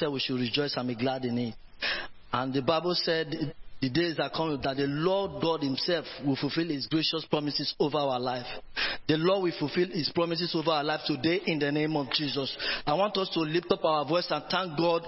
Said we should rejoice and be glad in it. And the Bible said the days are coming that the Lord God Himself will fulfill His gracious promises over our life. The Lord will fulfill His promises over our life today in the name of Jesus. I want us to lift up our voice and thank God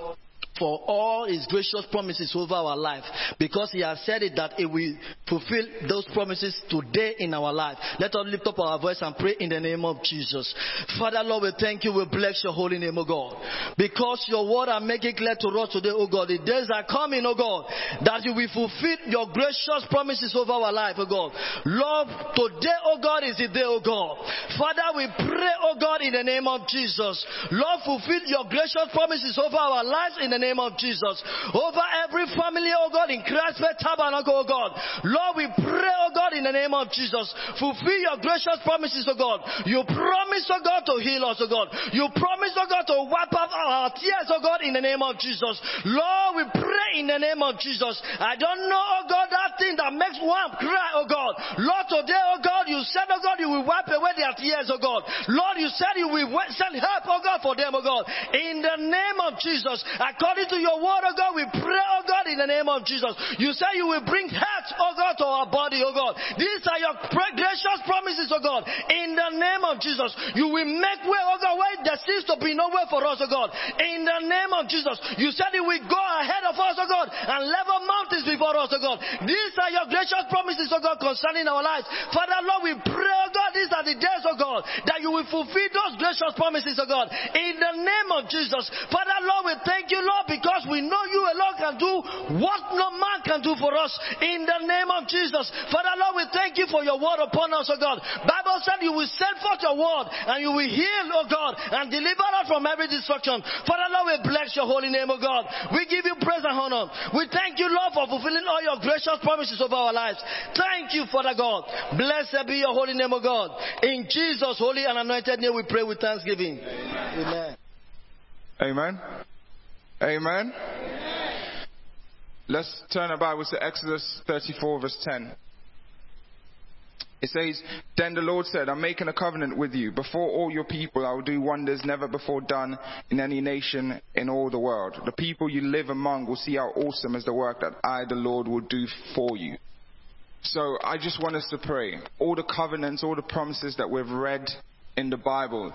for all his gracious promises over our life because he has said it that he will fulfill those promises today in our life. Let us lift up our voice and pray in the name of Jesus. Father Lord, we thank you, we bless your holy name, O God. Because your word are making clear to us today, O God. The days are coming, O God, that you will fulfill your gracious promises over our life, O God. Lord, today, O God, is the day, O God. Father, we pray, O God, in the name of Jesus. Lord, fulfill your gracious promises over our lives in the name of Jesus. Over every family, oh God, in Christ's tabernacle, oh God. Lord, we pray, oh God, in the name of Jesus. Fulfill your gracious promises, oh God. You promise, oh God, to heal us, oh God. You promise, oh God, to wipe off our tears, oh God, in the name of Jesus. Lord, we pray in the name of Jesus. I don't know, oh God, that thing that makes one cry, oh God. Lord, today, oh God, you said, oh God, you will wipe away their tears, oh God. Lord, you said you will send help, oh God, for them, oh God. In the name of Jesus, according to your word, oh God, we pray, oh God, in the name of Jesus. You say you will bring health, oh God, to our body, oh God. These are your gracious promises, oh God. In the name of Jesus, you will make way, oh God, where there seems to be no way for us, oh God. In the name of Jesus, you said you will go ahead of us, oh God, and level mountains before us, oh God. These are your gracious promises, oh God, concerning our lives. Father, Lord, we pray, oh God, these are the days, oh God, that you will fulfill those gracious promises, oh God. In the name of Jesus, Father, Lord, we thank you, Lord, because we know you alone can do what no man can do for us. In the name of Jesus, Father, Lord, we thank you for your word upon us, oh God. Bible said you will send forth your word and you will heal, oh God, and deliver us from every destruction. Father, Lord, we bless your holy name, oh God. We give you praise and honor. We thank you, Lord, for fulfilling all your gracious promises of our lives. Thank you, Father God. Blessed be your holy name, O God. In Jesus' holy and anointed name we pray with thanksgiving. Amen. Amen. Amen. Let's turn our Bibles to Exodus 34, verse 10. It says, Then the Lord said, I'm making a covenant with you. Before all your people, I will do wonders never before done in any nation in all the world. The people you live among will see how awesome is the work that I, the Lord, will do for you. So I just want us to pray. All the covenants, all the promises that we've read in the Bible,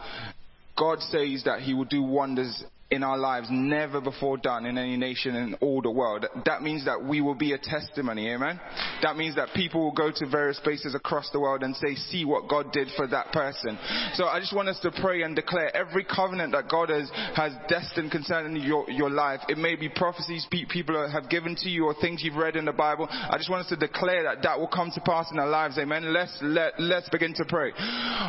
God says that He will do wonders in our lives never before done in any nation in all the world. That means that we will be a testimony, amen? That means that people will go to various places across the world and say, see what God did for that person. So I just want us to pray and declare every covenant that God has, has destined concerning your, your life. It may be prophecies people have given to you or things you've read in the Bible. I just want us to declare that that will come to pass in our lives, amen? Let's, let, let's begin to pray.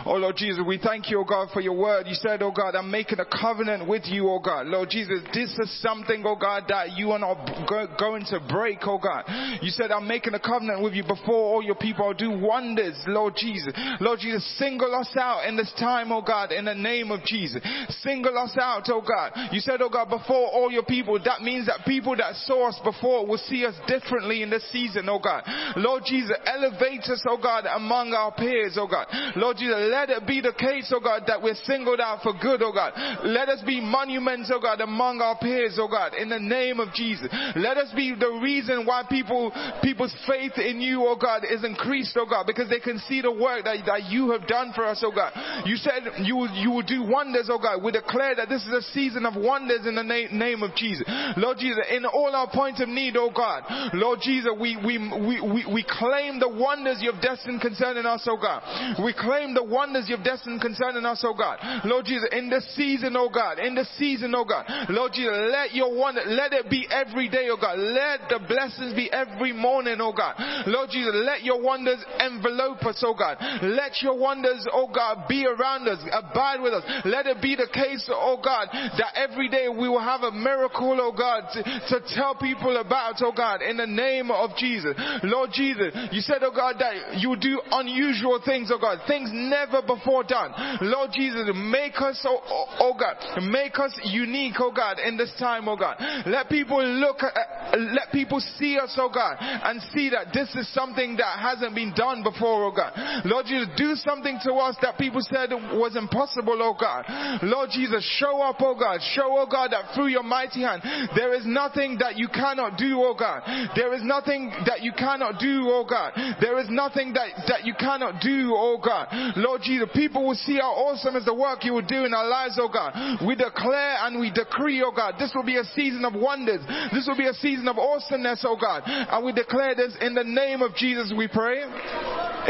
Oh Lord Jesus, we thank you, oh God, for your word. You said, oh God, I'm making a covenant with you, oh God. God. Lord Jesus, this is something, oh God, that you are not go, going to break, oh God. You said, I'm making a covenant with you before all your people. I'll do wonders, Lord Jesus. Lord Jesus, single us out in this time, oh God, in the name of Jesus. Single us out, oh God. You said, oh God, before all your people. That means that people that saw us before will see us differently in this season, oh God. Lord Jesus, elevate us, oh God, among our peers, oh God. Lord Jesus, let it be the case, oh God, that we're singled out for good, oh God. Let us be monuments friends, oh God, among our peers, oh God, in the name of Jesus. Let us be the reason why people, people's faith in you, oh God, is increased, oh God, because they can see the work that, that you have done for us, oh God. You said you will, you will do wonders, oh God. We declare that this is a season of wonders in the na- name of Jesus. Lord Jesus, in all our points of need, oh God, Lord Jesus, we, we, we, we, we claim the wonders you have destined concerning us, oh God. We claim the wonders you have destined concerning us, oh God. Lord Jesus, in this season, oh God, in this season, oh God. Lord Jesus, let your wonder, let it be every day, oh God. Let the blessings be every morning, oh God. Lord Jesus, let your wonders envelope us, oh God. Let your wonders, oh God, be around us, abide with us. Let it be the case, oh God, that every day we will have a miracle, oh God, to, to tell people about, oh God, in the name of Jesus. Lord Jesus, you said, oh God, that you do unusual things, oh God, things never before done. Lord Jesus, make us, oh, oh, oh God, make us unique, oh God, in this time, oh God. Let people look at, let people see us, oh God, and see that this is something that hasn't been done before, oh God. Lord Jesus, do something to us that people said was impossible, oh God. Lord Jesus, show up, oh God. Show, oh God, that through your mighty hand, there is nothing that you cannot do, oh God. There is nothing that you cannot do, oh God. There is nothing that, that you cannot do, oh God. Lord Jesus, people will see how awesome is the work you will do in our lives, oh God. We declare and we decree, oh God, this will be a season of wonders. This will be a season of awesomeness, oh God. And we declare this in the name of Jesus, we pray.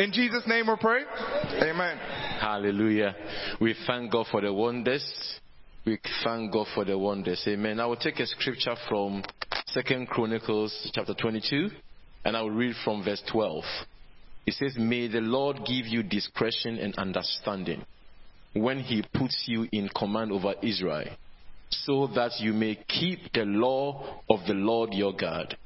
In Jesus' name we pray. Amen. Hallelujah. We thank God for the wonders. We thank God for the wonders. Amen. I will take a scripture from Second Chronicles chapter 22 and I will read from verse 12. It says, May the Lord give you discretion and understanding when he puts you in command over Israel, so that you may keep the law of the Lord your God.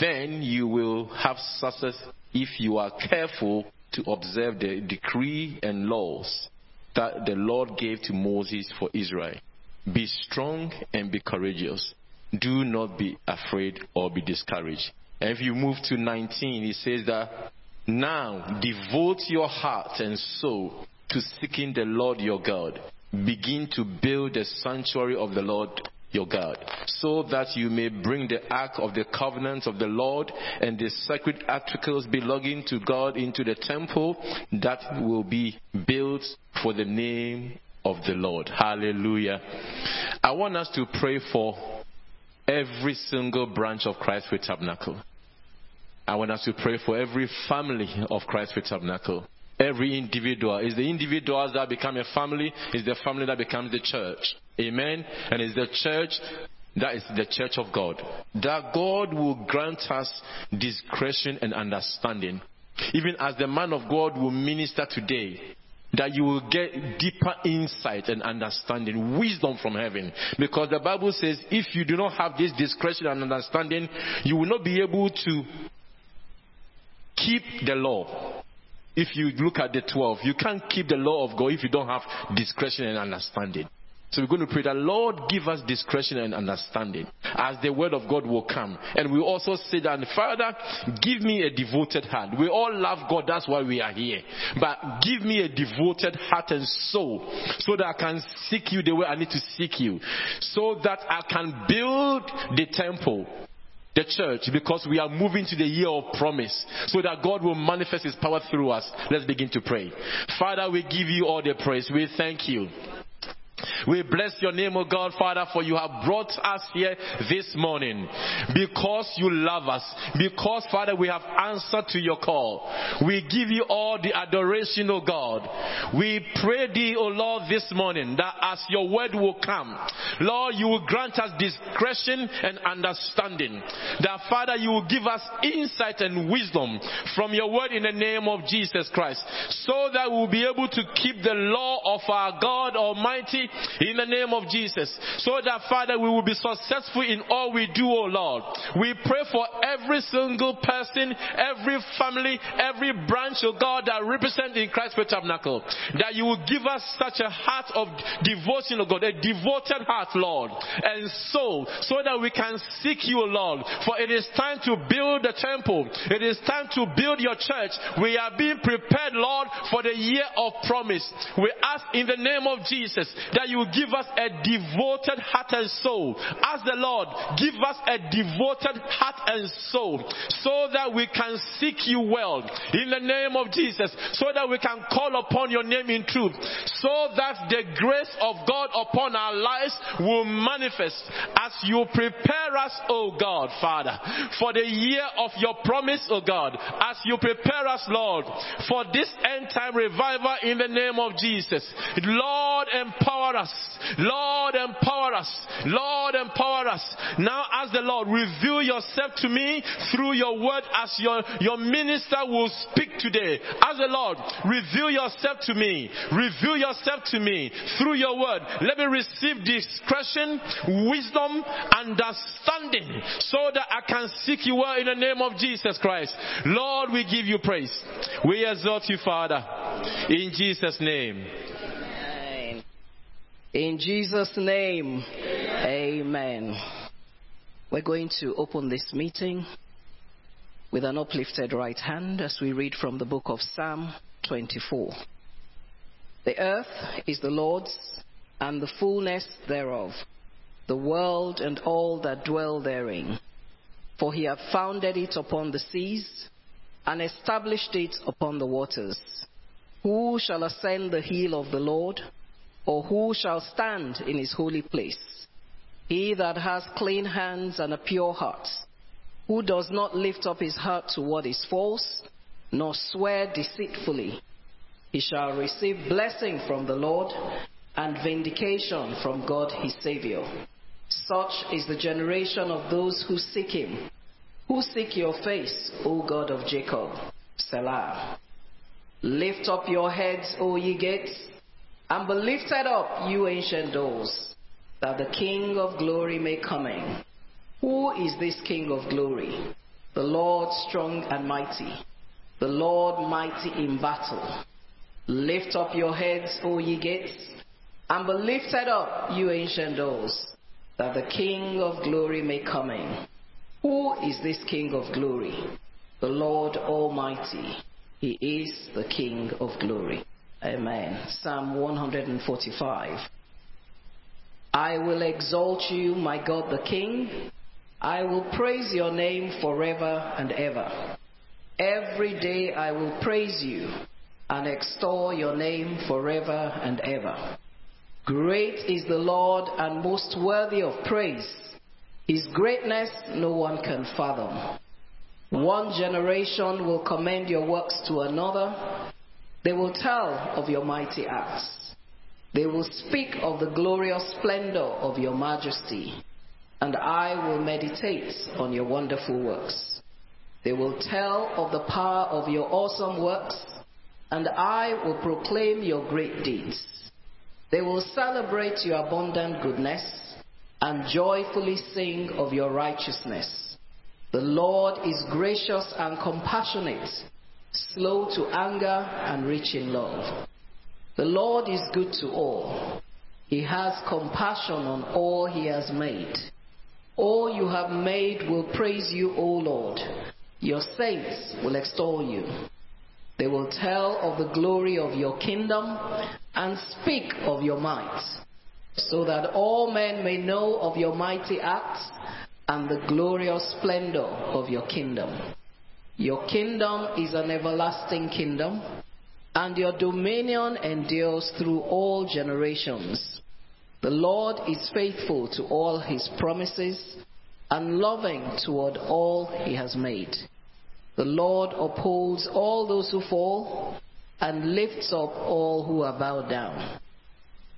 Then you will have success if you are careful to observe the decree and laws that the Lord gave to Moses for Israel. Be strong and be courageous. Do not be afraid or be discouraged. And if you move to 19, it says that now devote your heart and soul to seeking the Lord your God. Begin to build the sanctuary of the Lord your God, so that you may bring the ark of the covenant of the Lord and the sacred articles belonging to God into the temple that will be built for the name of the Lord. Hallelujah. I want us to pray for every single branch of Christ Faith Tabernacle. I want us to pray for every family of Christ Faith Tabernacle. Every individual. Is the individuals that become a family, is the family that becomes the church. Amen. And is the church that is the church of God. That God will grant us discretion and understanding. Even as the man of God will minister today, that you will get deeper insight and understanding, wisdom from heaven. Because the Bible says if you do not have this discretion and understanding, you will not be able to keep the law. If you look at the 12, you can't keep the law of God if you don't have discretion and understanding. So we're going to pray that Lord give us discretion and understanding as the word of God will come. And we also say that Father, give me a devoted heart. We all love God, that's why we are here. But give me a devoted heart and soul so that I can seek you the way I need to seek you. So that I can build the temple the church because we are moving to the year of promise so that God will manifest his power through us. Let's begin to pray. Father, we give you all the praise. We thank you. We bless your name, O God, Father, for you have brought us here this morning because you love us. Because, Father, we have answered to your call. We give you all the adoration, O God. We pray thee, O Lord, this morning that as your word will come, Lord, you will grant us discretion and understanding. That, Father, you will give us insight and wisdom from your word in the name of Jesus Christ so that we will be able to keep the law of our God Almighty in the name of Jesus. So that, Father, we will be successful in all we do, O Lord. We pray for every single person, every family, every branch, O God, that represent in Christ Faith Tabernacle. That you will give us such a heart of devotion, O God, a devoted heart, Lord. And so, so that we can seek you, O Lord. For it is time to build the temple. It is time to build your church. We are being prepared, Lord, for the year of promise. We ask in the name of Jesus that you give us a devoted heart and soul. Ask the Lord, give us a devoted heart and soul so that we can seek you well in the name of Jesus, so that we can call upon your name in truth, so that the grace of God upon our lives will manifest as you prepare us, O God, Father, for the year of your promise, O God, as you prepare us, Lord, for this end time revival in the name of Jesus. Lord, empower us. Lord, empower us. Lord, empower us. Now ask the Lord, reveal yourself to me through your word as your, your minister will speak today. Ask the Lord, reveal yourself to me. Reveal yourself to me through your word. Let me receive discretion, wisdom, understanding so that I can seek you well in the name of Jesus Christ. Lord, we give you praise. We exalt you, Father. In Jesus' name. In Jesus' name, amen. We're going to open this meeting with an uplifted right hand as we read from the book of Psalm 24. The earth is the Lord's and the fullness thereof, the world and all that dwell therein. For he hath founded it upon the seas and established it upon the waters. Who shall ascend the hill of the Lord, or who shall stand in his holy place? He that has clean hands and a pure heart, who does not lift up his heart to what is false, nor swear deceitfully, he shall receive blessing from the Lord and vindication from God his Savior. Such is the generation of those who seek him, who seek your face, O God of Jacob. Selah. Lift up your heads, O ye gates, and be lifted up, you ancient doors, that the King of glory may come in. Who is this King of glory? The Lord strong and mighty, the Lord mighty in battle. Lift up your heads, O ye gates, and be lifted up, you ancient doors, that the King of glory may come in. Who is this King of glory? The Lord Almighty. He is the King of glory. Amen. Psalm 145. I will exalt you, my God the King. I will praise your name forever and ever. Every day I will praise you and extol your name forever and ever. Great is the Lord and most worthy of praise. His greatness no one can fathom. One generation will commend your works to another. They will tell of your mighty acts. They will speak of the glorious splendor of your majesty, and I will meditate on your wonderful works. They will tell of the power of your awesome works, and I will proclaim your great deeds. They will celebrate your abundant goodness and joyfully sing of your righteousness. The Lord is gracious and compassionate, slow to anger and rich in love. The Lord is good to all. He has compassion on all he has made. All you have made will praise you, O Lord. Your saints will extol you. They will tell of the glory of your kingdom and speak of your might, so that all men may know of your mighty acts and the glorious splendor of your kingdom. Your kingdom is an everlasting kingdom, and your dominion endures through all generations. The Lord is faithful to all his promises and loving toward all he has made. The Lord upholds all those who fall and lifts up all who are bowed down.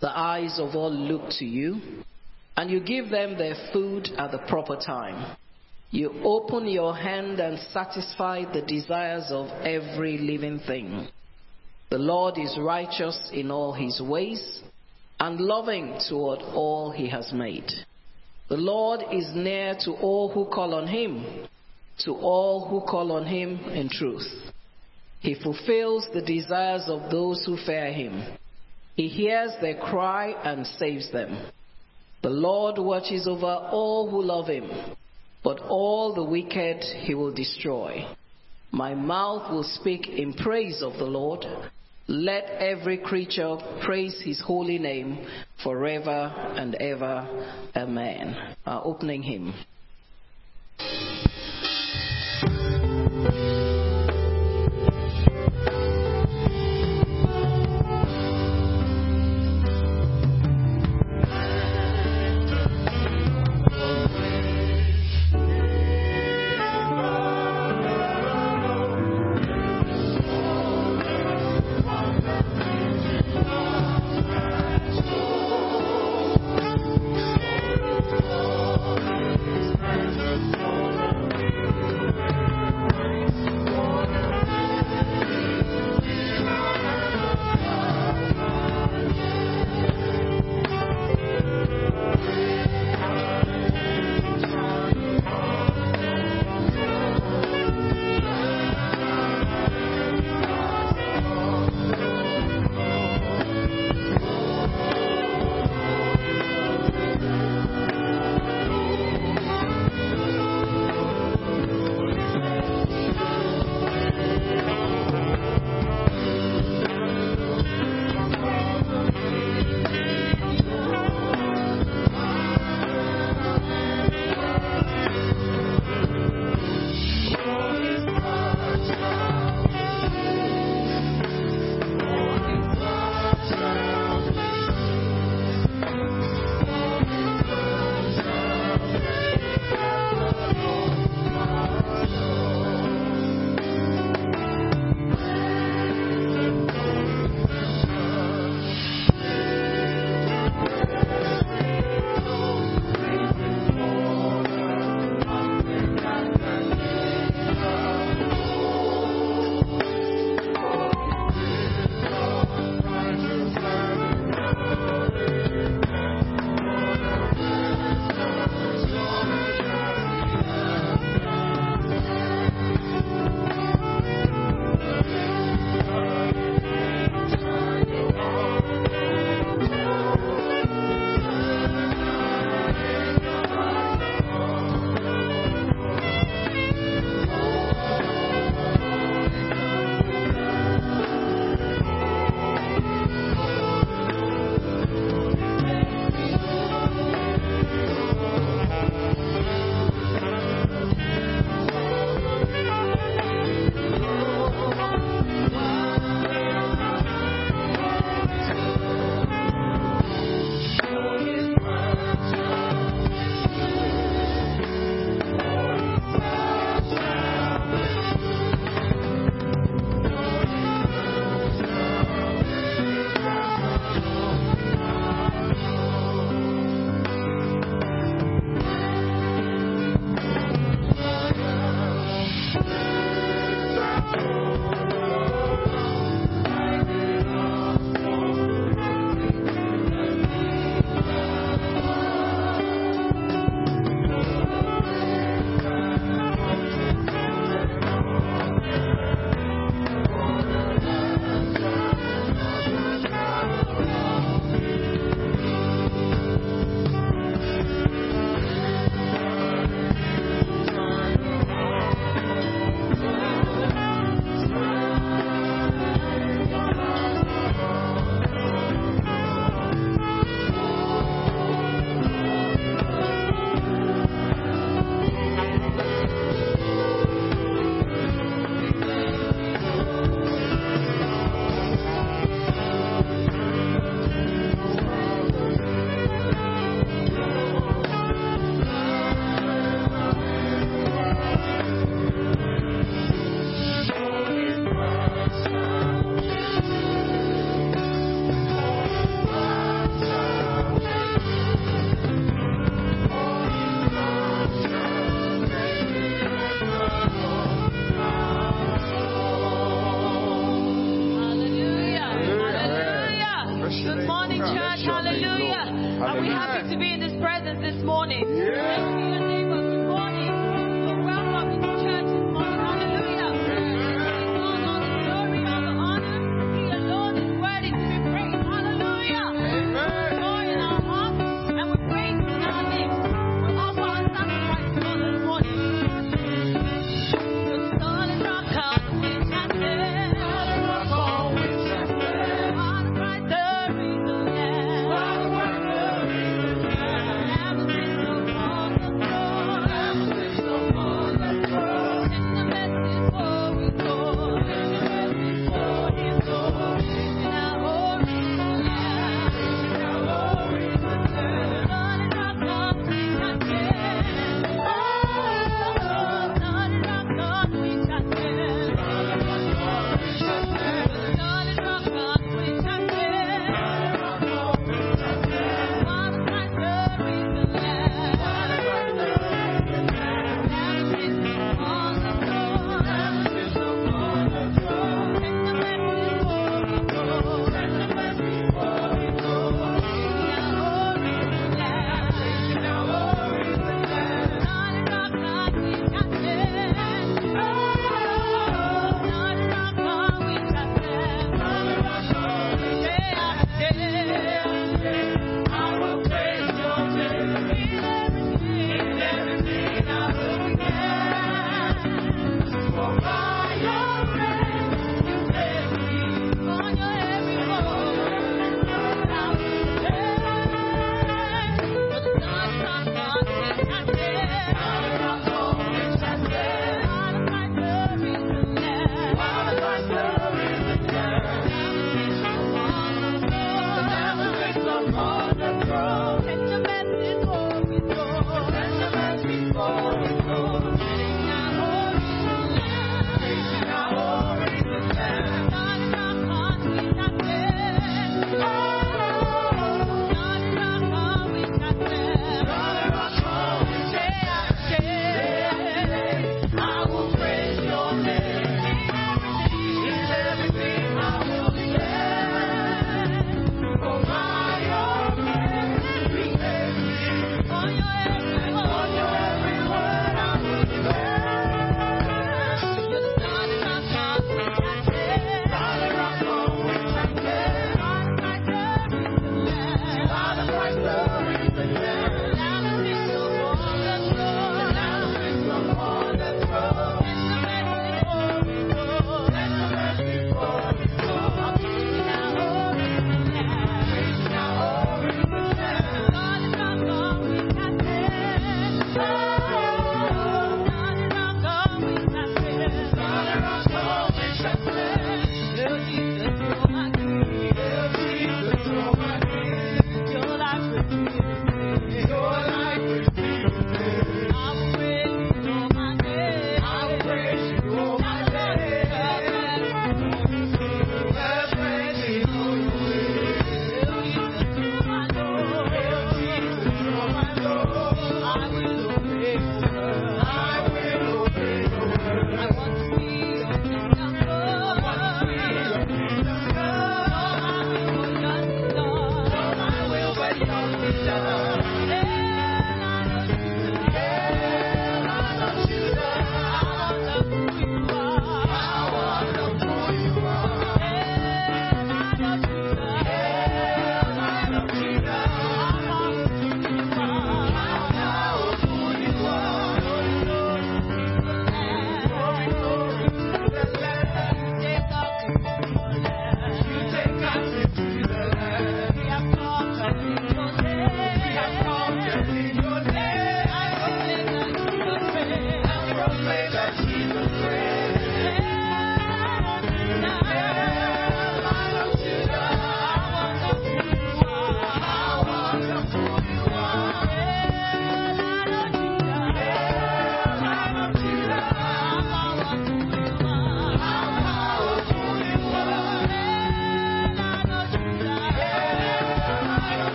The eyes of all look to you, and you give them their food at the proper time. You open your hand and satisfy the desires of every living thing. The Lord is righteous in all his ways and loving toward all he has made. The Lord is near to all who call on him, to all who call on him in truth. He fulfills the desires of those who fear him. He hears their cry and saves them. The Lord watches over all who love him, but all the wicked he will destroy. My mouth will speak in praise of the Lord. Let every creature praise his holy name forever and ever. Amen. Opening hymn.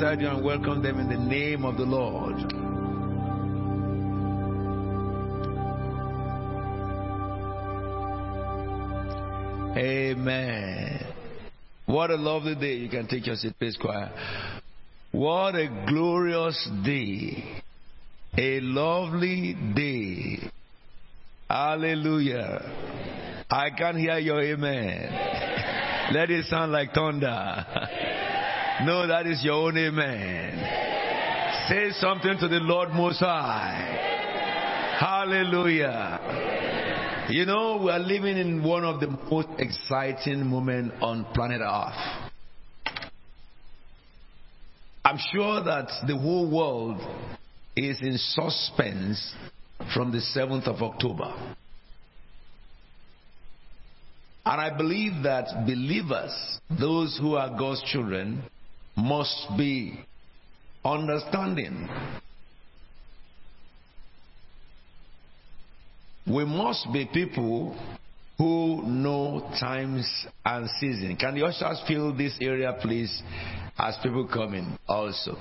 Beside you and welcome them in the name of the Lord. Amen. What a lovely day. You can take your seat, please, choir. What a glorious day. A lovely day. Hallelujah. I can hear your amen. Let it sound like thunder. No, that is your own amen. Say something to the Lord Most High. Hallelujah. You know, we are living in one of the most exciting moments on planet Earth. I'm sure that the whole world is in suspense from the 7th of October. And I believe that believers, those who are God's children, must be understanding. We must be people who know times and season. Can the ushers fill this area, please, as people come in also?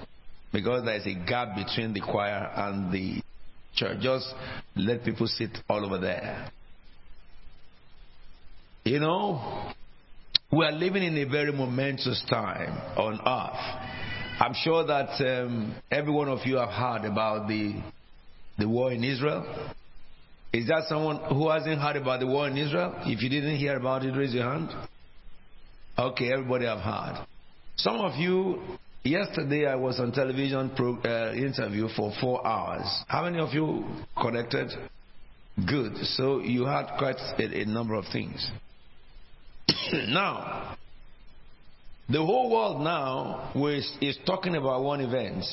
Because there is a gap between the choir and the church. Just let people sit all over there. You know, we are living in a very momentous time on earth. I'm sure that um, every one of you have heard about the the war in Israel. Is that someone who hasn't heard about the war in Israel? If you didn't hear about it, raise your hand. Okay, everybody have heard. Some of you, yesterday I was on television pro, uh, interview for four hours. How many of you connected? Good. So you had quite a, a number of things. now, the whole world now is, is talking about one event,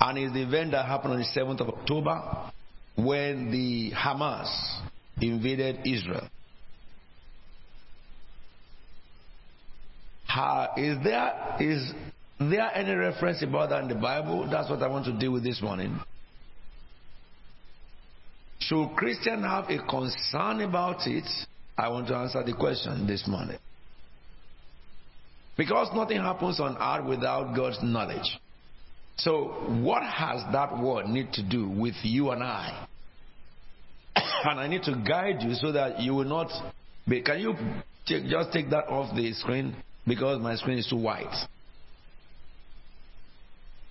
and it's the event that happened on the 7th of October when the Hamas invaded Israel. Is there is there any reference about that in the Bible? That's what I want to deal with this morning. Should Christians have a concern about it? I want to answer the question this morning. Because nothing happens on earth without God's knowledge. So, what has that word need to do with you and I? and I need to guide you so that you will not be. Can you just take that off the screen? Because my screen is too white.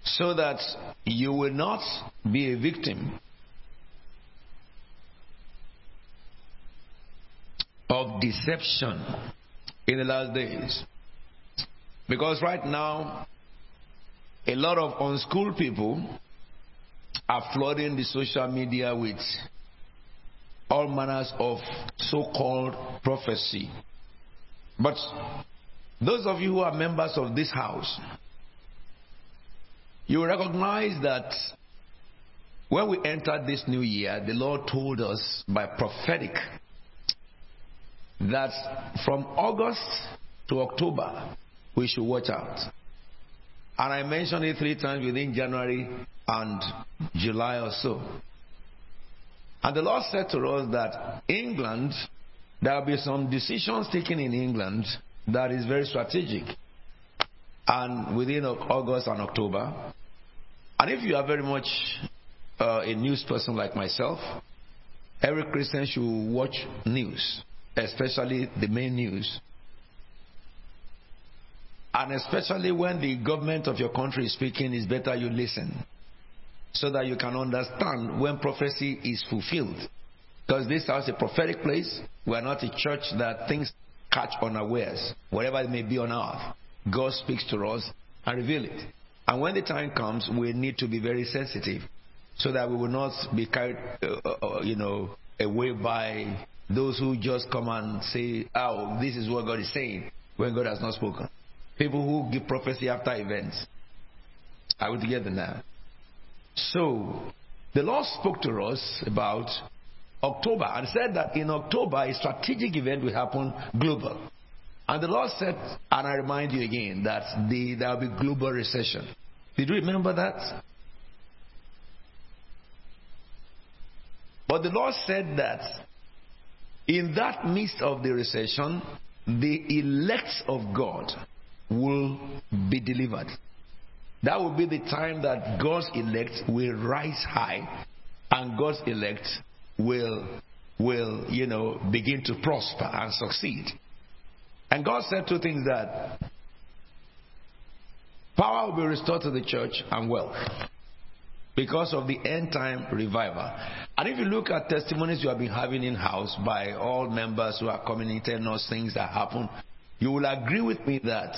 So that you will not be a victim of deception in the last days. Because right now, a lot of unschooled people are flooding the social media with all manners of so called prophecy. But those of you who are members of this house, you recognize that when we entered this new year, the Lord told us by prophetic that from August to October, we should watch out. And I mentioned it three times within January and July or so. And the Lord said to us that England, there will be some decisions taken in England that is very strategic. And within August and October. And if you are very much uh, a news person like myself, every Christian should watch news, especially the main news. And especially when the government of your country is speaking, it's better you listen so that you can understand when prophecy is fulfilled. Because this house is a prophetic place. We are not a church that things catch unawares. Whatever it may be on earth, God speaks to us and reveal it. And when the time comes, we need to be very sensitive so that we will not be carried, uh, uh, you know, away by those who just come and say, oh, this is what God is saying when God has not spoken. People who give prophecy after events. Are we together now? So, the Lord spoke to us about October and said that in October a strategic event will happen global. And the Lord said, and I remind you again, that the, there will be global recession. Did you remember that? But the Lord said that in that midst of the recession, the elect of God will be delivered. That will be the time that God's elect will rise high and God's elect will will you know begin to prosper and succeed. And God said two things that power will be restored to the church and wealth because of the end time revival. And if you look at testimonies you have been having in house by all members who are coming in telling us things that happen, you will agree with me that,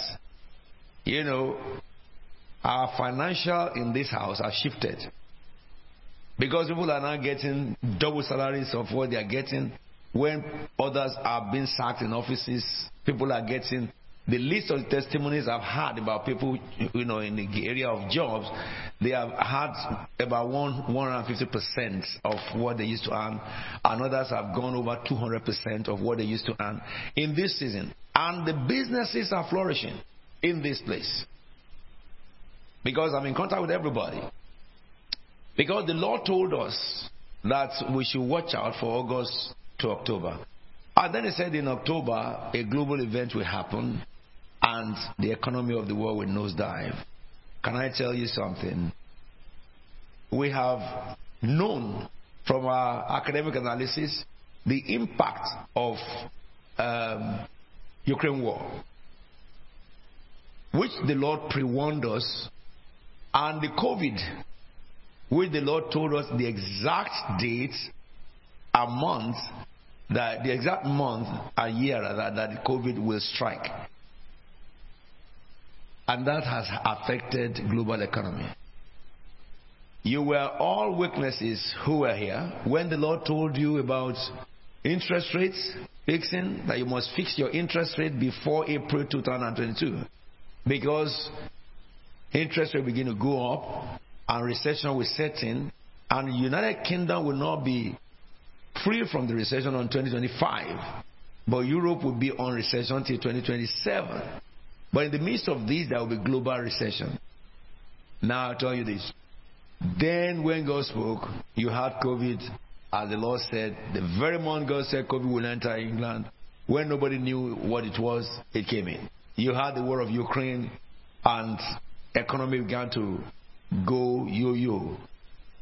you know, our financial in this house has shifted. Because people are now getting double salaries of what they are getting. When others are being sacked in offices, people are getting the list of testimonies I've had about people, you know, in the area of jobs, they have had about one 150% of what they used to earn, and others have gone over 200% of what they used to earn in this season. And the businesses are flourishing in this place because I'm in contact with everybody. Because the Lord told us that we should watch out for August to October. And then he said in October, a global event will happen and the economy of the world will nosedive. Can I tell you something? We have known from our academic analysis the impact of um, Ukraine war, which the Lord pre-warned us, and the COVID, which the Lord told us the exact date, a month, that the exact month, a year that, that COVID will strike. And that has affected global economy. You were all witnesses who were here when the Lord told you about interest rates fixing, that you must fix your interest rate before April 2022. Because interest rate begin to go up and recession will set in and the United Kingdom will not be free from the recession on 2025. But Europe will be on recession until 2027. But in the midst of this, there will be global recession. Now I'll tell you this. Then when God spoke, you had COVID, as the Lord said, the very moment God said COVID will enter England, when nobody knew what it was, it came in. You had the war of Ukraine, and economy began to go yo-yo.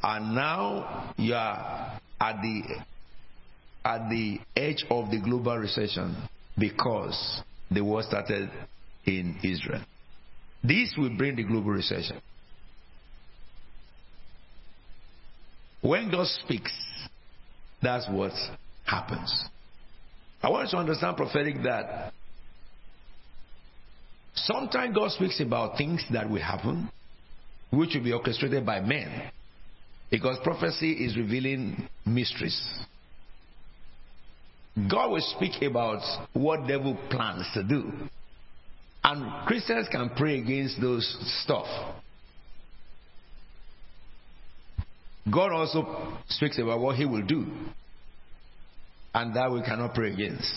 And now you are at the at the edge of the global recession because the war started in Israel. This will bring the global recession. When God speaks, that's what happens. I want you to understand prophetic that sometimes God speaks about things that will happen, which will be orchestrated by men. Because prophecy is revealing mysteries. God will speak about what devil plans to do. And Christians can pray against those stuff. God also speaks about what he will do. And that we cannot pray against.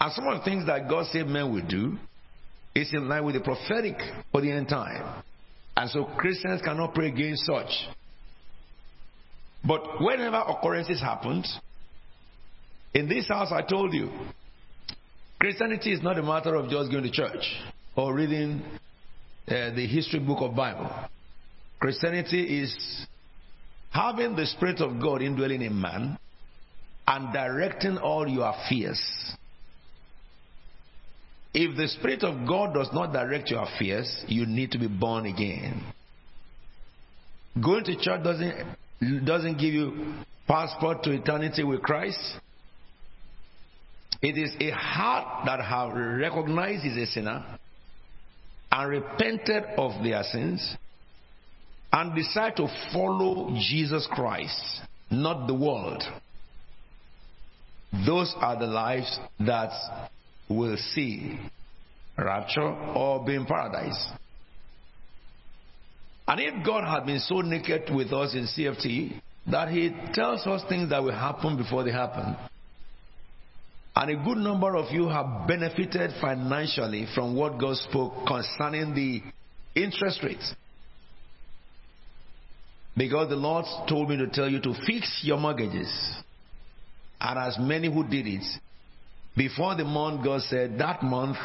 And some of the things that God said men will do is in line with the prophetic for the end time. And so Christians cannot pray against such. But whenever occurrences happen, in this house I told you, Christianity is not a matter of just going to church or reading uh, the history book of Bible. Christianity is having the Spirit of God indwelling in man and directing all your fears. If the Spirit of God does not direct your affairs, you need to be born again. Going to church doesn't, doesn't give you passport to eternity with Christ. It is a heart that have recognized is a sinner and repented of their sins and decide to follow Jesus Christ, not the world. Those are the lives that will see rapture or be in paradise. And if God had been so naked with us in CFT that He tells us things that will happen before they happen, and a good number of you have benefited financially from what God spoke concerning the interest rates. Because the Lord told me to tell you to fix your mortgages. And as many who did it, before the month, God said that month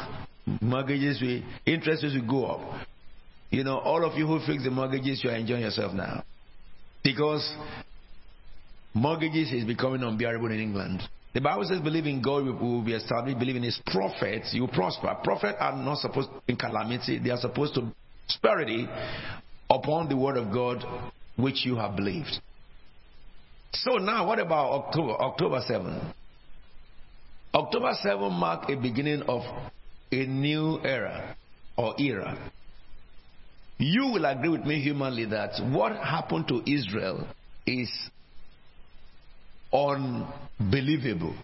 mortgages will interest rates will go up. You know, all of you who fix the mortgages, you are enjoying yourself now. Because mortgages is becoming unbearable in England. The Bible says, believe in God, we will be established. Believe in His prophets, you will prosper. Prophets are not supposed to be in calamity; they are supposed to prosperity upon the word of God which you have believed. So now, what about October? October 7. October 7 marked a beginning of a new era or era. You will agree with me humanly that what happened to Israel is unbelievable.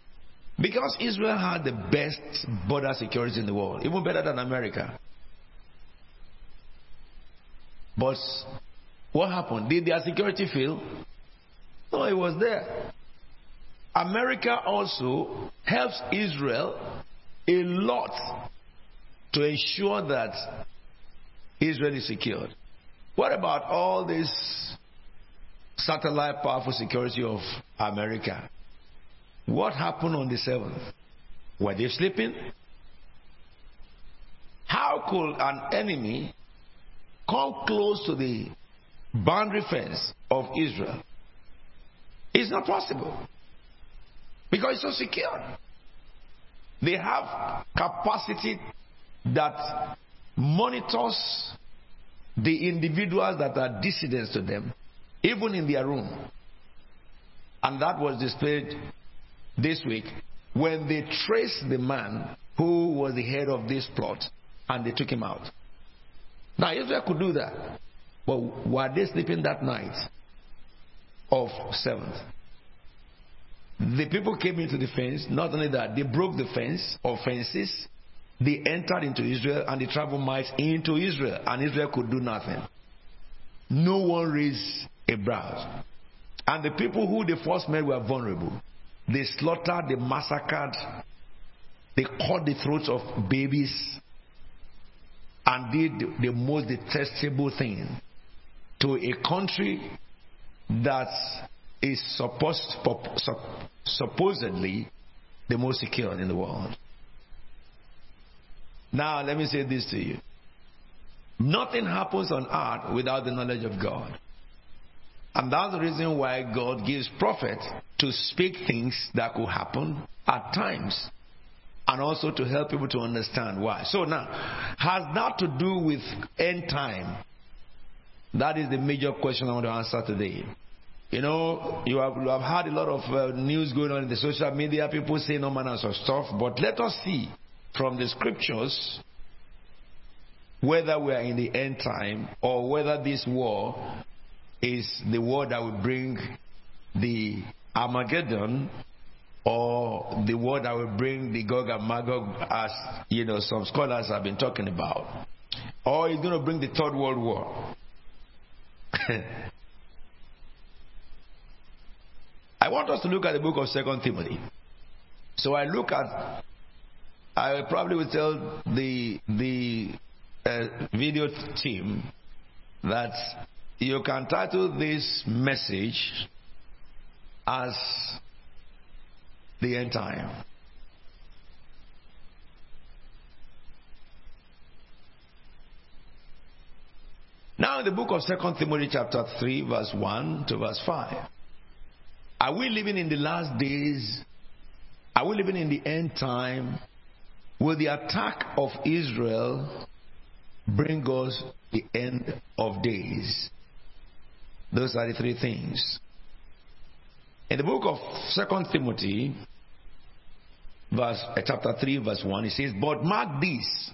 Because Israel had the best border security in the world, even better than America. But what happened? Did their security fail? No, it was there. America also helps Israel a lot to ensure that Israel is secured. What about all this satellite powerful security of America? What happened on the 7th? Were they sleeping? How could an enemy come close to the boundary fence of Israel? It's not possible. Because it's so secure. They have capacity that monitors the individuals that are dissidents to them, even in their room. And that was displayed this week when they traced the man who was the head of this plot and they took him out. Now, Israel could do that. But were they sleeping that night of 7th? The people came into the fence. Not only that, they broke the fence or fences. They entered into Israel and they traveled miles into Israel, and Israel could do nothing. No one raised a brow. And the people who they first met were vulnerable. They slaughtered, they massacred, they cut the throats of babies, and did the most detestable thing to a country that is supposed, supposedly the most secure in the world. Now, let me say this to you. Nothing happens on earth without the knowledge of God. And that's the reason why God gives prophets to speak things that could happen at times and also to help people to understand why. So now, has that to do with end time? That is the major question I want to answer today. You know, you have, you have had a lot of uh, news going on in the social media, people saying no manners of stuff, but let us see from the scriptures whether we are in the end time or whether this war is the war that will bring the Armageddon or the war that will bring the Gog and Magog, as you know, some scholars have been talking about, or it's going to bring the Third World War. I want us to look at the book of Second Timothy. So I look at, I probably will tell the the uh, video team that you can title this message as the end time. Now, in the book of Second Timothy, chapter 3, verse 1 to verse 5. Are we living in the last days? Are we living in the end time? Will the attack of Israel bring us the end of days? Those are the three things. In the book of Second Timothy, verse uh, chapter 3, verse 1, it says, But mark this.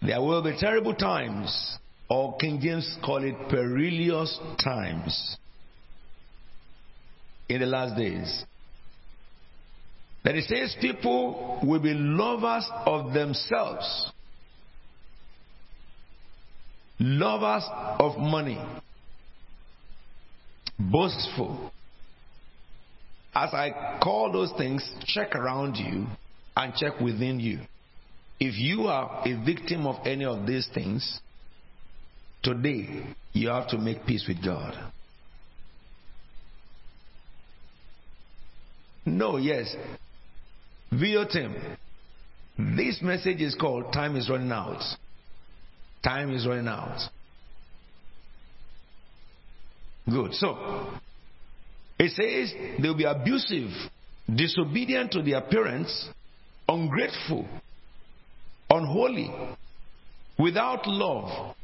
There will be terrible times, or King James call it perilous times in the last days. That it says people will be lovers of themselves, lovers of money, boastful. As I call those things, check around you and check within you. If you are a victim of any of these things, today you have to make peace with God. No, yes. Video team. This message is called Time is Running Out. Time is running out. Good. So, it says they'll be abusive, disobedient to their parents, ungrateful, unholy, without love,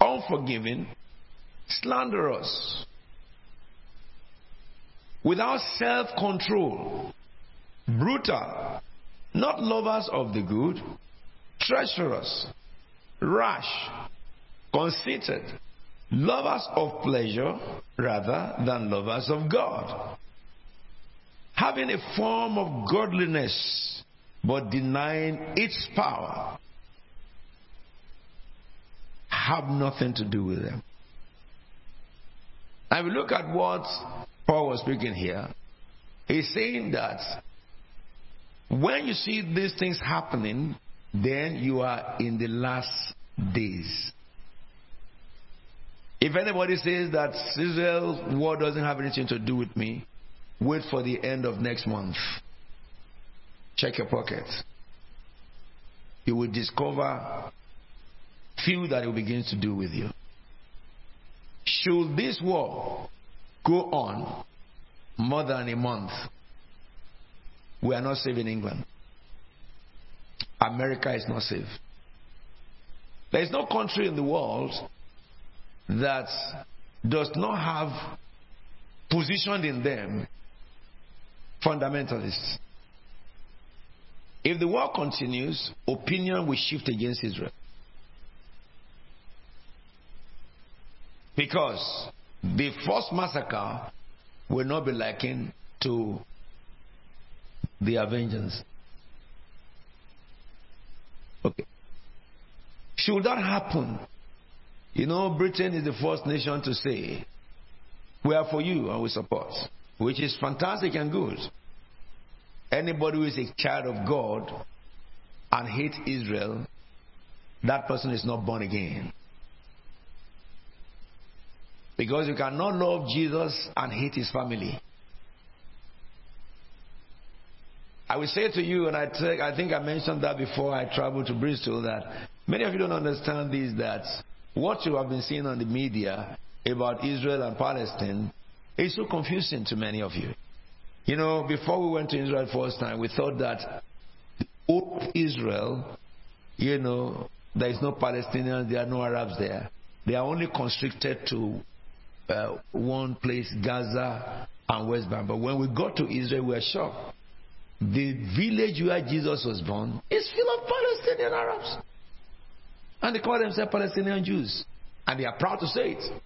unforgiving, slanderous, without self control, brutal, not lovers of the good, treacherous, rash, conceited, lovers of pleasure rather than lovers of God, having a form of godliness but denying its power, have nothing to do with them. And we look at what Paul was speaking here. He's saying that when you see these things happening, then you are in the last days. If anybody says that Israel war doesn't have anything to do with me, wait for the end of next month. Check your pockets. You will discover few that it will begin to do with you. Should this war go on more than a month, we are not safe in England. America is not safe. There is no country in the world that does not have positioned in them fundamentalists. If the war continues, opinion will shift against Israel. Because the first massacre will not be likened to the Avengers. Okay. Should that happen, you know, Britain is the first nation to say, we are for you and we support, which is fantastic and good. Anybody who is a child of God and hates Israel, that person is not born again. Because you cannot love Jesus and hate his family. I will say to you, and I, think I mentioned that before I traveled to Bristol, that many of you don't understand this that what you have been seeing on the media about Israel and Palestine is so confusing to many of you. You know, before we went to Israel the first time, we thought that old Israel, you know, there is no Palestinians, there are no Arabs there. They are only constricted to uh, one place, Gaza and West Bank. But when we got to Israel, we were shocked the village where Jesus was born is full of Palestinian Arabs. And they call themselves Palestinian Jews. And they are proud to say it.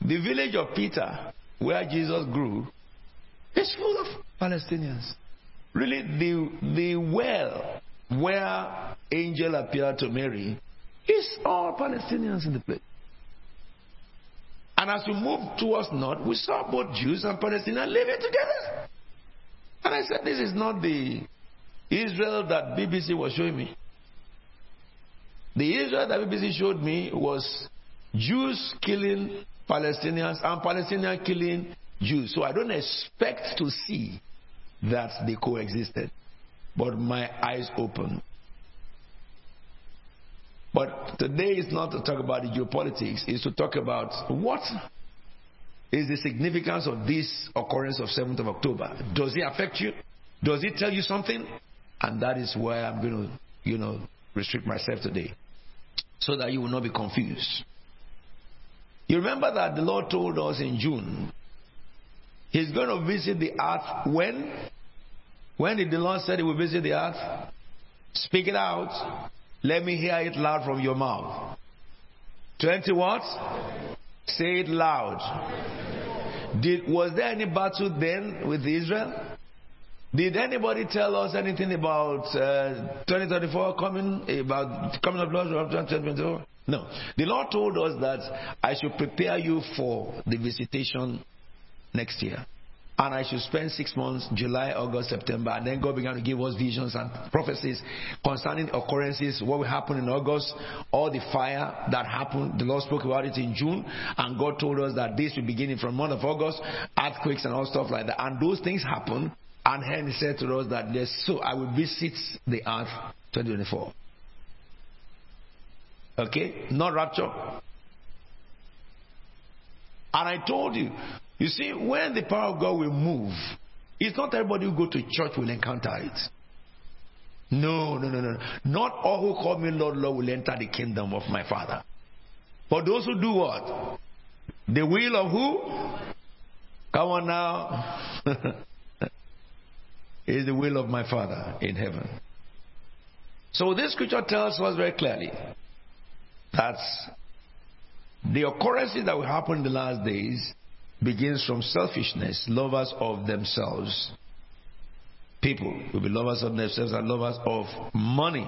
The village of Peter, where Jesus grew, is full of Palestinians. Really, the, the well where angel appeared to Mary is all Palestinians in the place. And as we moved towards north, we saw both Jews and Palestinians living together. And I said, This is not the Israel that BBC was showing me. The Israel that BBC showed me was Jews killing Palestinians and Palestinians killing Jews. So I don't expect to see that they coexisted. But my eyes open. But today is not to talk about the geopolitics, it's to talk about what is the significance of this occurrence of 7th of October. Does it affect you? Does it tell you something? And that is why I'm going to, you know, restrict myself today. So that you will not be confused. You remember that the Lord told us in June, He's going to visit the earth when? When did the Lord say He will visit the earth? Speak it out. Let me hear it loud from your mouth. 20 what? Say it loud. Did, was there any battle then with Israel? Did anybody tell us anything about uh, 2034 coming, about coming of Lord of 2024? No. The Lord told us that I should prepare you for the visitation next year. and I should spend six months, July, August, September, and then God began to give us visions and prophecies concerning occurrences, what will happen in August, all the fire that happened. The Lord spoke about it in June, and God told us that this will begin from month of August, earthquakes and all stuff like that. And those things happen, and then He said to us that yes, so I will visit the earth 2024. Okay, not rapture. And I told you, you see, when the power of God will move, it's not everybody who go to church will encounter it. No, no, no, no. Not all who call me Lord, Lord will enter the kingdom of my Father. But those who do what? The will of who? Come on now. is the will of my Father in heaven. So this scripture tells us very clearly that the occurrences that will happen in the last days begins from selfishness, lovers of themselves. People will be lovers of themselves and lovers of money.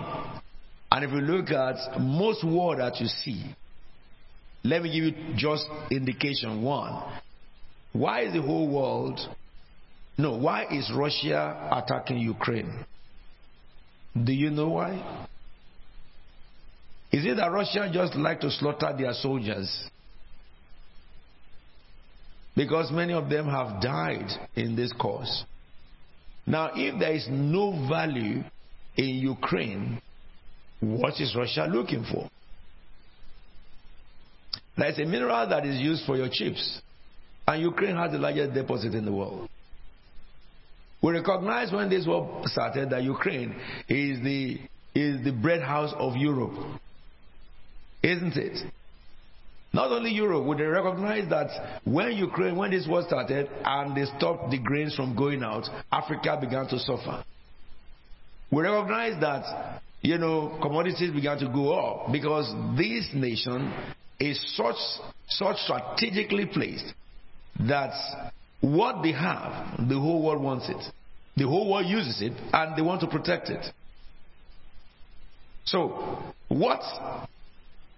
And if you look at most war that you see, let me give you just indication one. Why is the whole world no, why is Russia attacking Ukraine? Do you know why? Is it that Russia just like to slaughter their soldiers? Because many of them have died in this cause. Now, if there is no value in Ukraine, what is Russia looking for? There's a mineral that is used for your chips, and Ukraine has the largest deposit in the world. We recognize when this war started that Ukraine is the, is the bread house of Europe. Isn't it? Not only Europe, would they recognize that when Ukraine, when this war started and they stopped the grains from going out, Africa began to suffer. We recognize that, you know, commodities began to go up because this nation is such, such strategically placed that what they have, the whole world wants it. The whole world uses it and they want to protect it. So, what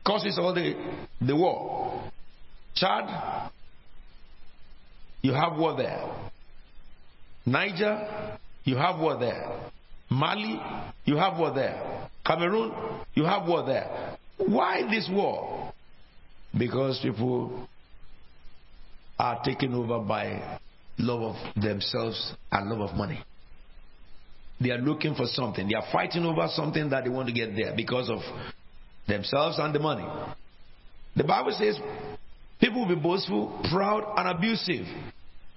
causes all the, the war. Chad, you have war there. Niger, you have war there. Mali, you have war there. Cameroon, you have war there. Why this war? Because people are taken over by love of themselves and love of money. They are looking for something. They are fighting over something that they want to get there because of themselves and the money. The Bible says people will be boastful, proud, and abusive.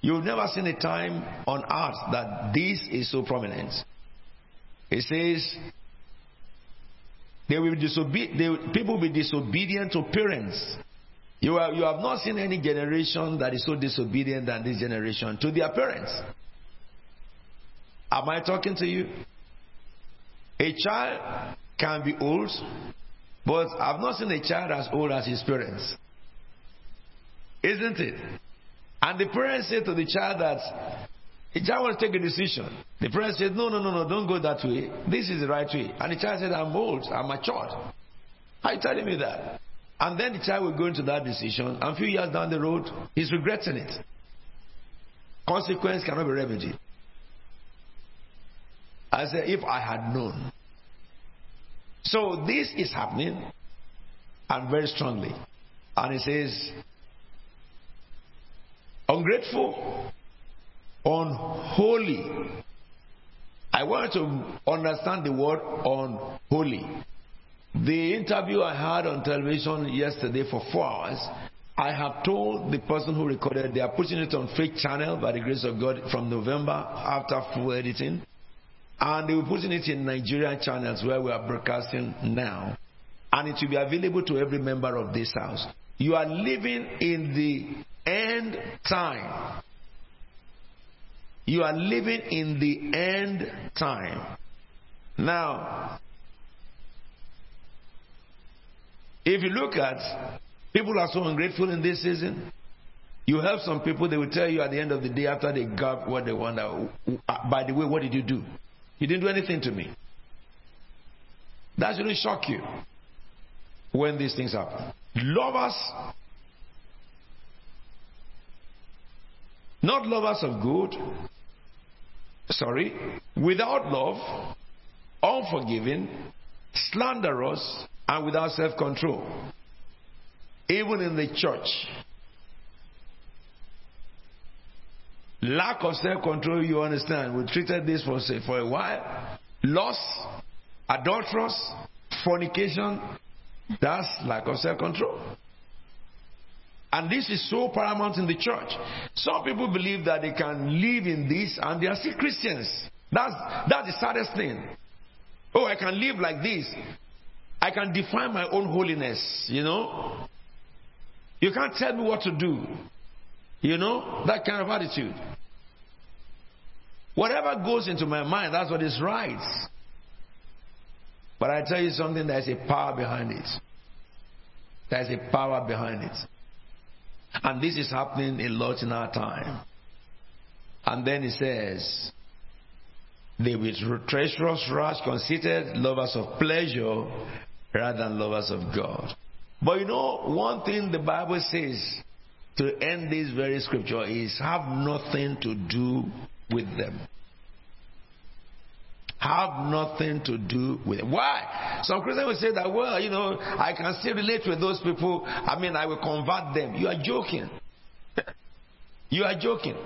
You've never seen a time on earth that this is so prominent. It says they will disobe- they, people will be disobedient to parents. You, are, you have not seen any generation that is so disobedient than this generation to their parents. Am I talking to you? A child can be old, but I've not seen a child as old as his parents. Isn't it? And the parents say to the child that the child wants to take a decision. The parents said, No, no, no, no, don't go that way. This is the right way. And the child said, I'm old, I'm matured. Are you telling me that? And then the child will go into that decision, and a few years down the road, he's regretting it. Consequence cannot be remedied. I said, if I had known. So this is happening, and very strongly. And it says, ungrateful, unholy. I want to understand the word unholy. The interview I had on television yesterday for four hours, I have told the person who recorded they are putting it on fake channel by the grace of God from November after full editing. And they were putting it in Nigerian channels where we are broadcasting now. And it will be available to every member of this house. You are living in the end time. You are living in the end time. Now, if you look at people are so ungrateful in this season, you help some people, they will tell you at the end of the day after they got what they want. Uh, by the way, what did you do? You didn't do anything to me. That shouldn't shock you when these things happen. Lovers, not lovers of good, sorry, without love, unforgiving, slanderous, and without self control. Even in the church, lack of self control, you understand. We treated this for, say, for a while. Loss, adulterous, fornication, that's lack of self control. And this is so paramount in the church. Some people believe that they can live in this and they are still Christians. That's, that's the saddest thing. Oh, I can live like this. I can define my own holiness, you know. You can't tell me what to do. You know, that kind of attitude. Whatever goes into my mind, that's what is right. But I tell you something, there's a power behind it. There's a power behind it. And this is happening a lot in our time. And then he says, they with treacherous, rash, conceited, lovers of pleasure rather than lovers of God. But you know, one thing the Bible says to end this very scripture is have nothing to do with them. Have nothing to do with it. Why? Some Christians will say that, well, you know, I can still relate with those people. I mean, I will convert them. You are joking. you are joking.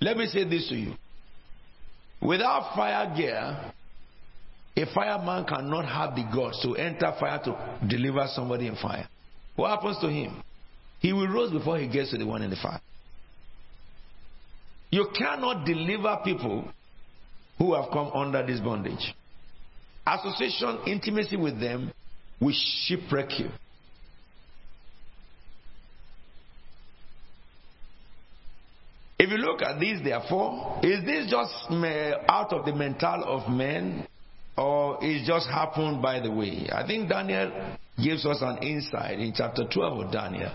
Let me say this to you. Without fire gear, a fireman cannot have the guts to enter fire to deliver somebody in fire. What happens to him? He will rise before he gets to the one in the fire. You cannot deliver people who have come under this bondage. Association, intimacy with them will shipwreck you. If you look at this, therefore, is this just out of the mental of men or it just happened by the way? I think Daniel gives us an insight in chapter 12 of Daniel.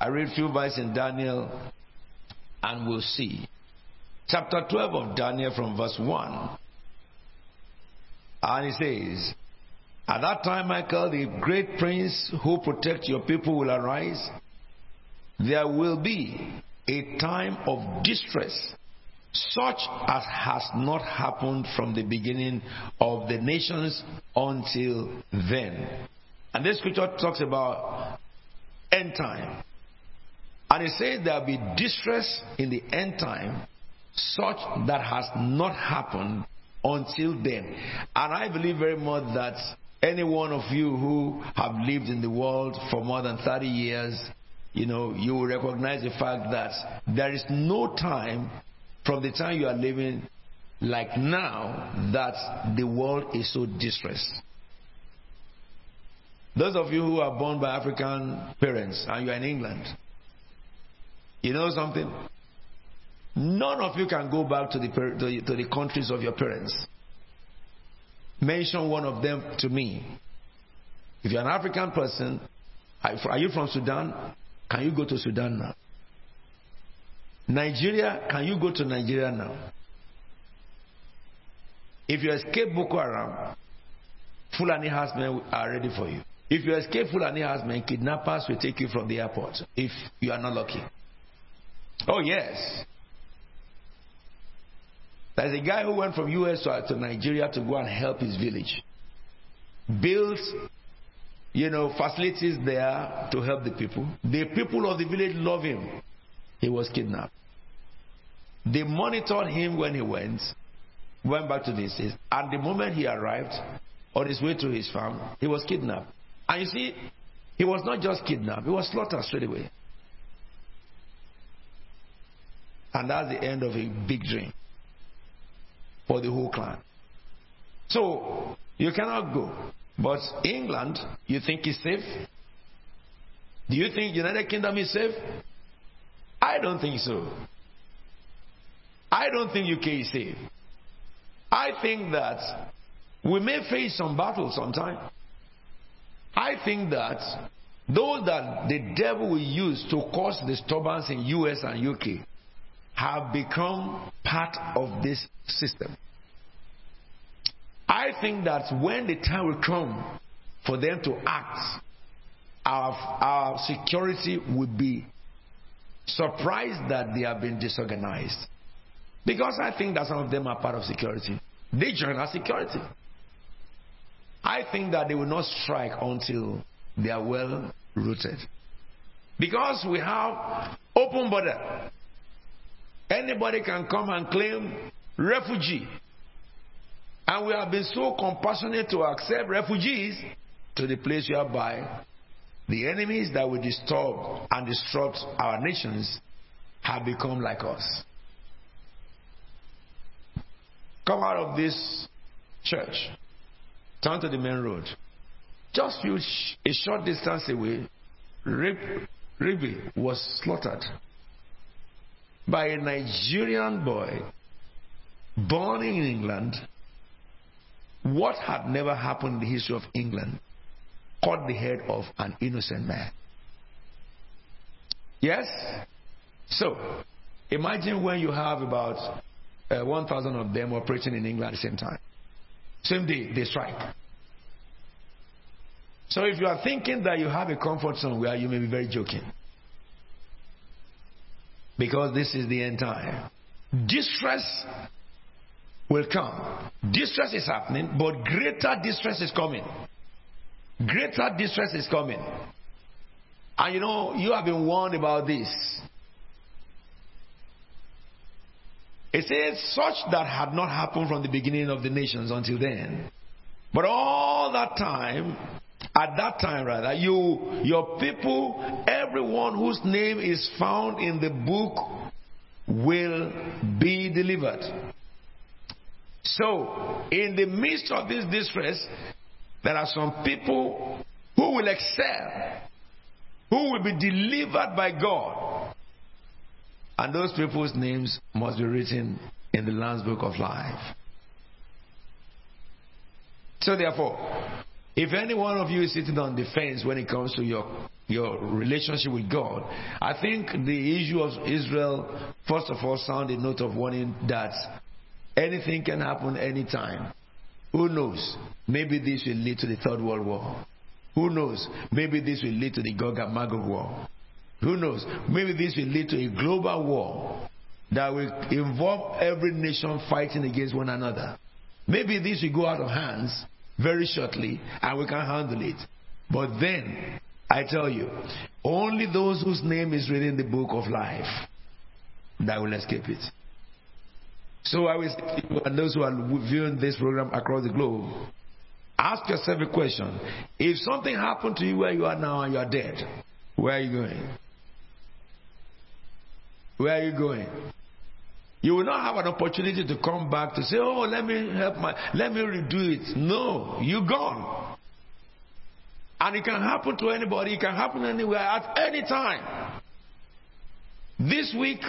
I read a few verses in Daniel and we'll see. Chapter 12 of Daniel from verse 1. And he says, At that time, Michael, the great prince who protects your people, will arise. There will be a time of distress, such as has not happened from the beginning of the nations until then. And this scripture talks about end time. And it says there will be distress in the end time, such that has not happened until then. And I believe very much that any one of you who have lived in the world for more than 30 years, you know, you will recognize the fact that there is no time from the time you are living like now that the world is so distressed. Those of you who are born by African parents and you are in England, you know something? None of you can go back to the, to the, to the countries of your parents. Mention one of them to me. If you're an African person, are you from Sudan? Can you go to Sudan now? Nigeria, can you go to Nigeria now? If you escape Boko Haram, Fulani herdsmen are ready for you. If you escape Fulani herdsmen, kidnappers will take you from the airport if you are not lucky. Oh, yes. There's a guy who went from US to, Nigeria to go and help his village. Built, you know, facilities there to help the people. The people of the village love him. He was kidnapped. They monitored him when he went, went back to the this. And the moment he arrived on his way to his farm, he was kidnapped. And you see, he was not just kidnapped, he was slaughtered straight away. And that's the end of a big dream for the whole clan. So, you cannot go. But England, you think is safe? Do you think United Kingdom is safe? I don't think so. I don't think UK is safe. I think that we may face some battles sometime. I think that those that the devil will use to cause disturbance in US and UK have become part of this system. I think that when the time will come for them to act, our, our security will be surprised that they have been disorganized. Because I think that some of them are part of security. They join our security. I think that they will not strike until they are well rooted. Because we have open border. Anybody can come and claim refugee. And we have been so compassionate to accept refugees to the place whereby the enemies that will disturb and disrupt our nations have become like us. Come out of this church, turn to the main road. Just few sh- a short distance away, Rib- Rigby was slaughtered by a Nigerian boy born in England. What had never happened in the history of England cut the head of an innocent man. Yes? So, imagine when you have about uh, 1,000 of them operating in England at the same time. Same day, they strike. So if you are thinking that you have a comfort somewhere, you may be very joking. Because this is the end time. Distress will come. Distress is happening, but greater distress is coming. Greater distress is coming. And you know, you have been warned about this. It says, such that had not happened from the beginning of the nations until then. But all that time, at that time rather, you, your people, everyone whose name is found in the book will be delivered. So, in the midst of this distress, there are some people who will excel, who will be delivered by God. And those people's names must be written in the Lamb's Book of Life. So, therefore, if any one of you is sitting on the fence when it comes to your, your relationship with God, I think the issue of Israel, first of all, sound a note of warning that anything can happen anytime. Who knows? Maybe this will lead to the Third World War. Who knows? Maybe this will lead to the Gog and Magog War. Who knows? Maybe this will lead to a global war that will involve every nation fighting against one another. Maybe this will go out of hands very shortly and we can handle it. But then, I tell you, only those whose name is written in the book of life that will escape it. So I will you and those who are viewing this program across the globe, ask yourself a question. If something happened to you where you are now and you are dead, where are you going? Where are you going? You will not have an opportunity to come back to say, "Oh, let me help my, let me redo it." No, you're gone. And it can happen to anybody. It can happen anywhere at any time. This week,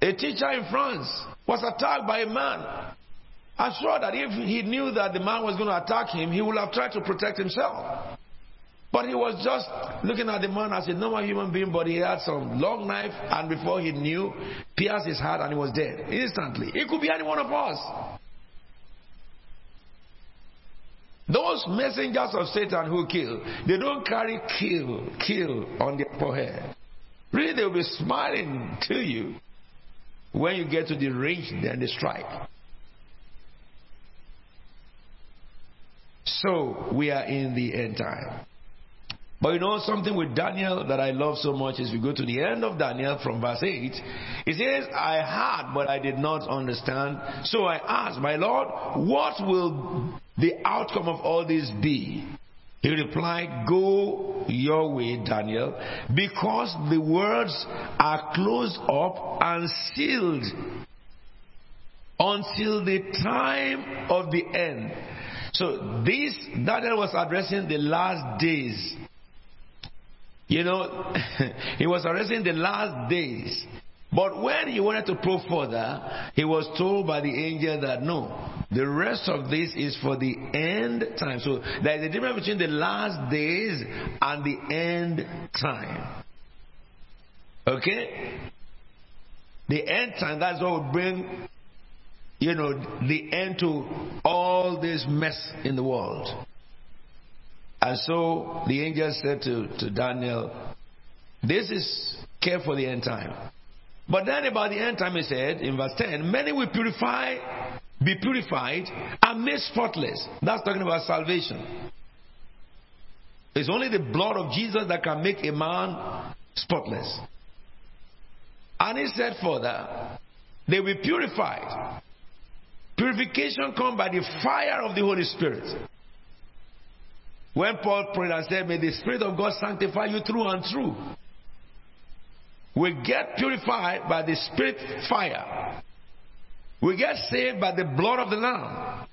a teacher in France was attacked by a man. I'm sure that if he knew that the man was going to attack him, he would have tried to protect himself. But he was just looking at the man as a normal human being, but he had some long knife, and before he knew, pierced his heart and he was dead instantly. It could be any one of us. Those messengers of Satan who kill, they don't carry kill, kill on their forehead. Really, they'll be smiling to you. When you get to the range, and they strike. So, we are in the end time. But you know something with Daniel that I love so much is we go to the end of Daniel from verse 8. It says, I heard, but I did not understand. So I asked, My Lord, what will the outcome of all this be? He replied, Go your way, Daniel, because the words are closed up and sealed until the time of the end. So this Daniel was addressing the last days. You know, he was addressing the last days. But when he wanted to probe further, he was told by the angel that no, the rest of this is for the end time. So there is a difference between the last days and the end time. Okay? The end time, that's what will bring, you know, the end to all this mess in the world. And so the angel said to, to Daniel, This is care for the end time. But then about the end time, he said in verse 10, many will purify, be purified, and made spotless. That's talking about salvation. It's only the blood of Jesus that can make a man spotless. And he said further, they will be purified. Purification comes by the fire of the Holy Spirit. When Paul prayed and said, May the Spirit of God sanctify you through and through. We get purified by the Spirit fire. We get saved by the blood of the Lamb.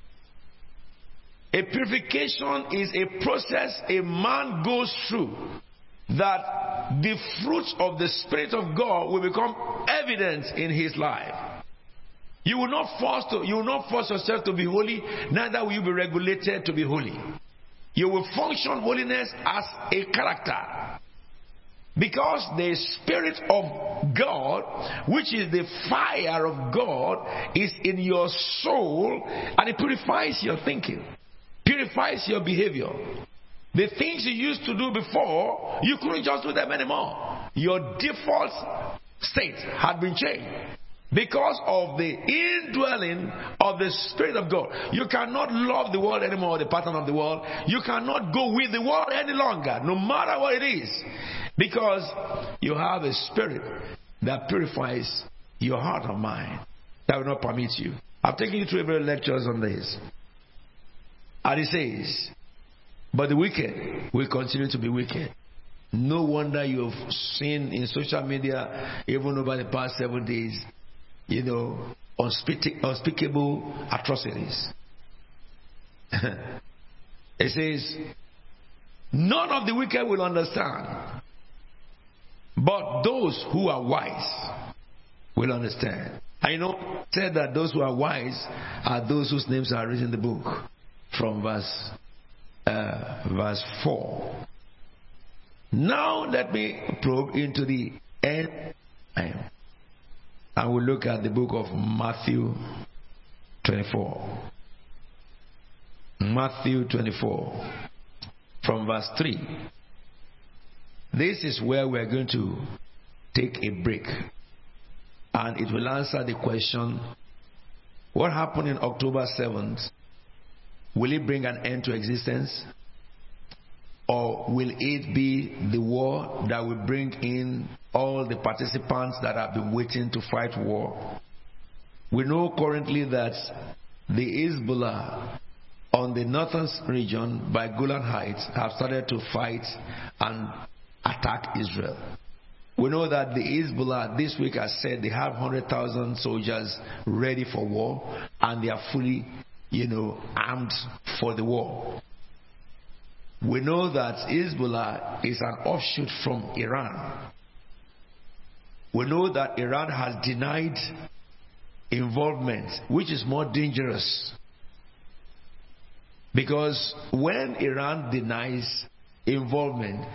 A purification is a process a man goes through that the fruits of the Spirit of God will become evident in his life. You will not force to, you will not force yourself to be holy, neither will you be regulated to be holy. You will function holiness as a character. Because the Spirit of God, which is the fire of God, is in your soul and it purifies your thinking, purifies your behavior. The things you used to do before, you couldn't just do them anymore. Your default state had been changed because of the indwelling of the Spirit of God. You cannot love the world anymore, the pattern of the world. You cannot go with the world any longer, no matter what it is, because you have a spirit that purifies your heart and mind that will not permit you. I've taken you through several lectures on this. And it says, but the wicked will continue to be wicked. No wonder you have seen in social media, even over the past seven days, you know, unspeakable atrocities. it says, None of the wicked will understand, but those who are wise will understand. I know said that those who are wise are those whose names are written in the book from verse uh, verse 4. Now let me probe into the end. And we'll look at the book of Matthew 24. Matthew 24 from verse 3. This is where we're going to take a break. And it will answer the question what happened in October 7th? Will it bring an end to existence? Or will it be the war that will bring in all the participants that have been waiting to fight war? We know currently that the Hezbollah on the northern region by Golan Heights have started to fight and attack Israel. We know that the Hezbollah this week has said they have 100,000 soldiers ready for war and they are fully, you know, armed for the war. We know that Hezbollah is an offshoot from Iran. We know that Iran has denied involvement, which is more dangerous. Because when Iran denies involvement,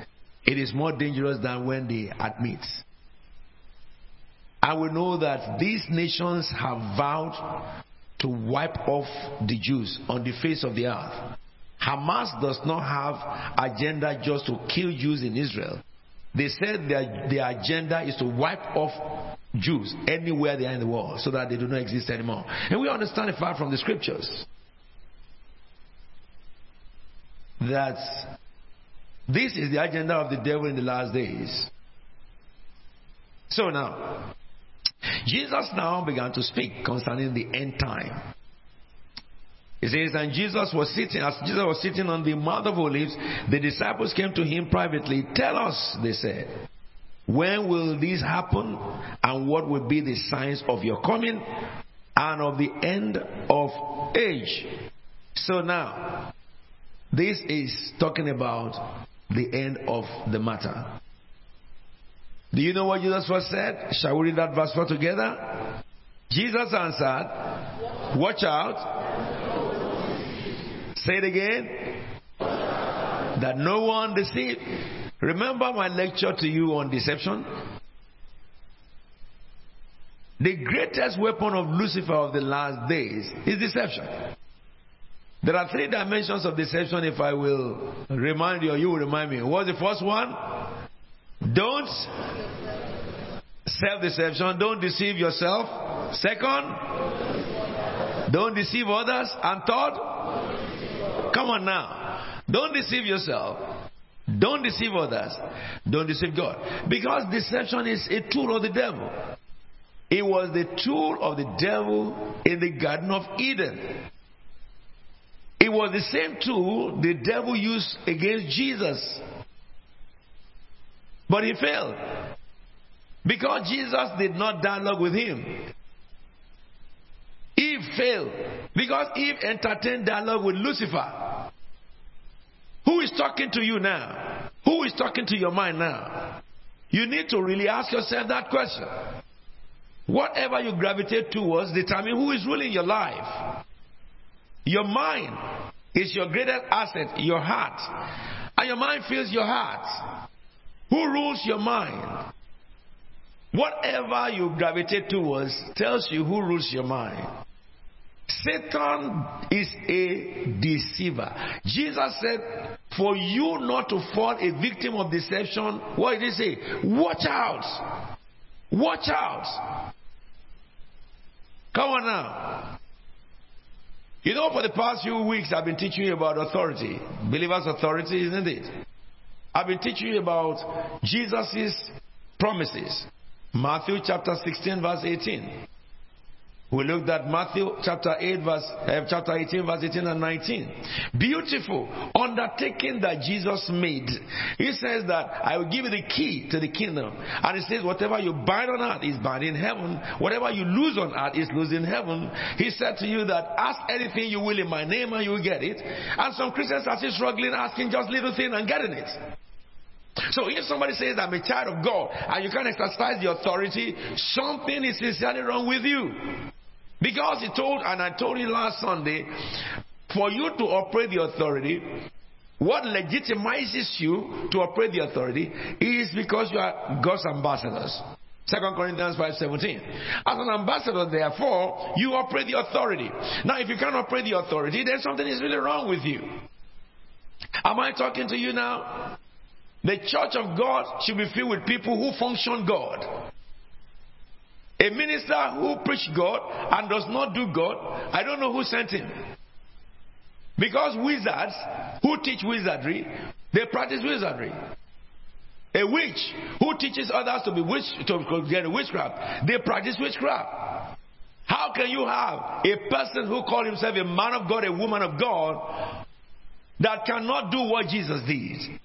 it is more dangerous than when they admit. And we know that these nations have vowed to wipe off the Jews on the face of the earth. Hamas does not have agenda just to kill Jews in Israel. They said their, their agenda is to wipe off Jews anywhere they are in the world so that they do not exist anymore. And we understand it far from the scriptures that this is the agenda of the devil in the last days. So now, Jesus now began to speak concerning the end time. He says, and Jesus was sitting, as Jesus was sitting on the Mount of Olives, the disciples came to him privately. Tell us, they said, when will this happen? And what will be the signs of your coming and of the end of age? So now, this is talking about the end of the matter. Do you know what Jesus was said? Shall we read that verse 4 together? Jesus answered, Watch out. Say it again. That no one deceive. Remember my lecture to you on deception? The greatest weapon of Lucifer of the last days is deception. There are three dimensions of deception, if I will remind you, or you will remind me. What's the first one? Don't self deception. Don't deceive yourself. Second, don't deceive others. And third, come on now. Don't deceive yourself. Don't deceive others. Don't deceive God. Because deception is a tool of the devil. It was the tool of the devil in the Garden of Eden. It was the same tool the devil used against Jesus. But he failed. Because Jesus did not dialogue with him. Eve failed. Because Eve entertained dialogue with Lucifer. Who is talking to you now? Who is talking to your mind now? You need to really ask yourself that question. Whatever you gravitate towards determine who is ruling your life. Your mind is your greatest asset, your heart. And your mind fills your heart. Who rules your mind? Whatever you gravitate towards tells you who rules your mind. Satan is a deceiver. Jesus said, For you not to fall a victim of deception, what did he say? Watch out. Watch out. Come on now. You know, for the past few weeks, I've been teaching you about authority. Believers' authority, isn't it? I've been teaching you about Jesus' promises. Matthew chapter 16, verse 18. We looked at Matthew chapter 8 verse uh, chapter 18 verse 18 and 19. Beautiful undertaking that Jesus made. He says that I will give you the key to the kingdom. And he says whatever you bind on earth is bound in heaven. Whatever you lose on earth is loose in heaven. He said to you that ask anything you will in my name and you will get it. And some Christians are still struggling asking just little thing and getting it. So if somebody says I'm a child of God and you can't exercise the authority, something is sincerely wrong with you. Because he told, and I told you last Sunday, for you to operate the authority, what legitimizes you to operate the authority is because you are God's ambassadors. 2 Corinthians 5:17. As an ambassador, therefore, you operate the authority. Now, if you can't operate the authority, then something is really wrong with you. Am I talking to you now? The church of God should be filled with people who function God. A minister who preach God and does not do God, I don't know who sent him. Because wizards who teach wizardry, they practice wizardry. A witch who teaches others to be witch to get witchcraft, they practice witchcraft. How can you have a person who calls himself a man of God, a woman of God, that cannot do what Jesus did?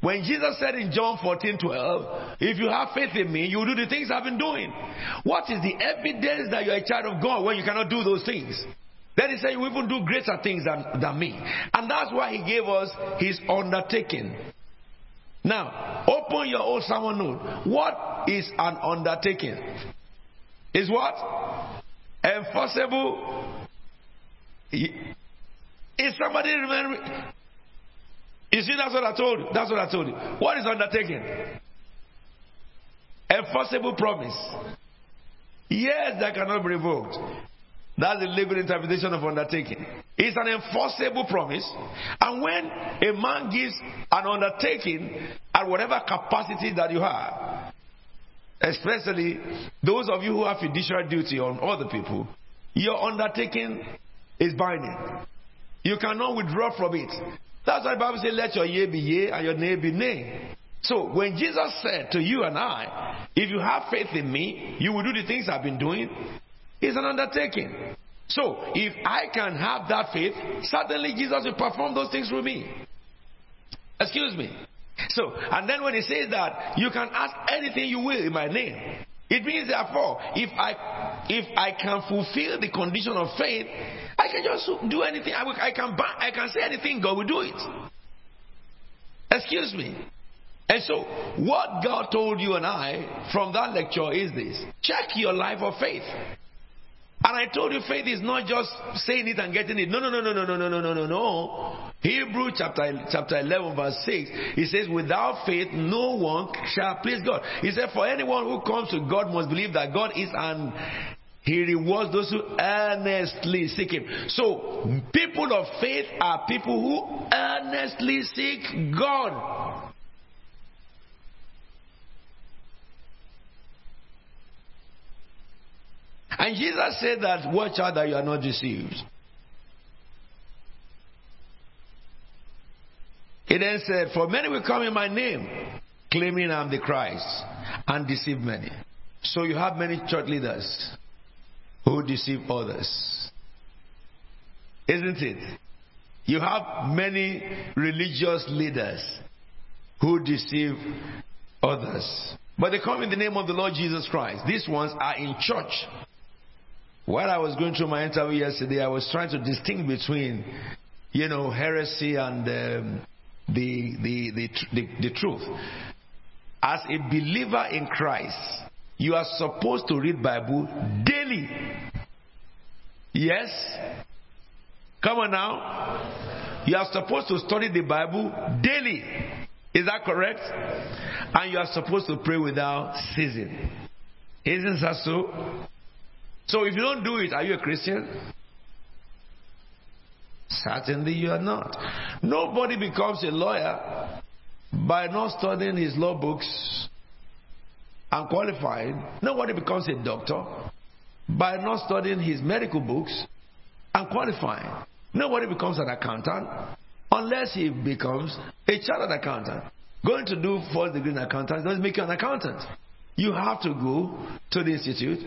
When Jesus said in John 14 12, if you have faith in me, you will do the things I've been doing. What is the evidence that you're a child of God when you cannot do those things? Then he said, You even do greater things than, than me. And that's why he gave us his undertaking. Now, open your old sermon note. What is an undertaking? Is what? Enforceable. Is somebody remember? You see, that's what I told you. That's what I told you. What is undertaking? Enforceable promise. Yes, that cannot be revoked. That's the legal interpretation of undertaking. It's an enforceable promise. And when a man gives an undertaking at whatever capacity that you have, especially those of you who have fiduciary duty on other people, your undertaking is binding. You cannot withdraw from it. That's why the Bible says, let your yea be yea and your nay be nay. So when Jesus said to you and I, if you have faith in me, you will do the things I've been doing, it's an undertaking. So if I can have that faith, certainly Jesus will perform those things through me. Excuse me. So, and then when he says that you can ask anything you will in my name, it means therefore, if I if I can fulfill the condition of faith, I can just do anything. I, will, I can I can say anything. God will do it. Excuse me. And so, what God told you and I from that lecture is this: check your life of faith. And I told you faith is not just saying it and getting it. No, no, no, no, no, no, no, no, no, no, no. Hebrew chapter, chapter 11 verse 6, he says, without faith no one shall please God. He said, for anyone who comes to God must believe that God is and he rewards those who earnestly seek Him. So, people of faith are people who earnestly seek God. And Jesus said that, watch out that you are not deceived. He then said, For many will come in my name, claiming I'm the Christ, and deceive many. So you have many church leaders who deceive others. Isn't it? You have many religious leaders who deceive others. But they come in the name of the Lord Jesus Christ. These ones are in church. While I was going through my interview yesterday, I was trying to distinguish between, you know, heresy and um, the, the, the, the, the truth. As a believer in Christ, you are supposed to read Bible daily. Yes? Come on now. You are supposed to study the Bible daily. Is that correct? And you are supposed to pray without ceasing. Isn't that so? So if you don't do it, are you a Christian? Certainly you are not. Nobody becomes a lawyer by not studying his law books and qualifying. Nobody becomes a doctor by not studying his medical books and qualifying. Nobody becomes an accountant unless he becomes a chartered accountant. Going to do first degree in accounting doesn't make you an accountant. You have to go to the institute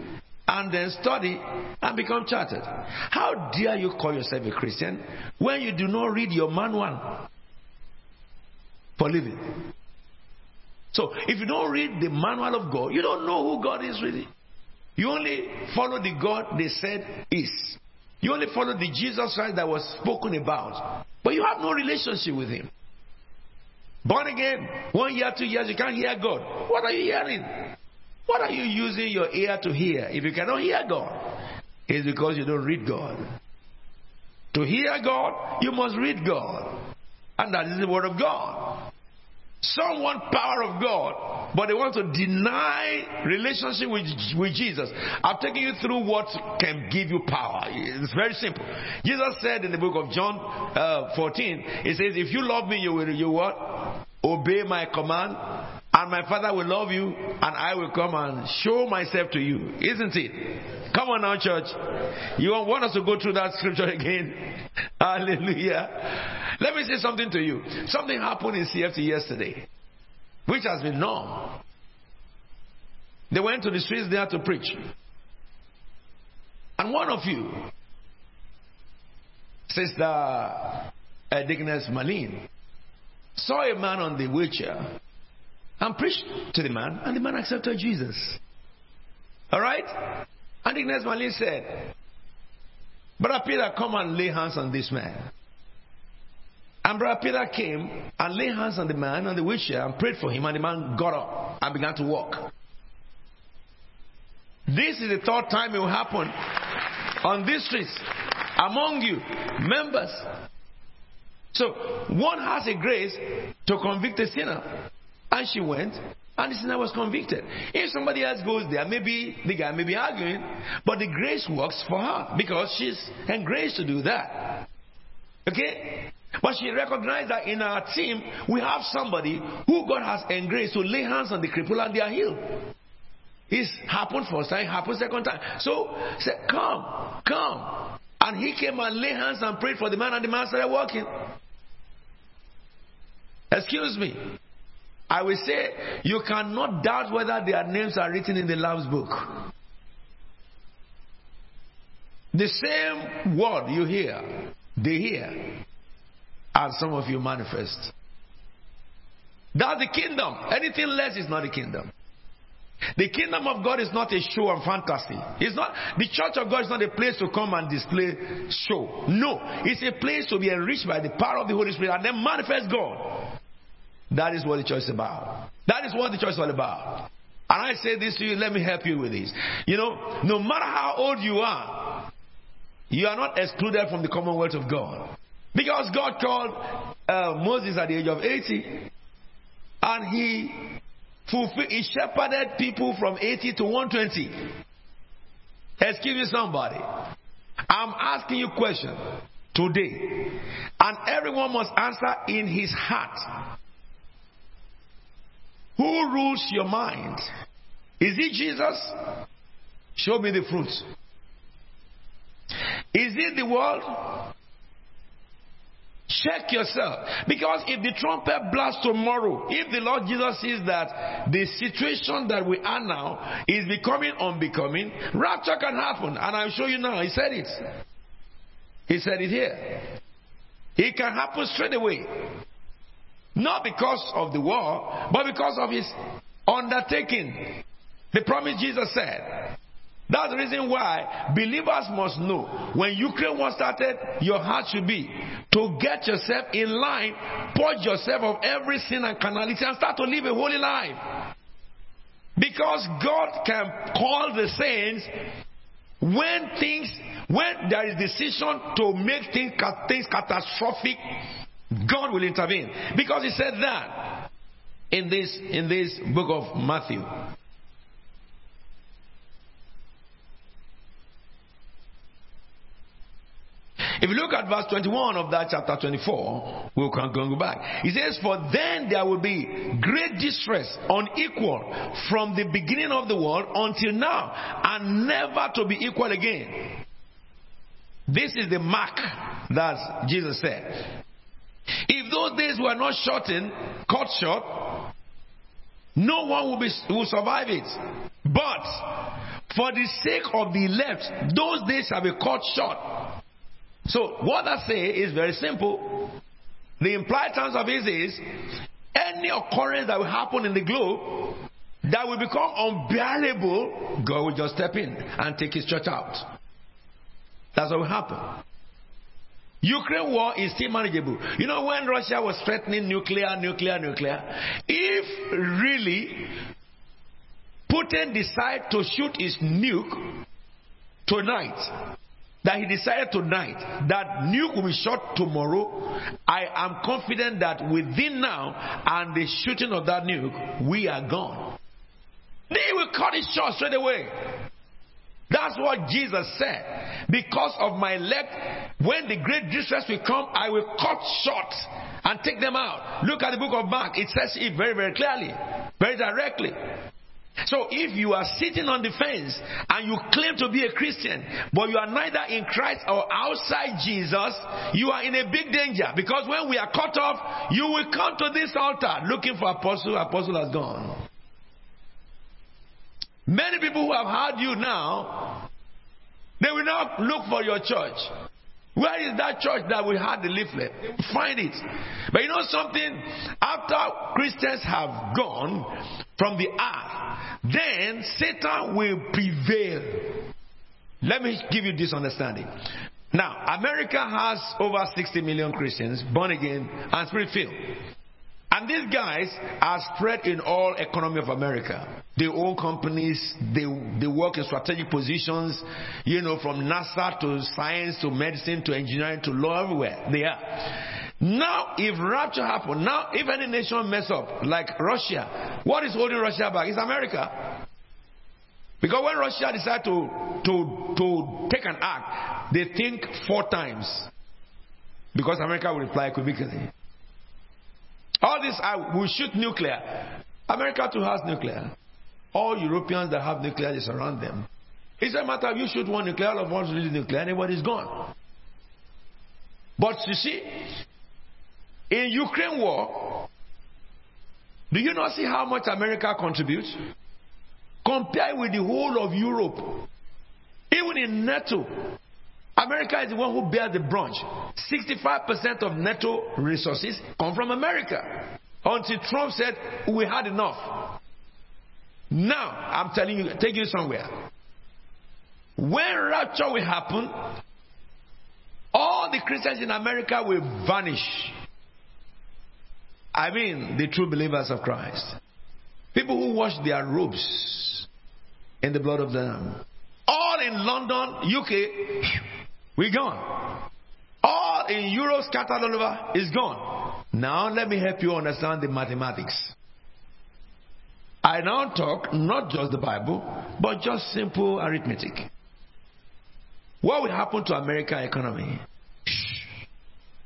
and then study and become chartered. How dare you call yourself a Christian when you do not read your manual for living? So, if you don't read the manual of God, you don't know who God is really. You only follow the God they said is. You only follow the Jesus Christ that was spoken about. But you have no relationship with Him. Born again, one year, two years, you can't hear God. What are you hearing? What are you using your ear to hear? If you cannot hear God, it's because you don't read God. To hear God, you must read God. And that is the Word of God. Some want power of God, but they want to deny relationship with, with Jesus. I've taken you through what can give you power. It's very simple. Jesus said in the book of John uh, 14, He says, If you love me, you will you what? Obey my command, and my Father will love you, and I will come and show myself to you. Isn't it? Come on now, church. You want us to go through that scripture again? Hallelujah. Let me say something to you. Something happened in CFT yesterday, which has been known. They went to the streets there to preach. And one of you, Sister uh, Dignes Malin, saw a man on the wheelchair and preached to the man, and the man accepted Jesus. All right? And Dignes Malin said, Brother Peter, come and lay hands on this man. And Brother Peter came and laid hands on the man on the wheelchair and prayed for him, and the man got up and began to walk. This is the third time it will happen on these streets among you, members. So one has a grace to convict a sinner. And she went, and the sinner was convicted. If somebody else goes there, maybe the guy may be arguing, but the grace works for her because she's engraced to do that. Okay? But she recognized that in our team, we have somebody who God has engraced to lay hands on the cripple and they are healed. It's happened first time, happened second time. So, said, come, come. And he came and lay hands and prayed for the man, and the man started walking. Excuse me. I will say, you cannot doubt whether their names are written in the Lamb's book. The same word you hear, they hear as some of you manifest. That's the kingdom. Anything less is not the kingdom. The kingdom of God is not a show and fantasy. It's not the church of God is not a place to come and display show. No, it's a place to be enriched by the power of the Holy Spirit and then manifest God. That is what the church is about. That is what the church is all about. And I say this to you, let me help you with this. You know, no matter how old you are, you are not excluded from the commonwealth of God. Because God called uh, Moses at the age of 80 and he fulfilled, he shepherded people from 80 to 120. Excuse me, somebody. I'm asking you a question today, and everyone must answer in his heart. Who rules your mind? Is it Jesus? Show me the fruits. Is it the world? Check yourself. Because if the trumpet blasts tomorrow, if the Lord Jesus sees that the situation that we are now is becoming unbecoming, rapture can happen. And I'll show you now. He said it. He said it here. It can happen straight away. Not because of the war, but because of his undertaking. The promise Jesus said. That's the reason why believers must know when Ukraine war started, your heart should be to get yourself in line, purge yourself of every sin and carnality, and start to live a holy life. Because God can call the saints when things, when there is decision to make things, things catastrophic, God will intervene. Because He said that in this in this book of Matthew. If you look at verse 21 of that chapter 24, we'll go back. He says, For then there will be great distress, unequal, from the beginning of the world until now, and never to be equal again. This is the mark that Jesus said. If those days were not shortened, cut short, no one will, be, will survive it. But for the sake of the elect, those days shall be cut short. So what I say is very simple. The implied terms of this is any occurrence that will happen in the globe that will become unbearable, God will just step in and take his church out. That's what will happen. Ukraine war is still manageable. You know, when Russia was threatening nuclear, nuclear, nuclear, if really Putin decide to shoot his nuke tonight, that he decided tonight that nuke will be shot tomorrow, I am confident that within now and the shooting of that nuke, we are gone. They will cut it short straight away. That's what Jesus said. Because of my elect, when the great distress will come, I will cut short and take them out. Look at the book of Mark. It says it very, very clearly, very directly. So if you are sitting on the fence and you claim to be a Christian, but you are neither in Christ or outside Jesus, you are in a big danger. Because when we are cut off, you will come to this altar looking for apostle. Apostle has gone. Many people who have heard you now, they will now look for your church. Where is that church that we had the leaflet? Find it. But you know something? After Christians have gone from the earth, then Satan will prevail. Let me give you this understanding. Now, America has over 60 million Christians, born again and spirit filled. And these guys are spread in all economy of America. They own companies, they, they work in strategic positions, you know, from NASA to science to medicine to engineering to law, everywhere they are. Now, if rapture happen, now if any nation mess up, like Russia, what is holding Russia back? It's America. Because when Russia decide to, to, to take an act, they think four times. Because America will reply quickly. All this, I will shoot nuclear. America too has nuclear. All Europeans that have nuclear is around them. It's a matter of you shoot one nuclear, all of us release nuclear, everybody's gone. But you see, in Ukraine war, do you not see how much America contributes? Compared with the whole of Europe, even in NATO, America is the one who bears the brunt. 65% of NATO resources come from America. Until Trump said, we had enough. Now, I'm telling you, take you somewhere. When rapture will happen, all the Christians in America will vanish. I mean, the true believers of Christ. People who wash their robes in the blood of the Lamb. All in London, UK, we gone. All in Europe scattered all over is gone. Now let me help you understand the mathematics. I now talk not just the Bible, but just simple arithmetic. What will happen to American economy?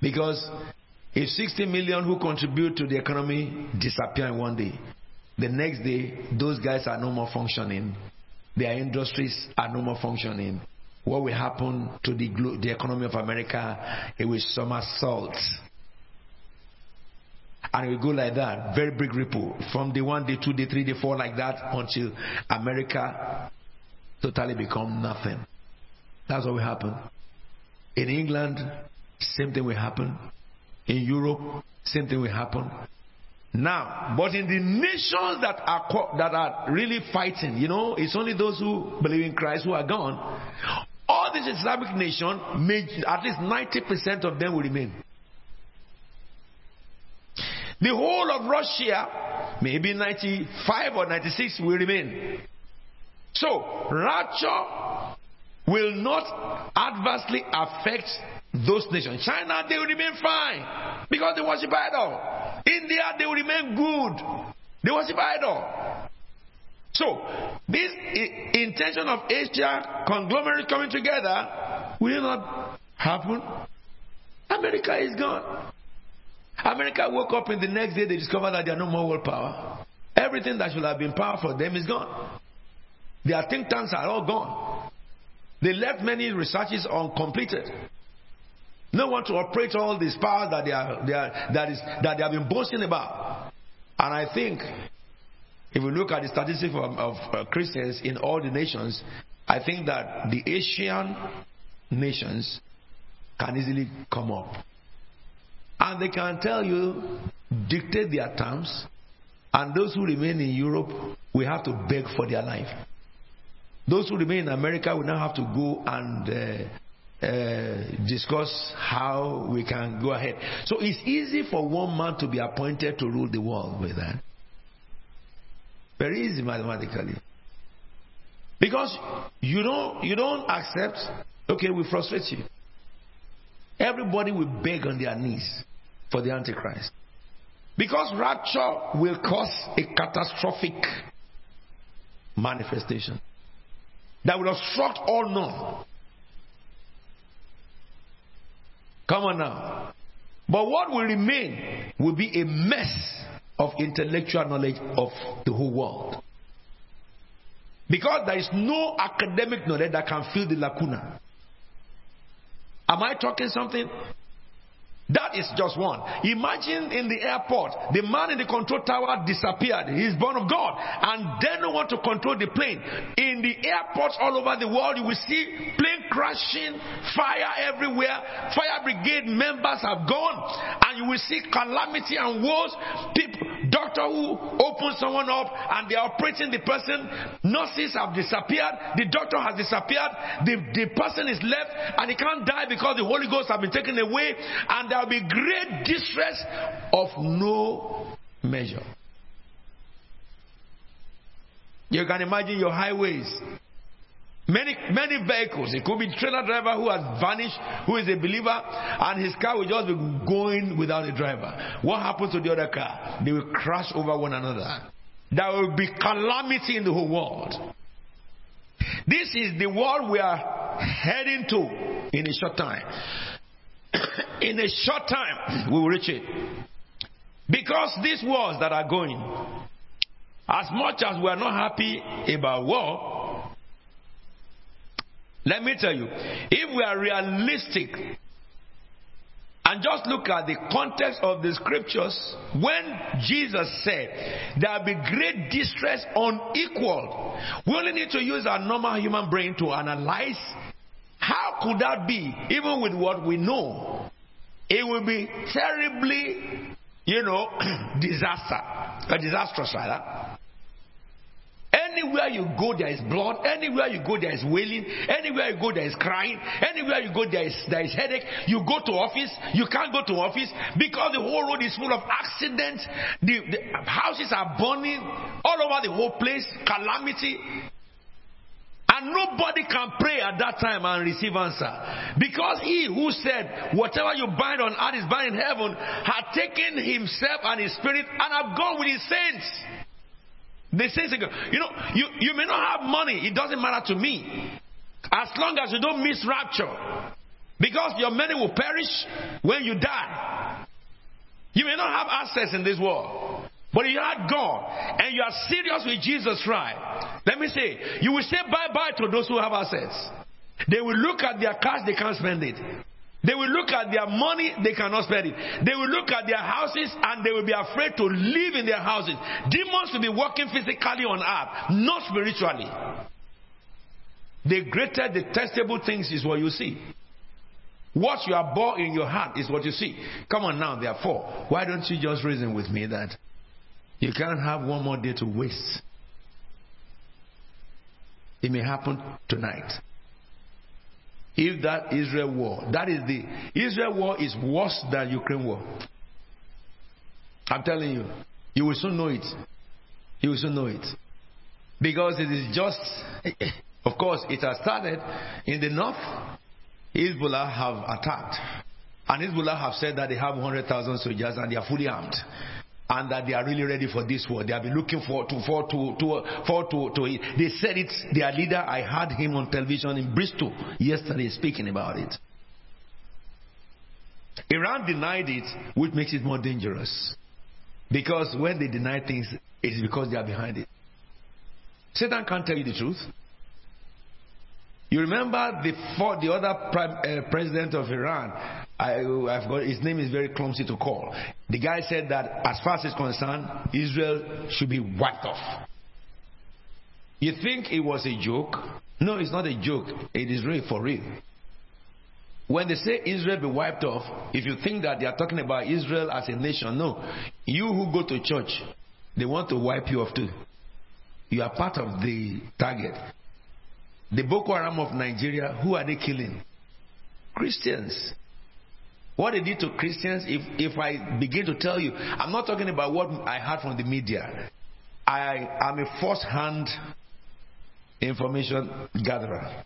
Because if 60 million who contribute to the economy disappear in one day, the next day those guys are no more functioning. Their industries are no more functioning. What will happen to the, the economy of America? It will somersault. And it will go like that, very big ripple. From the one, day two, day three, day four, like that, until America totally become nothing. That's what will happen. In England, same thing will happen. In Europe, same thing will happen. Now, but in the nations that are that are really fighting, you know, it's only those who believe in Christ who are gone. All these Islamic nations, at least ninety percent of them will remain. The whole of Russia, maybe ninety-five or ninety-six, will remain. So, rapture will not adversely affect those nations. China, they will remain fine because they worship idol. India, they will remain good. They worship idol. So, this intention of Asia conglomerate coming together will not happen. America is gone. America woke up in the next day, they discovered that they are no more world power. Everything that should have been power for them is gone. Their think tanks are all gone. They left many researches uncompleted. No one to operate all these powers that they are, they are that is that they have been boasting about. And I think if we look at the statistics of, of uh, Christians in all the nations, I think that the Asian nations can easily come up. And they can tell you, dictate their terms, and those who remain in Europe will have to beg for their life. Those who remain in America will now have to go and uh, uh, discuss how we can go ahead. So it's easy for one man to be appointed to rule the world with that. Very easy mathematically. Because you don't you don't accept, okay, we frustrate you. Everybody will beg on their knees for the Antichrist. Because rapture will cause a catastrophic manifestation that will obstruct all known. Come on now. But what will remain will be a mess of intellectual knowledge of the whole world. Because there is no academic knowledge that can fill the lacuna. Am I talking something? That is just one. Imagine in the airport, the man in the control tower disappeared. He's born of God. And then no one to control the plane. In the airports all over the world, you will see plane crashing, fire everywhere. Fire brigade members have gone. And you will see calamity and woes. People, doctor who opens someone up and they are operating the person. Nurses have disappeared. The doctor has disappeared. The, the person is left and he can't die because the Holy Ghost have been taken away. And there will be great distress of no measure. You can imagine your highways. Many, many vehicles. It could be a trailer driver who has vanished, who is a believer, and his car will just be going without a driver. What happens to the other car? They will crash over one another. There will be calamity in the whole world. This is the world we are heading to in a short time. in a short time, we will reach it. Because these wars that are going, as much as we are not happy about war, let me tell you, if we are realistic and just look at the context of the scriptures, when Jesus said there will be great distress unequaled, we only need to use our normal human brain to analyze how could that be, even with what we know? It will be terribly, you know, disaster, a disastrous rather. Anywhere you go, there is blood. Anywhere you go, there is wailing. Anywhere you go, there is crying. Anywhere you go, there is, there is headache. You go to office, you can't go to office because the whole road is full of accidents. The, the houses are burning all over the whole place. Calamity. And nobody can pray at that time and receive answer. Because he who said, whatever you bind on earth is bound in heaven, had taken himself and his spirit and have gone with his saints. The saints, you know, you, you may not have money. It doesn't matter to me. As long as you don't miss rapture. Because your money will perish when you die. You may not have access in this world. But you are God and you are serious with Jesus Christ. Let me say, you will say bye bye to those who have access. They will look at their cash, they can't spend it. They will look at their money, they cannot spend it. They will look at their houses and they will be afraid to live in their houses. Demons will be working physically on earth, not spiritually. The greater detestable things is what you see. What you are born in your heart is what you see. Come on now, therefore. Why don't you just reason with me that you can't have one more day to waste? It may happen tonight. If that Israel war, that is the Israel war is worse than Ukraine war. I'm telling you, you will soon know it. You will soon know it. Because it is just, of course, it has started in the north. Hezbollah have attacked. And Hezbollah have said that they have 100,000 soldiers and they are fully armed and that they are really ready for this war. They have been looking for to for to to for to, to it. They said it. Their leader, I heard him on television in Bristol yesterday speaking about it. Iran denied it, which makes it more dangerous. Because when they deny things, it is because they are behind it. Satan can't tell you the truth. You remember the, the other prime, uh, president of Iran? I, I've got his name is very clumsy to call. The guy said that as far as it's concerned, Israel should be wiped off. You think it was a joke? No, it's not a joke. It is real for real. When they say Israel be wiped off, if you think that they are talking about Israel as a nation, no. You who go to church, they want to wipe you off too. You are part of the target. The Boko Haram of Nigeria, who are they killing? Christians. What they did to Christians, if, if I begin to tell you, I'm not talking about what I heard from the media. I am a first hand information gatherer.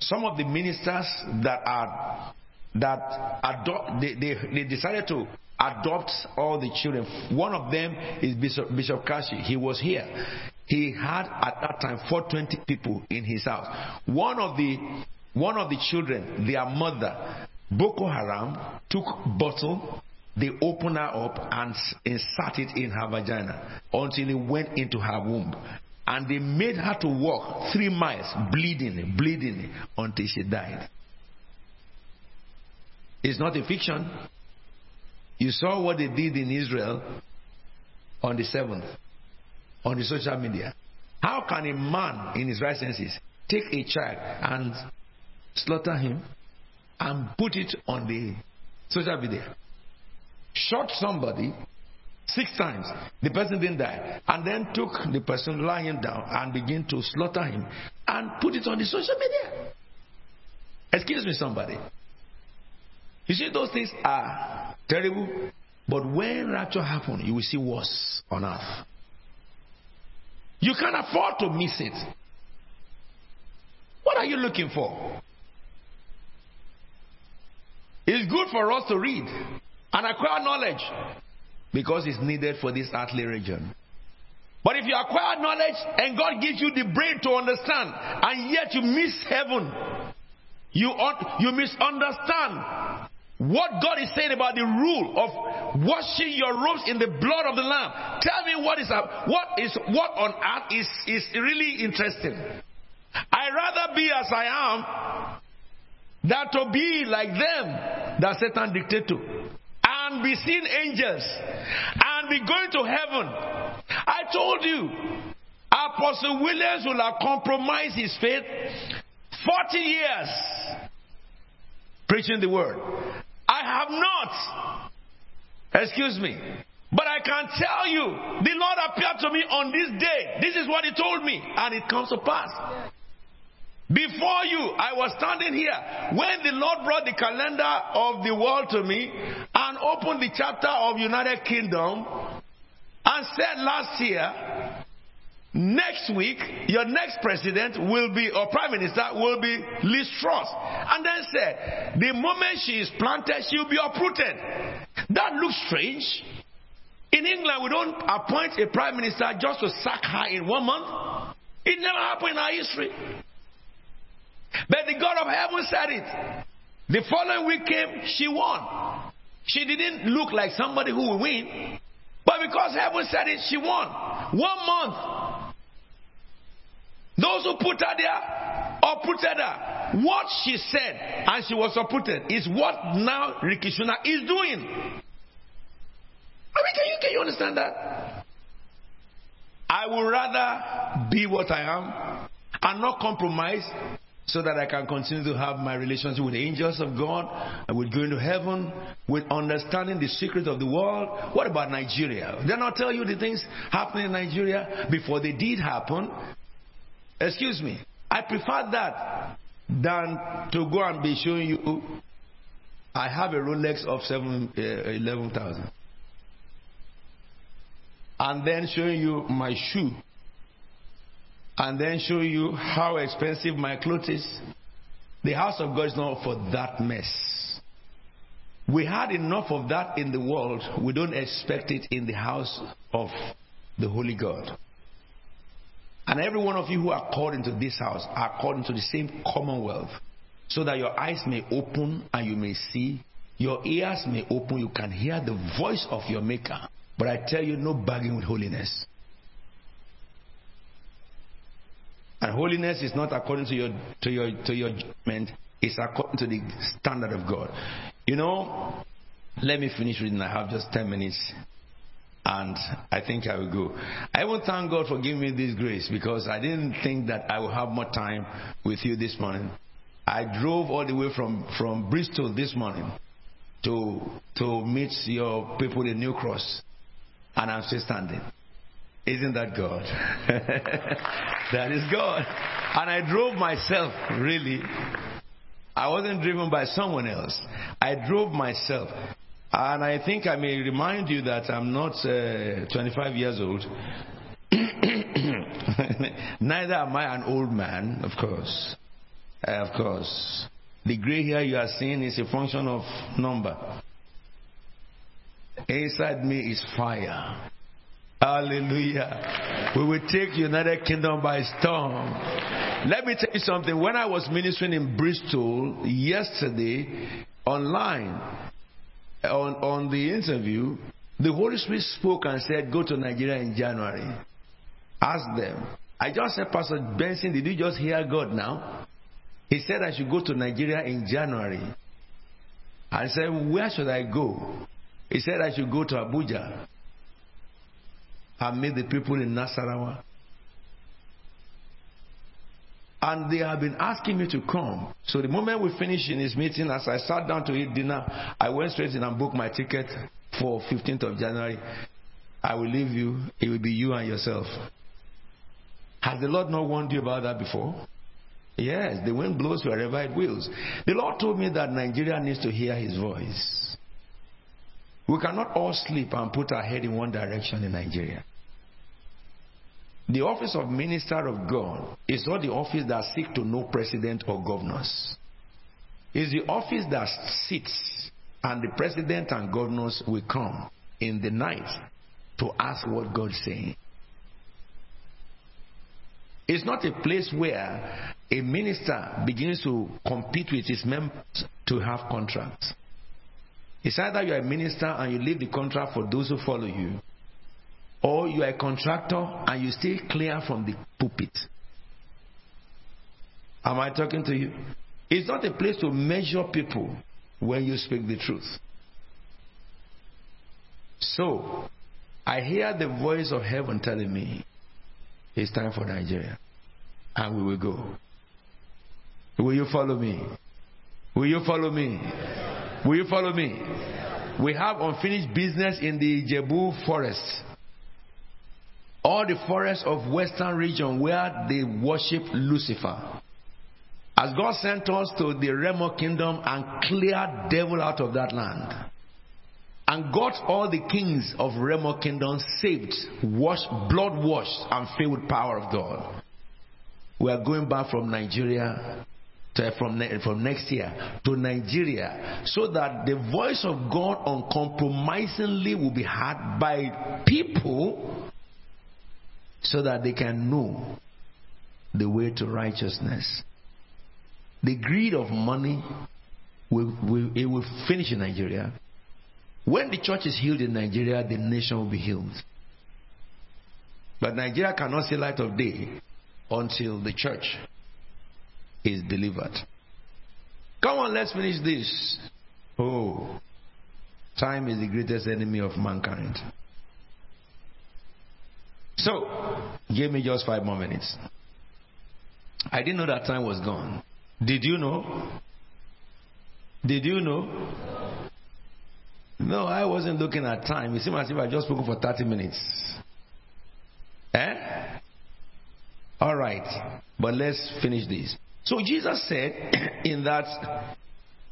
Some of the ministers that are that adopt they, they, they decided to adopt all the children. One of them is Bishop, Bishop Kashi. He was here. He had at that time 420 people in his house. One of the one of the children, their mother, Boko Haram, took bottle, they opened her up and insert it in her vagina until it went into her womb. And they made her to walk three miles, bleeding, bleeding, until she died. It's not a fiction. You saw what they did in Israel on the 7th on the social media. How can a man in his right senses take a child and slaughter him and put it on the social media? Shot somebody six times, the person didn't die, and then took the person lying down and began to slaughter him and put it on the social media. Excuse me, somebody. You see, those things are terrible, but when rapture happens, you will see worse on earth. You can't afford to miss it. What are you looking for? It's good for us to read and acquire knowledge because it's needed for this earthly region. But if you acquire knowledge and God gives you the brain to understand, and yet you miss heaven, you, un- you misunderstand what God is saying about the rule of washing your robes in the blood of the Lamb. Tell me what is what is what on earth is is really interesting. I rather be as I am than to be like them that Satan dictate to, and be seeing angels, and be going to heaven. I told you, Apostle Williams will have compromised his faith 40 years preaching the word. I have not. Excuse me. But I can tell you, the Lord appeared to me on this day. This is what He told me, and it comes to pass. Before you, I was standing here when the Lord brought the calendar of the world to me and opened the chapter of United Kingdom and said last year Next week, your next president will be, or prime minister will be Liz Truss. And then said, the moment she is planted, she'll be uprooted. That looks strange. In England, we don't appoint a prime minister just to sack her in one month. It never happened in our history. But the God of heaven said it. The following week came, she won. She didn't look like somebody who will win. But because heaven said it, she won. One month those who put her there or uprooted her. What she said and she was uprooted is what now Rishi Sunak is doing. I mean, can you, can you understand that? I would rather be what I am and not compromise so that I can continue to have my relationship with the angels of God and with going to heaven, with understanding the secret of the world. What about Nigeria? Then I'll tell you the things happening in Nigeria before they did happen. Excuse me. I prefer that than to go and be showing you I have a Rolex of seven, uh, 11,000 and then showing you my shoe and then show you how expensive my clothes is. The house of God is not for that mess. We had enough of that in the world. We don't expect it in the house of the Holy God. And every one of you who are called into this house are called into the same commonwealth so that your eyes may open and you may see, your ears may open, you can hear the voice of your Maker. But I tell you, no bargaining with holiness. And holiness is not according to your to your to your judgment, it's according to the standard of God. You know, let me finish reading. I have just ten minutes. And I think I will go. I will thank God for giving me this grace because I didn't think that I would have more time with you this morning. I drove all the way from, from Bristol this morning to, to meet your people in New Cross. And I'm still standing. Isn't that God? that is God. And I drove myself, really. I wasn't driven by someone else. I drove myself. And I think I may remind you that I'm not uh, 25 years old. Neither am I an old man, of course. Uh, of course. The gray hair you are seeing is a function of number. Inside me is fire. Hallelujah. We will take United Kingdom by storm. Let me tell you something. When I was ministering in Bristol yesterday online on, on the interview, the Holy Spirit spoke and said, Go to Nigeria in January. Ask them. I just said, Pastor Benson, did you just hear God now? He said I should go to Nigeria in January. I said, Where should I go? He said I should go to Abuja and meet the people in Nasarawa. And they have been asking me to come. So the moment we finished in his meeting, as I sat down to eat dinner, I went straight in and booked my ticket for 15th of January. I will leave you. It will be you and yourself. Has the Lord not warned you about that before? Yes, the wind blows wherever it wills. The Lord told me that Nigeria needs to hear his voice. We cannot all sleep and put our head in one direction in Nigeria. The office of minister of God is not the office that seeks to know president or governors. It's the office that sits and the president and governors will come in the night to ask what God's saying. It's not a place where a minister begins to compete with his members to have contracts. It's either you're a minister and you leave the contract for those who follow you, or you are a contractor and you stay clear from the pulpit. Am I talking to you? It's not a place to measure people when you speak the truth. So, I hear the voice of heaven telling me it's time for Nigeria. And we will go. Will you follow me? Will you follow me? Will you follow me? We have unfinished business in the Jebu forest all the forests of western region where they worship Lucifer. As God sent us to the Remo kingdom and cleared devil out of that land. And got all the kings of Remo kingdom saved, washed, blood washed, and filled with power of God. We are going back from Nigeria to, from, from next year to Nigeria so that the voice of God uncompromisingly will be heard by people so that they can know the way to righteousness. The greed of money will, will, it will finish in Nigeria. When the church is healed in Nigeria, the nation will be healed. But Nigeria cannot see light of day until the church is delivered. Come on, let's finish this. Oh, time is the greatest enemy of mankind. So, give me just five more minutes. I didn't know that time was gone. Did you know? Did you know? No, I wasn't looking at time. It seemed as if I just spoke for 30 minutes. Eh? All right. But let's finish this. So Jesus said in that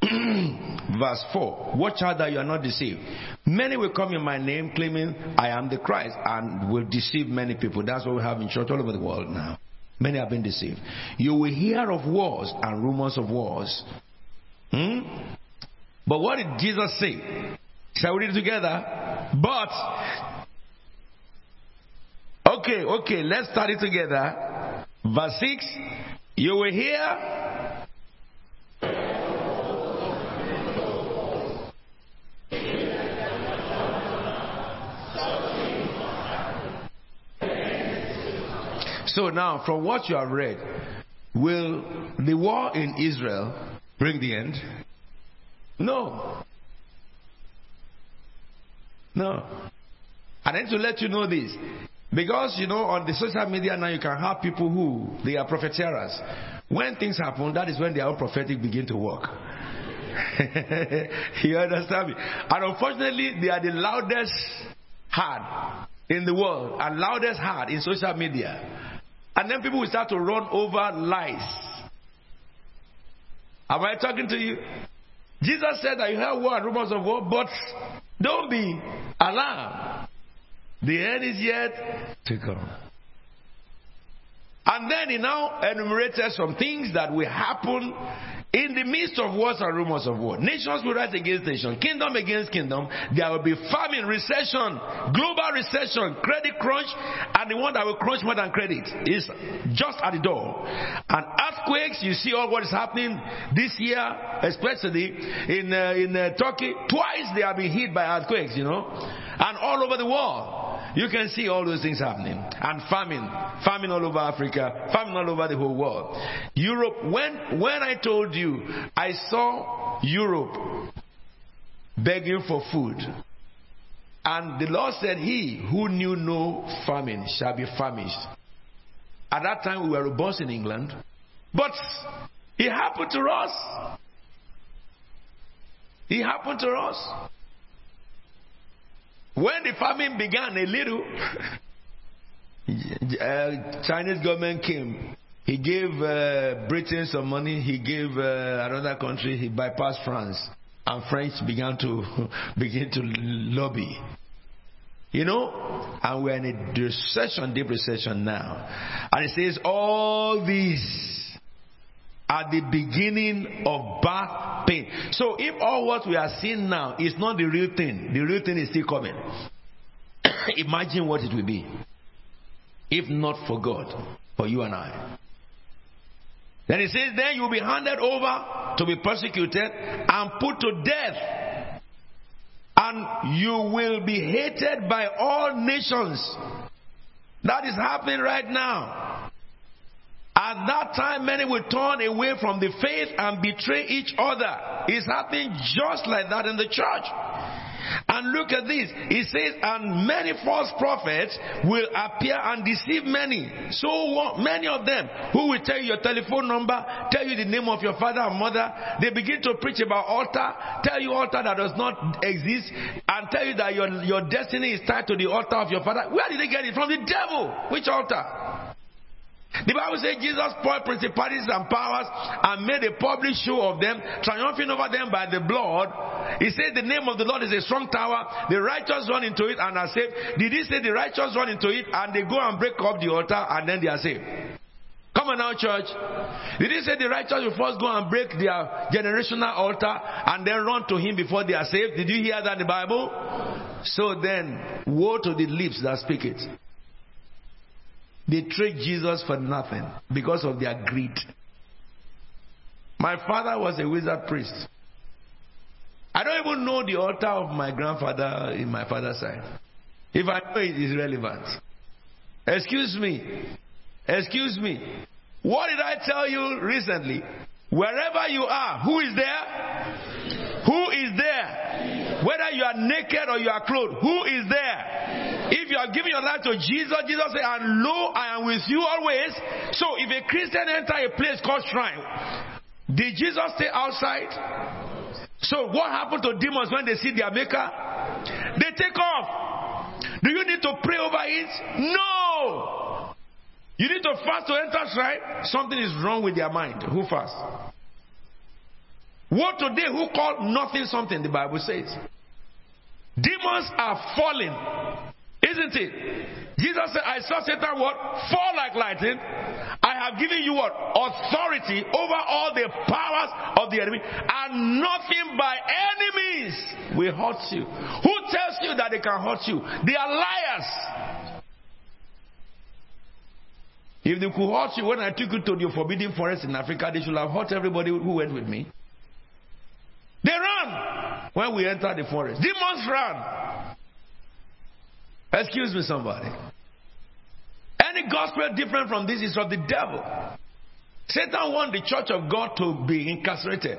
verse 4 Watch out that you are not deceived. Many will come in my name claiming I am the Christ and will deceive many people. That's what we have in church all over the world now. Many have been deceived. You will hear of wars and rumors of wars. Hmm? But what did Jesus say? Shall we read it together? But, okay, okay, let's study together. Verse 6 You will hear. So now, from what you have read, will the war in Israel bring the end? No. No. I need to let you know this. Because, you know, on the social media now you can have people who, they are propheteers. When things happen, that is when their own prophetic begin to work. you understand me? And unfortunately, they are the loudest heart in the world and loudest heart in social media. And then people will start to run over lies. Am I talking to you? Jesus said that you have war and rumors of war, but don't be alarmed. The end is yet to come. And then he now enumerated some things that will happen in the midst of wars and rumors of war. Nations will rise against nation, kingdom against kingdom. There will be famine, recession, global recession, credit crunch, and the one that will crunch more than credit is just at the door. And earthquakes, you see all what is happening this year, especially in, uh, in uh, Turkey. Twice they have been hit by earthquakes, you know, and all over the world. You can see all those things happening. And famine. Famine all over Africa. Famine all over the whole world. Europe, when, when I told you, I saw Europe begging for food. And the Lord said, He who knew no famine shall be famished. At that time, we were robust in England. But it happened to us. It happened to us. When the famine began a little, uh, Chinese government came. He gave uh, Britain some money. He gave uh, another country. He bypassed France, and French began to begin to lobby. You know, and we're in a recession, deep recession now. And it says all these at the beginning of back pain. So if all what we are seeing now is not the real thing, the real thing is still coming. Imagine what it will be if not for God, for you and I. Then it says, then you will be handed over to be persecuted and put to death. And you will be hated by all nations. That is happening right now. At that time, many will turn away from the faith and betray each other. It's happening just like that in the church. And look at this. It says, and many false prophets will appear and deceive many. So many of them who will tell you your telephone number, tell you the name of your father and mother. They begin to preach about altar, tell you altar that does not exist, and tell you that your, your destiny is tied to the altar of your father. Where did they get it? From the devil. Which altar? The Bible says Jesus spoiled principalities and powers and made a public show of them, triumphing over them by the blood. He said the name of the Lord is a strong tower. The righteous run into it and are saved. Did he say the righteous run into it and they go and break up the altar and then they are saved? Come on now, church. Did he say the righteous will first go and break their generational altar and then run to him before they are saved? Did you hear that in the Bible? So then, woe to the lips that speak it. They trade Jesus for nothing because of their greed. My father was a wizard priest. I don't even know the altar of my grandfather in my father's side. If I know it is relevant. Excuse me. Excuse me. What did I tell you recently? Wherever you are, who is there? Who is there? Whether you are naked or you are clothed, who is there? If you are giving your life to Jesus, Jesus said, And lo, I am with you always. So if a Christian enter a place called shrine, did Jesus stay outside? So what happened to demons when they see their maker? They take off. Do you need to pray over it? No. You need to fast to enter shrine. Something is wrong with their mind. Who fast? What today who call nothing something, the Bible says. Demons are falling. Isn't it? Jesus said, I saw Satan what? Fall like lightning. I have given you what? Authority over all the powers of the enemy, and nothing by any means will hurt you. Who tells you that they can hurt you? They are liars. If they could hurt you when I took you to the forbidden forest in Africa, they should have hurt everybody who went with me. They ran when we entered the forest. Demons ran. Excuse me, somebody. Any gospel different from this is of the devil. Satan wants the church of God to be incarcerated.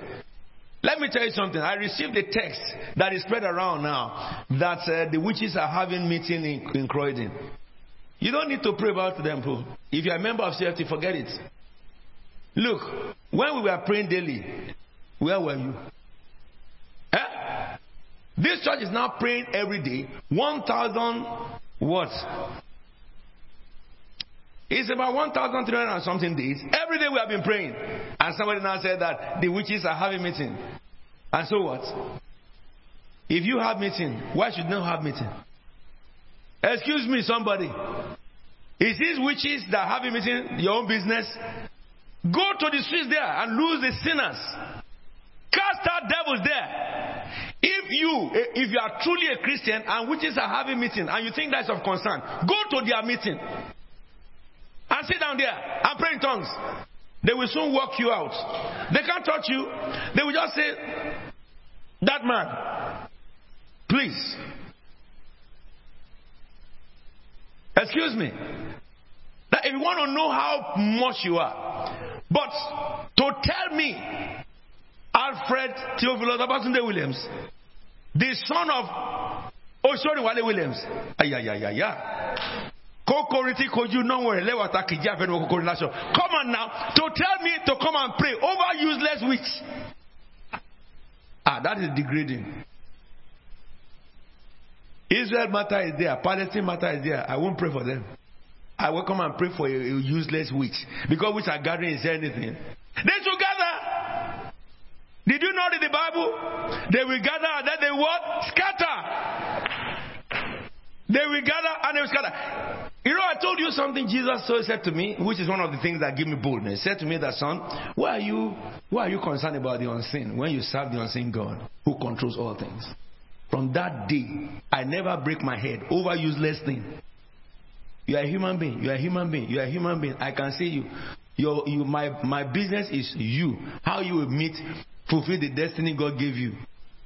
Let me tell you something. I received a text that is spread around now that uh, the witches are having meeting in, in Croydon. You don't need to pray about them, bro. If you're a member of CFT, forget it. Look, when we were praying daily, where were you? This church is now praying every day. 1,000 what? It's about 1,300 and something days. Every day we have been praying. And somebody now said that the witches are having meeting. And so what? If you have meeting, why should not have meeting? Excuse me, somebody. Is these witches that have a meeting your own business? Go to the streets there and lose the sinners. Cast out devils there. If you, if you are truly a Christian and witches are having meeting and you think that's of concern, go to their meeting and sit down there and pray in tongues. They will soon walk you out. They can't touch you. They will just say, "That man, please." Excuse me. That if you want to know how much you are, but to tell me Alfred Theophilus Abatunde Williams, the son of Wale Williams. Ayayayaya. Lewata kija fenu kokori nation. Come on now to tell me to come and pray over useless witch. Ah, that is degrading. Israel matter is there, Palestine matter is there. I won't pray for them. I will come and pray for a, a useless witch because which are gathering is anything. They should. Did you know in the Bible? They will gather and then they what? Scatter. They will gather and they will scatter. You know, I told you something Jesus said to me, which is one of the things that give me boldness. He said to me that son, why are you why are you concerned about the unseen when you serve the unseen God who controls all things? From that day, I never break my head over useless thing. You are a human being. You are a human being. You are a human being. I can see you. Your, you, my, my business is you. How you will meet, fulfill the destiny God gave you.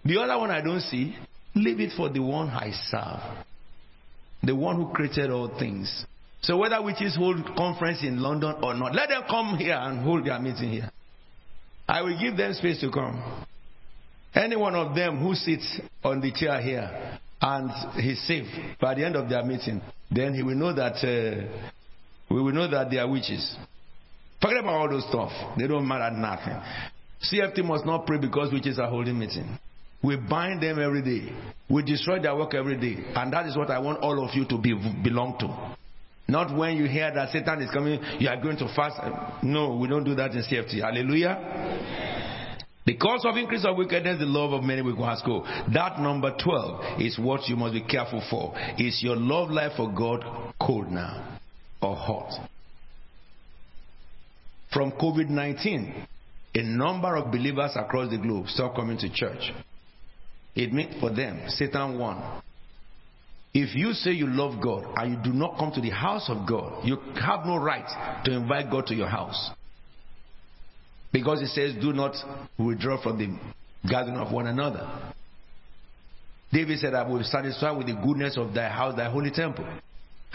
The other one I don't see, leave it for the one I serve. The one who created all things. So whether witches hold conference in London or not, let them come here and hold their meeting here. I will give them space to come. Any one of them who sits on the chair here and he's safe by the end of their meeting, then he will know that uh, we will know that they are witches. Forget about all those stuff. They don't matter nothing. CFT must not pray because witches are holding meeting. We bind them every day. We destroy their work every day. And that is what I want all of you to be, belong to. Not when you hear that Satan is coming, you are going to fast. No, we don't do that in CFT. Hallelujah. Because of increase of wickedness, the love of many will go go. That number 12 is what you must be careful for. Is your love life for God cold now or hot? From COVID 19, a number of believers across the globe stopped coming to church. It means for them, Satan won. If you say you love God and you do not come to the house of God, you have no right to invite God to your house. Because it says, do not withdraw from the gathering of one another. David said, I will be satisfied with the goodness of thy house, thy holy temple.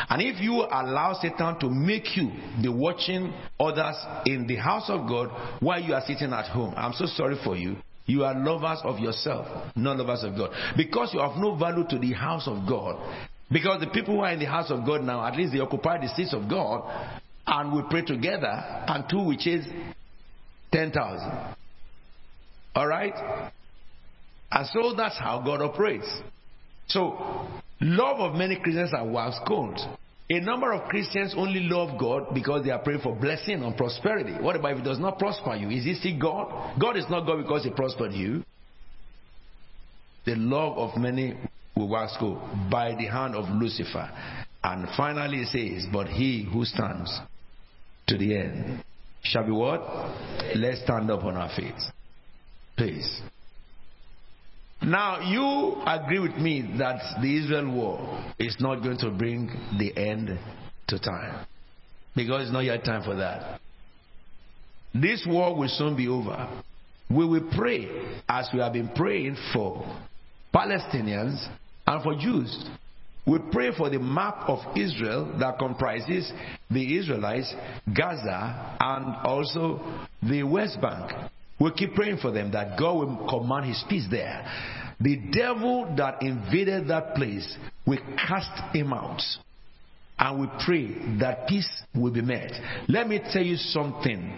And if you allow Satan to make you the watching others in the house of God while you are sitting at home, I'm so sorry for you. You are lovers of yourself, not lovers of God. Because you have no value to the house of God. Because the people who are in the house of God now, at least they occupy the seats of God, and we pray together, and two we chase 10,000. Alright? And so that's how God operates. So, love of many Christians are wax cold. A number of Christians only love God because they are praying for blessing and prosperity. What about if it does not prosper you? Is he still God? God is not God because he prospered you. The love of many will wax cold by the hand of Lucifer. And finally it says, But he who stands to the end shall be what? Let's stand up on our feet. Please. Now, you agree with me that the Israel war is not going to bring the end to time. Because it's not yet time for that. This war will soon be over. We will pray as we have been praying for Palestinians and for Jews. We pray for the map of Israel that comprises the Israelites, Gaza, and also the West Bank. We keep praying for them that God will command His peace there. The devil that invaded that place, we cast him out. And we pray that peace will be met. Let me tell you something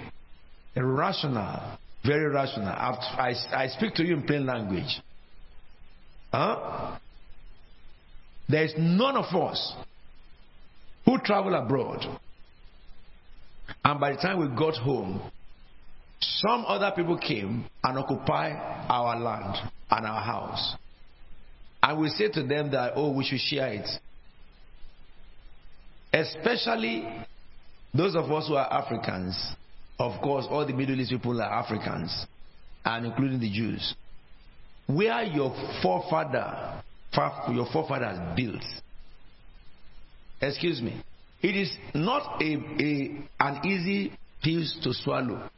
rational, very rational. I, I speak to you in plain language. Huh? There is none of us who travel abroad. And by the time we got home, some other people came and occupied our land and our house. And we say to them that, oh, we should share it. Especially those of us who are Africans. Of course, all the Middle East people are Africans, and including the Jews. Where your forefather, your forefathers built. Excuse me. It is not a, a, an easy pill to swallow.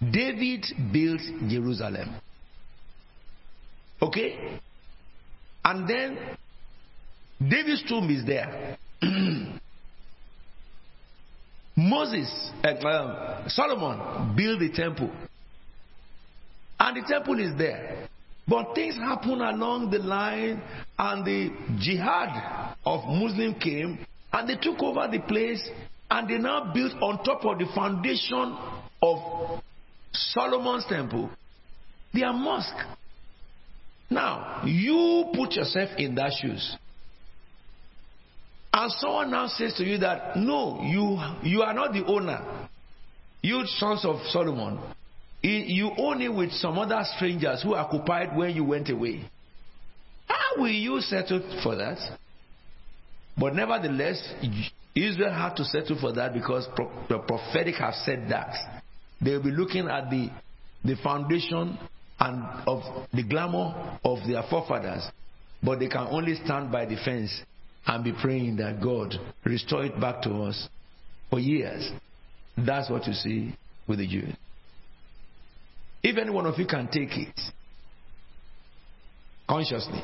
David built Jerusalem. Okay? And then David's tomb is there. Moses, uh, Solomon built the temple. And the temple is there. But things happen along the line, and the jihad of Muslim came, and they took over the place, and they now built on top of the foundation of Solomon's temple their mosque. Now, you put yourself in that shoes. And someone now says to you that, no, you, you are not the owner. You sons of Solomon. You own it with some other strangers who occupied when you went away. How will you settle for that? But nevertheless, Israel had to settle for that because the prophetic have said that. They'll be looking at the, the foundation and of the glamour of their forefathers, but they can only stand by the fence and be praying that God restore it back to us for years. That's what you see with the Jews. If any one of you can take it consciously,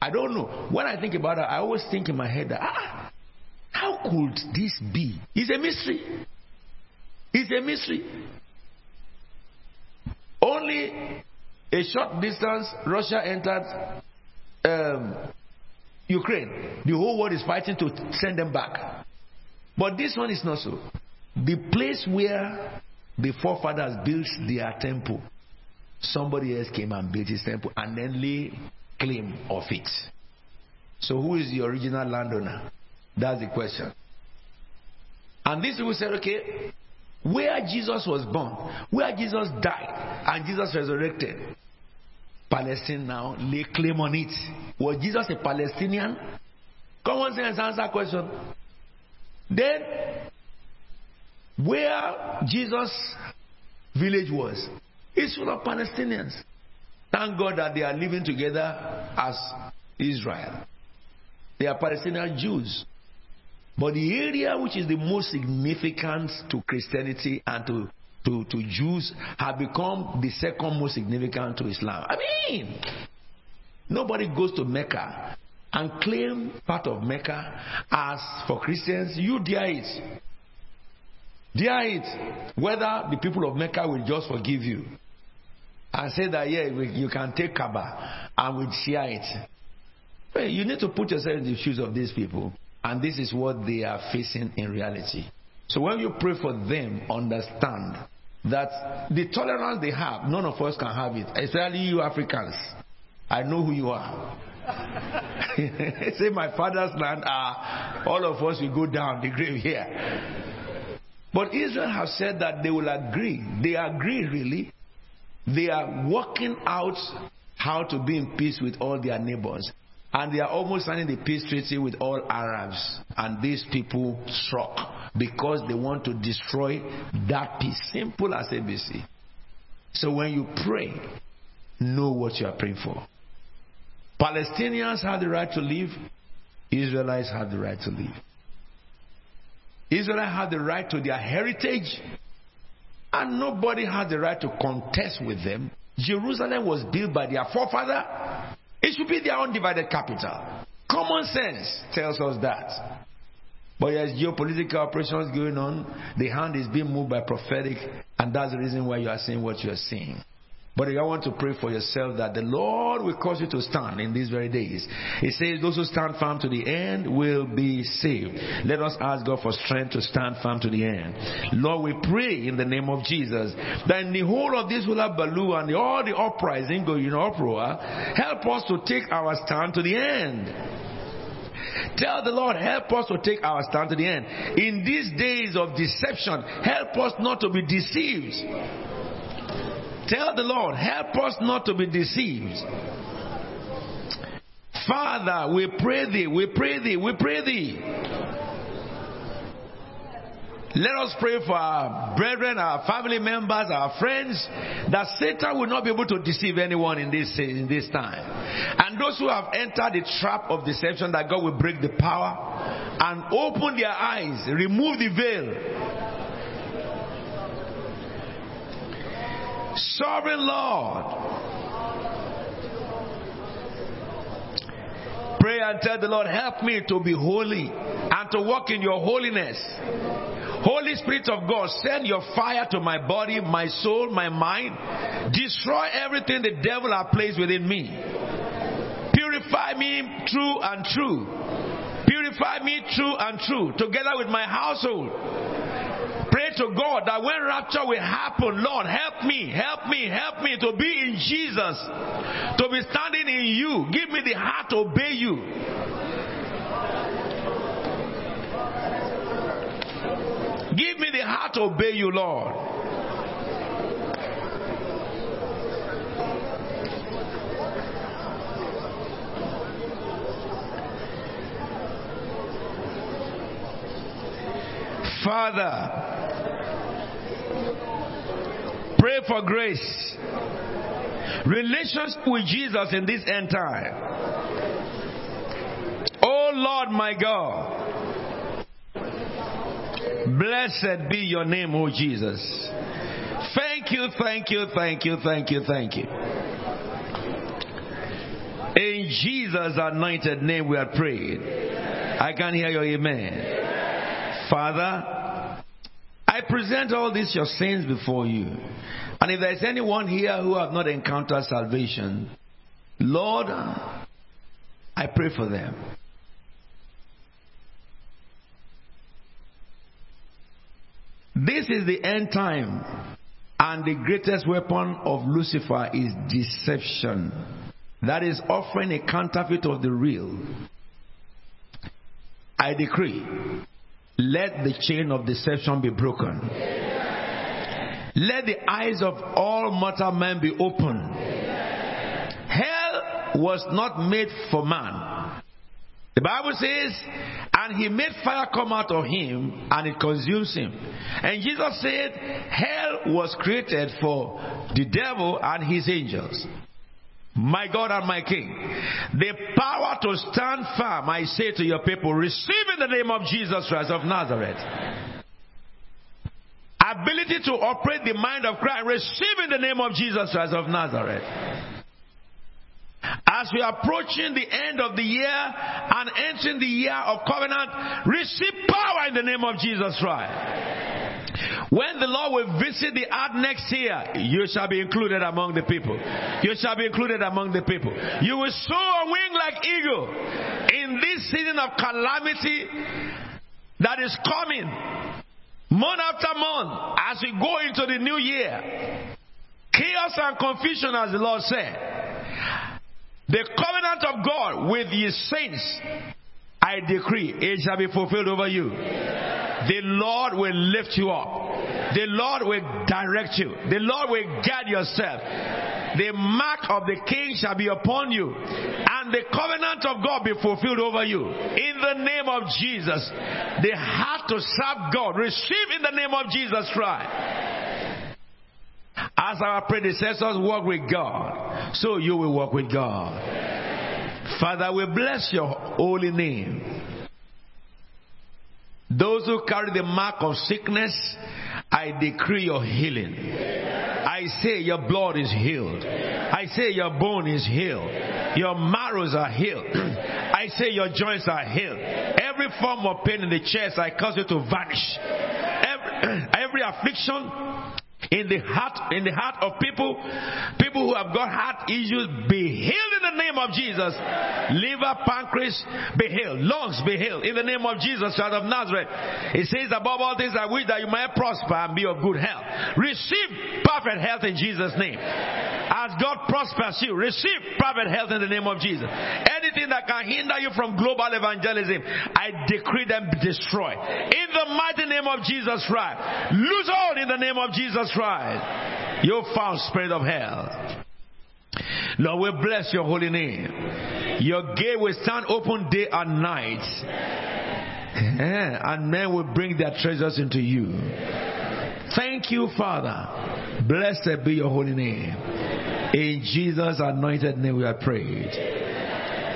I don't know. When I think about it, I always think in my head that, ah, how could this be? It's a mystery. It's a mystery. Only a short distance, Russia entered um, Ukraine. The whole world is fighting to send them back. But this one is not so. The place where the forefathers built their temple, somebody else came and built his temple and then lay claim of it. So, who is the original landowner? That's the question. And these people said, okay, where Jesus was born, where Jesus died, and Jesus resurrected, Palestine now lay claim on it. Was Jesus a Palestinian? Come Common sense answer question. Then, where Jesus' village was, it's full of Palestinians. Thank God that they are living together as Israel. They are Palestinian Jews. But the area which is the most significant to Christianity and to, to, to Jews have become the second most significant to Islam. I mean, nobody goes to Mecca and claim part of Mecca as for Christians, you dare it. Dare it. Whether the people of Mecca will just forgive you and say that, yeah, you can take Kaaba and we'll share it. Well, you need to put yourself in the shoes of these people. And this is what they are facing in reality. So when you pray for them, understand that the tolerance they have, none of us can have it, especially you Africans. I know who you are. Say, my father's land, uh, all of us will go down the grave here. But Israel have said that they will agree. They agree, really. They are working out how to be in peace with all their neighbors. And they are almost signing the peace treaty with all Arabs. And these people struck because they want to destroy that peace. Simple as ABC. So when you pray, know what you are praying for. Palestinians have the right to live. Israelites have the right to live. Israel had the right to their heritage. And nobody had the right to contest with them. Jerusalem was built by their forefather. It should be their undivided capital. Common sense tells us that. But there's geopolitical operations going on. The hand is being moved by prophetic, and that's the reason why you are seeing what you are seeing. But I want to pray for yourself that the Lord will cause you to stand in these very days. He says, Those who stand firm to the end will be saved. Let us ask God for strength to stand firm to the end. Lord, we pray in the name of Jesus that in the whole of this hula baloo and all the uprising going in uproar, help us to take our stand to the end. Tell the Lord, help us to take our stand to the end. In these days of deception, help us not to be deceived. Tell the Lord, help us not to be deceived. Father, we pray thee, we pray thee, we pray thee. Let us pray for our brethren, our family members, our friends, that Satan will not be able to deceive anyone in this, in this time. And those who have entered the trap of deception, that God will break the power and open their eyes, remove the veil, Sovereign Lord. Pray and tell the Lord, help me to be holy and to walk in your holiness. Holy Spirit of God, send your fire to my body, my soul, my mind. Destroy everything the devil has placed within me. Purify me true and true. Purify me true and true, together with my household pray to God that when rapture will happen, Lord, help me, help me, help me to be in Jesus, to be standing in you. Give me the heart to obey you. Give me the heart to obey you, Lord. Father, Pray for grace. Relationship with Jesus in this end time. Oh Lord my God. Blessed be your name, O Jesus. Thank you, thank you, thank you, thank you, thank you. In Jesus' anointed name we are prayed. I can hear your amen. Father, I present all these your sins before you. And if there is anyone here who have not encountered salvation, Lord, I pray for them. This is the end time, and the greatest weapon of Lucifer is deception. That is offering a counterfeit of the real. I decree let the chain of deception be broken. Let the eyes of all mortal men be open. Hell was not made for man. The Bible says, and he made fire come out of him and it consumes him. And Jesus said, hell was created for the devil and his angels my God and my King. The power to stand firm, I say to your people, receive in the name of Jesus Christ of Nazareth. Ability to operate the mind of Christ, receive in the name of Jesus Christ of Nazareth. as we are approaching the end of the year and entering the year of covenant, receive power in the name of Jesus Christ. When the Lord will visit the earth next year, you shall be included among the people. You shall be included among the people. You will soar wing like eagle in this season of calamity that is coming month after month as we go into the new year. Chaos and confusion, as the Lord said. The covenant of God with his saints, I decree, it shall be fulfilled over you. The Lord will lift you up. The Lord will direct you. The Lord will guide yourself. The mark of the king shall be upon you, and the covenant of God be fulfilled over you. In the name of Jesus, the heart to serve God, receive in the name of Jesus Christ. As our predecessors walk with God, so you will walk with God. Father, we bless your holy name. Those who carry the mark of sickness, I decree your healing. I say your blood is healed. I say your bone is healed. Your marrows are healed. I say your joints are healed. Every form of pain in the chest, I cause it to vanish. Every, every affliction, in the heart in the heart of people people who have got heart issues be healed in the name of jesus. Liver pancreas be healed. Lungs be healed. In the name of jesus child of nazareth. It says above all things i wish that you might prosper and be of good health. Receive perfect health in jesus name. As god prospers you receive perfect health in the name of jesus. Anything that can hinder you from global evangelism i decree them destroy. in the mighty name of jesus christ. Lose all in the name of jesus Christ. You foul spirit of hell. Lord, we bless your holy name. Your gate will stand open day and night. And men will bring their treasures into you. Thank you, Father. Blessed be your holy name. In Jesus' anointed name we are prayed.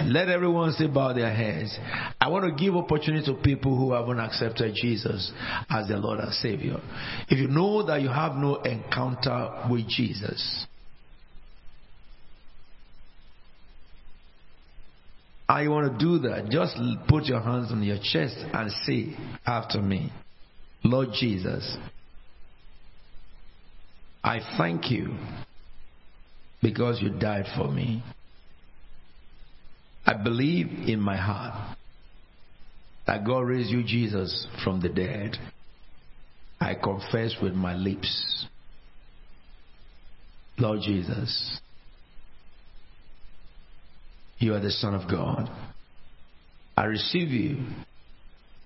Let everyone say bow their heads. I want to give opportunity to people who haven't accepted Jesus as their Lord and Savior. If you know that you have no encounter with Jesus, and you want to do that, just put your hands on your chest and say after me, Lord Jesus, I thank you because you died for me. I believe in my heart that God raised you, Jesus, from the dead. I confess with my lips, Lord Jesus, you are the Son of God. I receive you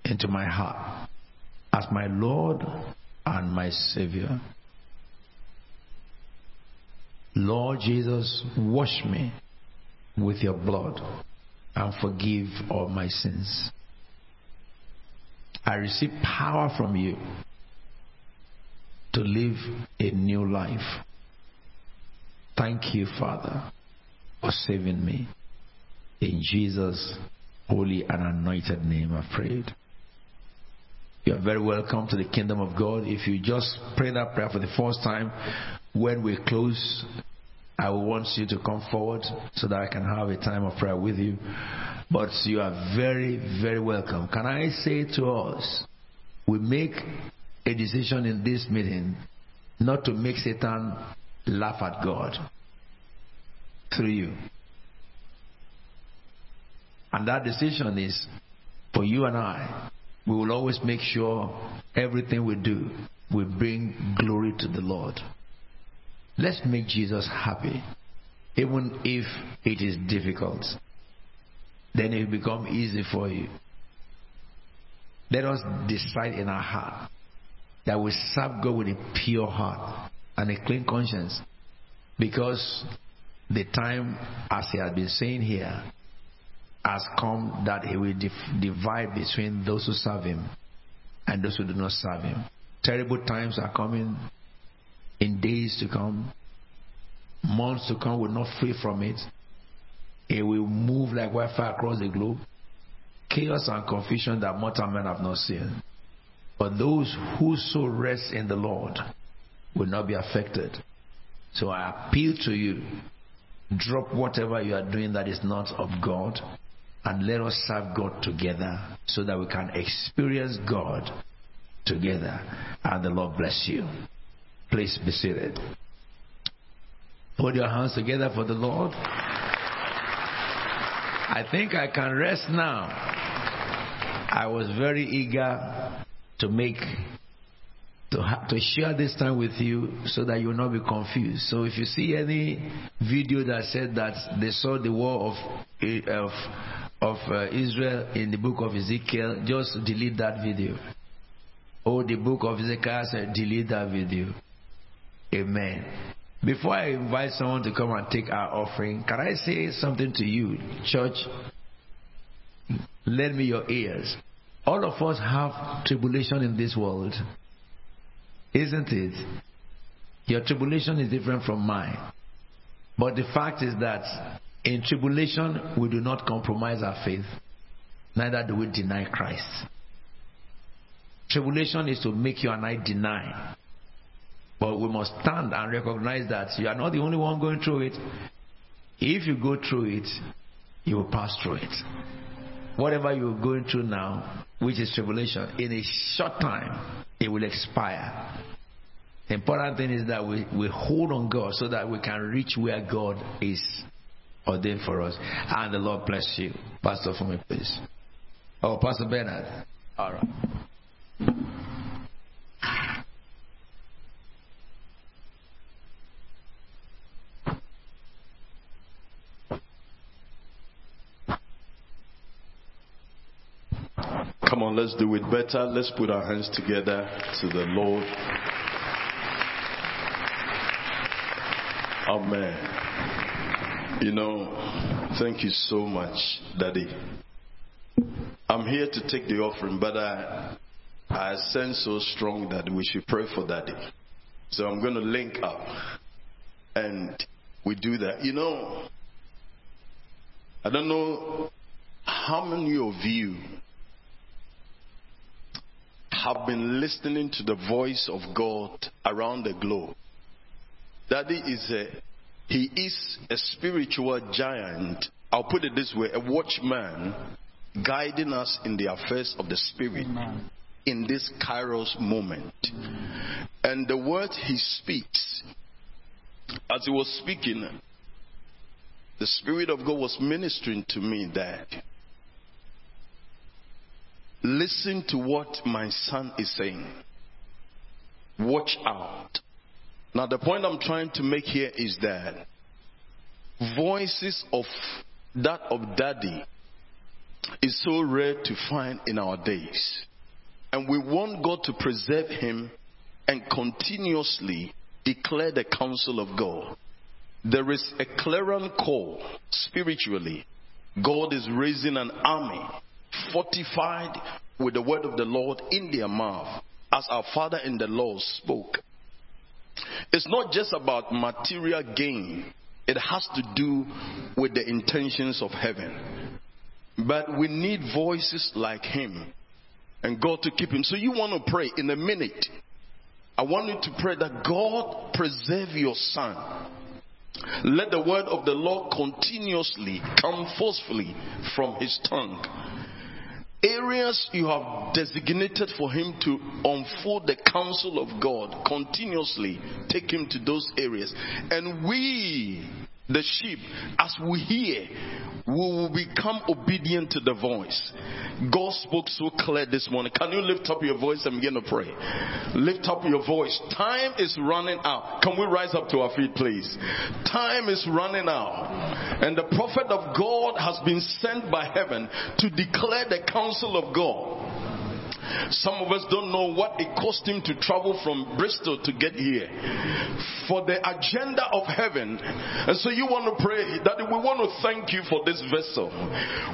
into my heart as my Lord and my Savior. Lord Jesus, wash me with your blood and forgive all my sins. I receive power from you to live a new life. Thank you, Father, for saving me. In Jesus' holy and anointed name, I prayed. You are very welcome to the kingdom of God. If you just pray that prayer for the first time, when we close I want you to come forward so that I can have a time of prayer with you. But you are very, very welcome. Can I say to us, we make a decision in this meeting not to make Satan laugh at God through you. And that decision is for you and I. We will always make sure everything we do will bring glory to the Lord. Let's make Jesus happy, even if it is difficult. Then it will become easy for you. Let us decide in our heart that we serve God with a pure heart and a clean conscience. Because the time, as he has been saying here, has come that he will divide between those who serve him and those who do not serve him. Terrible times are coming in days to come, months to come, we're not free from it. It will move like wildfire across the globe. Chaos and confusion that mortal men have not seen. But those who so rest in the Lord will not be affected. So I appeal to you drop whatever you are doing that is not of God and let us serve God together so that we can experience God together. And the Lord bless you. Please be seated. Put your hands together for the Lord. I think I can rest now. I was very eager to make to, ha- to share this time with you so that you will not be confused. So if you see any video that said that they saw the war of of of uh, Israel in the book of Ezekiel, just delete that video. Or the book of Ezekiel said delete that video. Amen. Before I invite someone to come and take our offering, can I say something to you, church? Lend me your ears. All of us have tribulation in this world. Isn't it? Your tribulation is different from mine. But the fact is that in tribulation, we do not compromise our faith, neither do we deny Christ. Tribulation is to make you and I deny. But we must stand and recognize that you are not the only one going through it. If you go through it, you will pass through it. Whatever you're going through now, which is tribulation, in a short time, it will expire. The important thing is that we, we hold on God so that we can reach where God is ordained for us. And the Lord bless you. Pastor, for me, please. Oh, Pastor Bernard. All right. Come on, let's do it better. Let's put our hands together to the Lord. Amen. You know, thank you so much, Daddy. I'm here to take the offering, but I, I sense so strong that we should pray for Daddy. So I'm going to link up and we do that. You know, I don't know how many of you have been listening to the voice of God around the globe. Daddy is a he is a spiritual giant. I'll put it this way, a watchman guiding us in the affairs of the spirit in this kairos moment. And the word he speaks, as he was speaking, the Spirit of God was ministering to me that listen to what my son is saying. Watch out. Now, the point I'm trying to make here is that voices of that of daddy is so rare to find in our days. And we want God to preserve him and continuously declare the counsel of God. There is a clarion call spiritually. God is raising an army fortified with the word of the Lord in their mouth, as our Father in the Lord spoke. It's not just about material gain, it has to do with the intentions of heaven. But we need voices like him and God to keep him. So you want to pray in a minute. I want you to pray that God preserve your son. Let the word of the Lord continuously come forcefully from his tongue areas you have designated for him to unfold the counsel of God continuously, take him to those areas. And we, the sheep, as we hear, we will become obedient to the voice. God spoke so clear this morning. Can you lift up your voice and begin to pray? Lift up your voice. Time is running out. Can we rise up to our feet, please? Time is running out. And the prophet of God has been sent by heaven to declare the counsel of God. Some of us don't know what it cost him to travel from Bristol to get here for the agenda of heaven. And so you want to pray that we want to thank you for this vessel.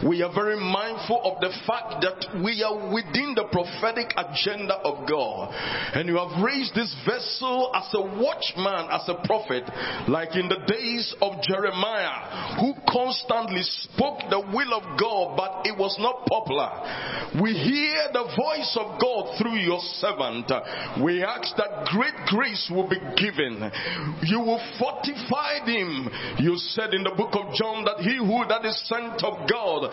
We are very mindful of the fact that we are within the prophetic agenda of God. And you have raised this vessel as a watchman, as a prophet, like in the days of Jeremiah, who constantly spoke the will of God, but it was not popular. We hear the voice promise of God through your servant. We ask that great grace will be given. You will fortify him. You said in the book of John that he who that is sent of God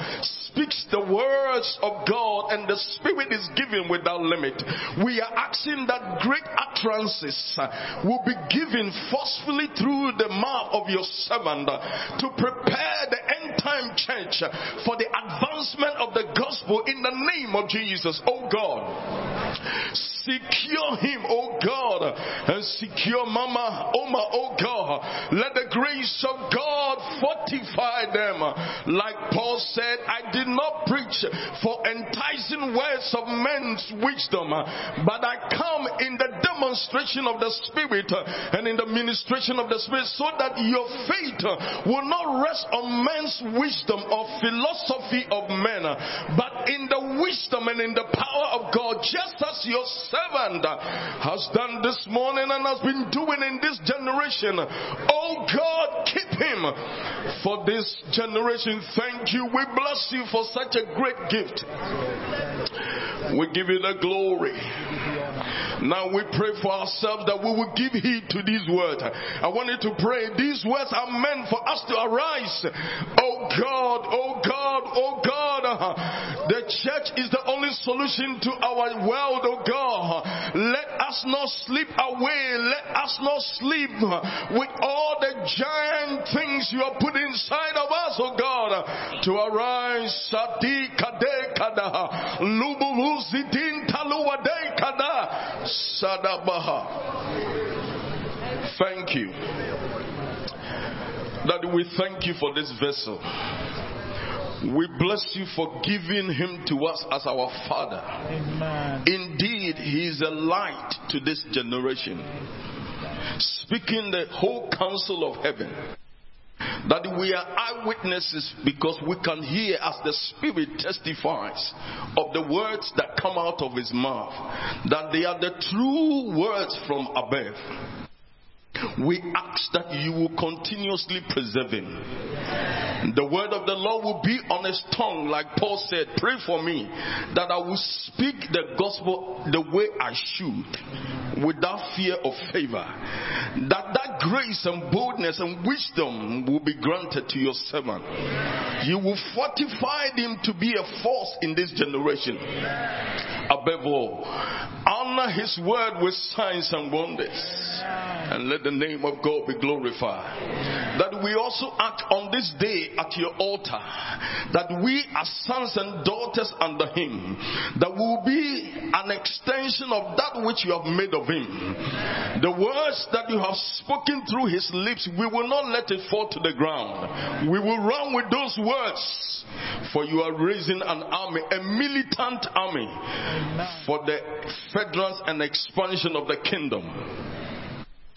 speaks the words of God and the Spirit is given without limit. We are asking that great utterances will be given forcefully through the mouth of your servant to prepare the end time church for the advancement of the gospel in the name of Jesus. Oh God, secure him, oh God, and secure Mama Oma, oh God. Let the grace of God fortify them. Like Paul said, I did not preach for enticing words of men's wisdom, but I come in the demonstration of the Spirit and in the ministration of the Spirit so that your faith will not rest on men's wisdom or philosophy of men, but in the wisdom and in the power of God, just as your servant has done this morning and has been doing in this generation. Oh God, keep him for this generation. Thank you. We bless you for such a great gift. We give you the glory. Now we pray for ourselves that we will give heed to these words. I want you to pray. These words are meant for us to arise. Oh God, oh God, oh God. The church is the only solution to our world, oh God. Let us not sleep away. Let us not sleep with all the giant things you have put inside of us, oh God, to arise. Sadi kade kada. Lubu zidin kada. Sadabaha. Thank you. That we thank you for this vessel. We bless you for giving him to us as our father. Indeed, he is a light to this generation. Speaking the whole counsel of heaven. That we are eyewitnesses because we can hear as the Spirit testifies of the words that come out of his mouth. That they are the true words from above. We ask that you will continuously preserve him. The word of the Lord will be on his tongue, like Paul said, Pray for me that I will speak the gospel the way I should, without fear of favor. That that grace and boldness and wisdom will be granted to your servant. You will fortify him to be a force in this generation. Above all, honor his word with signs and wonders. And let the name of God be glorified. That we also act on this day at your altar. That we as sons and daughters under him, that we will be an extension of that which you have made of him. The words that you have spoken through his lips, we will not let it fall to the ground. We will run with those words. For you are raising an army, a militant army, for the furtherance and expansion of the kingdom.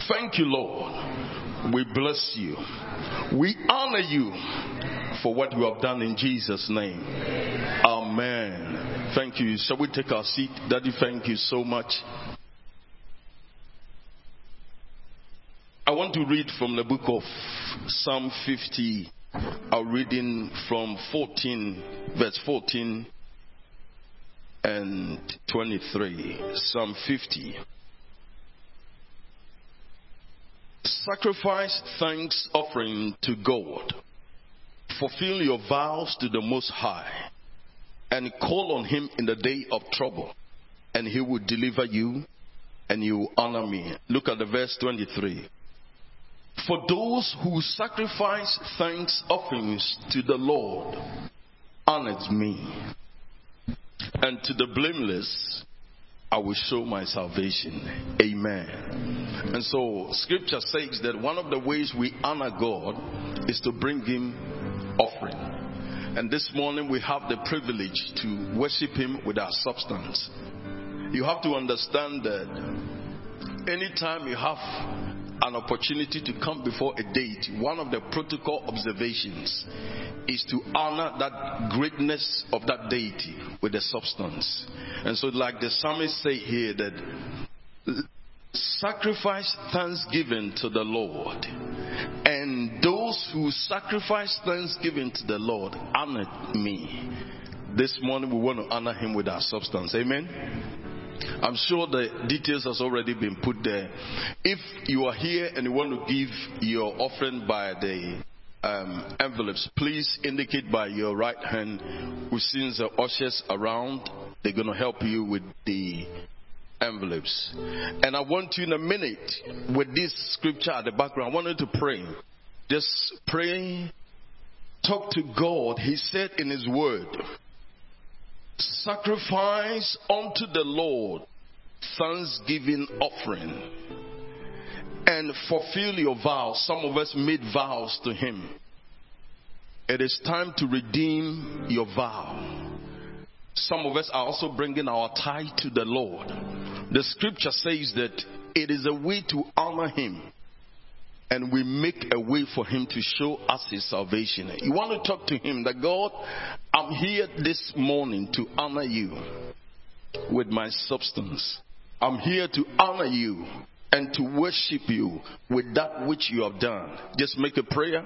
Thank you, Lord. We bless you. We honor you for what you have done in Jesus' name. Amen. Thank you. Shall we take our seat? Daddy, thank you so much. I want to read from the book of Psalm 50. I'm reading from 14, verse 14 and 23. Psalm 50. Sacrifice thanks offering to God. Fulfill your vows to the Most High and call on Him in the day of trouble, and He will deliver you and you will honor me. Look at the verse 23. For those who sacrifice thanks offerings to the Lord honors me, and to the blameless I will show my salvation. Amen. And so scripture says that one of the ways we honor God is to bring him offering. And this morning we have the privilege to worship him with our substance. You have to understand that anytime you have an opportunity to come before a deity, one of the protocol observations is to honor that greatness of that deity with the substance. And so, like the psalmist say here, that sacrifice thanksgiving to the Lord, and those who sacrifice thanksgiving to the Lord honor me. this morning we want to honor him with our substance. Amen. I'm sure the details has already been put there. If you are here and you want to give your offering by the um, envelopes, please indicate by your right hand. We've seen the ushers around. They're going to help you with the envelopes. And I want you in a minute with this scripture at the background. I want you to pray. Just pray. Talk to God. He said in His Word, sacrifice unto the Lord thanksgiving offering and fulfill your vows. Some of us made vows to Him. It is time to redeem your vow. Some of us are also bringing our tithe to the Lord. The scripture says that it is a way to honor Him and we make a way for him to show us his salvation. You want to talk to him that God, I'm here this morning to honor you with my substance. I'm here to honor you and to worship you with that which you have done. Just make a prayer.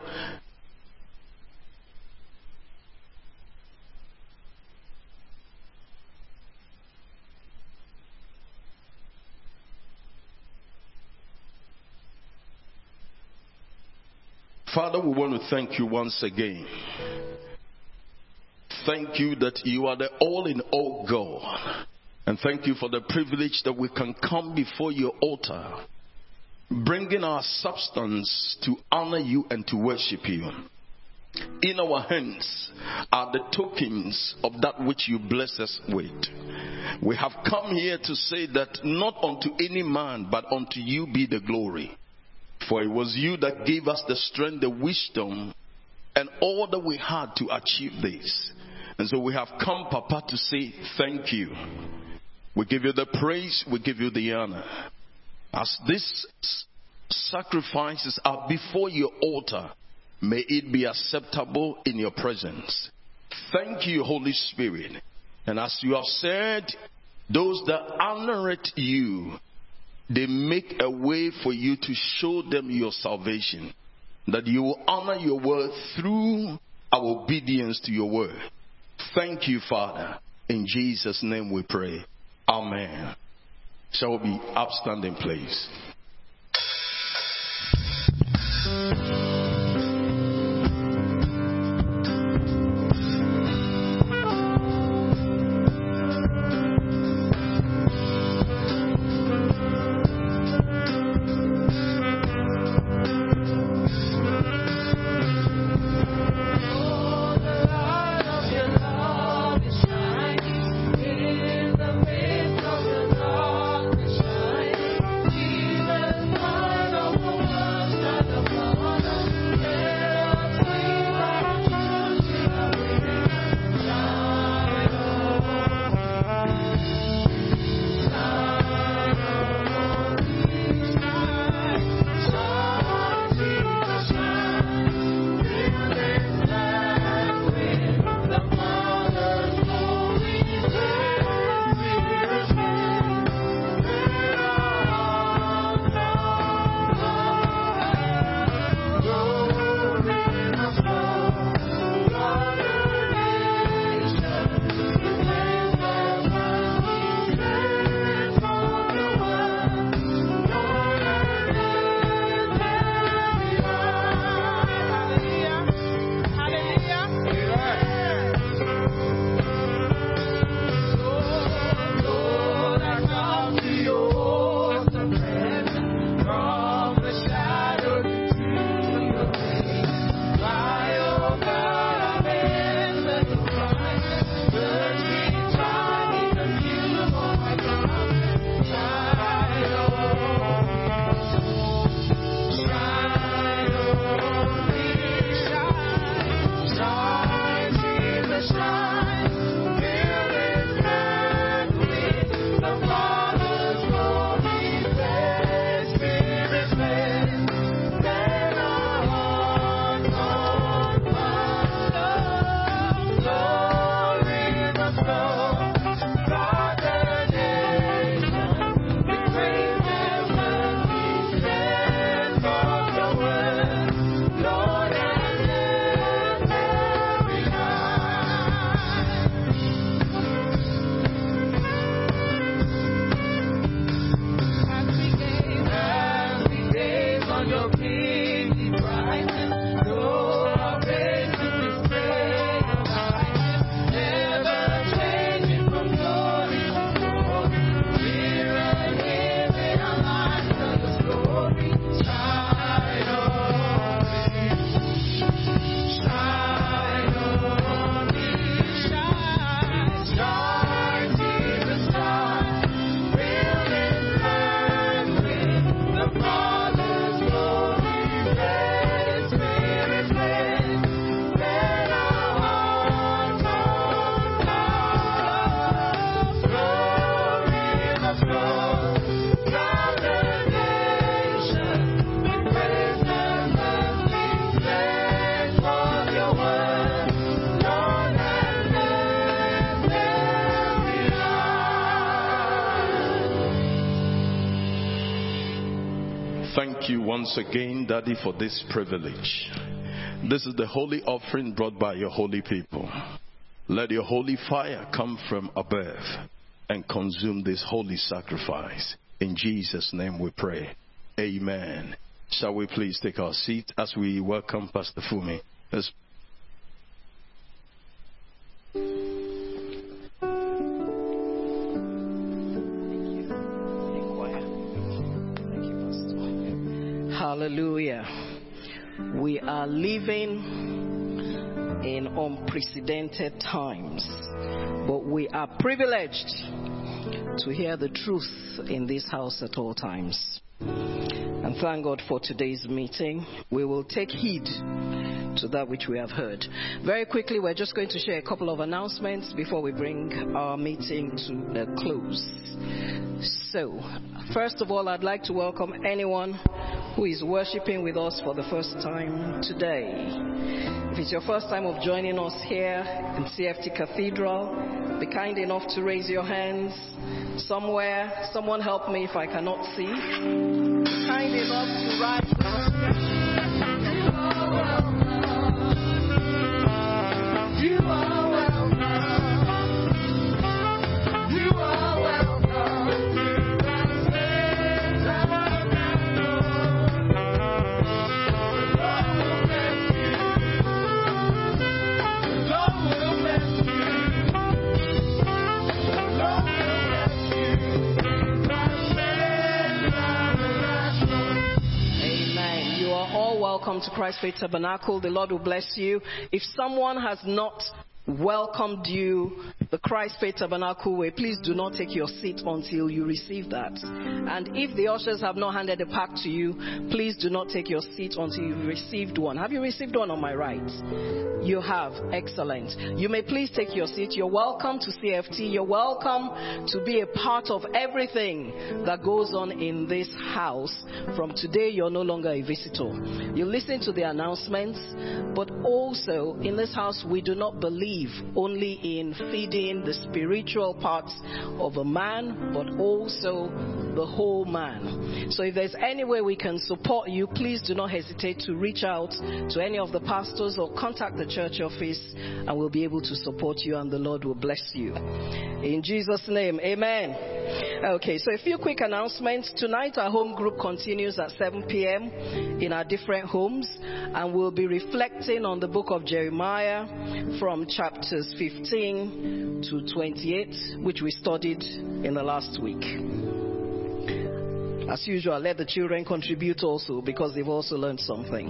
Father, we want to thank you once again. Thank you that you are the all in all God. And thank you for the privilege that we can come before your altar, bringing our substance to honor you and to worship you. In our hands are the tokens of that which you bless us with. We have come here to say that not unto any man, but unto you be the glory. For it was you that gave us the strength, the wisdom, and all that we had to achieve this. And so we have come, Papa, to say thank you. We give you the praise, we give you the honor. As these sacrifices are before your altar, may it be acceptable in your presence. Thank you, Holy Spirit. And as you have said, those that honor it you, they make a way for you to show them your salvation. That you will honor your word through our obedience to your word. Thank you, Father. In Jesus' name we pray. Amen. Shall we be upstanding, please? Once again, Daddy, for this privilege. This is the holy offering brought by your holy people. Let your holy fire come from above and consume this holy sacrifice. In Jesus' name we pray. Amen. Shall we please take our seat as we welcome Pastor Fumi? Let's Hallelujah. We are living in unprecedented times, but we are privileged to hear the truth in this house at all times. And thank God for today's meeting. We will take heed to that which we have heard. Very quickly, we're just going to share a couple of announcements before we bring our meeting to a close. So, first of all, I'd like to welcome anyone who is worshiping with us for the first time today. If it's your first time of joining us here in CFT Cathedral, be kind enough to raise your hands somewhere. Someone help me if I cannot see. Be kind enough to rise. You are welcome to Christ Faith Tabernacle. The Lord will bless you. If someone has not welcomed you the Christ Faith Tabernacle way, please do not take your seat until you receive that. And if the ushers have not handed a pack to you, please do not take your seat until you've received one. Have you received one on my right? You have. Excellent. You may please take your seat. You're welcome to CFT. You're welcome to be a part of everything that goes on in this house. From today, you're no longer a visitor. You listen to the announcements, but also in this house, we do not believe only in feeding the spiritual parts of a man, but also the whole man. So if there's any way we can support you, please do not hesitate to reach out to any of the pastors or contact the church office and we'll be able to support you and the Lord will bless you. In Jesus' name, amen. Okay, so a few quick announcements. Tonight our home group continues at 7 p.m. in our different homes and we'll be reflecting on the book of Jeremiah from chapters 15 to 28, which we studied in the last week. As usual, let the children contribute also because they've also learned something.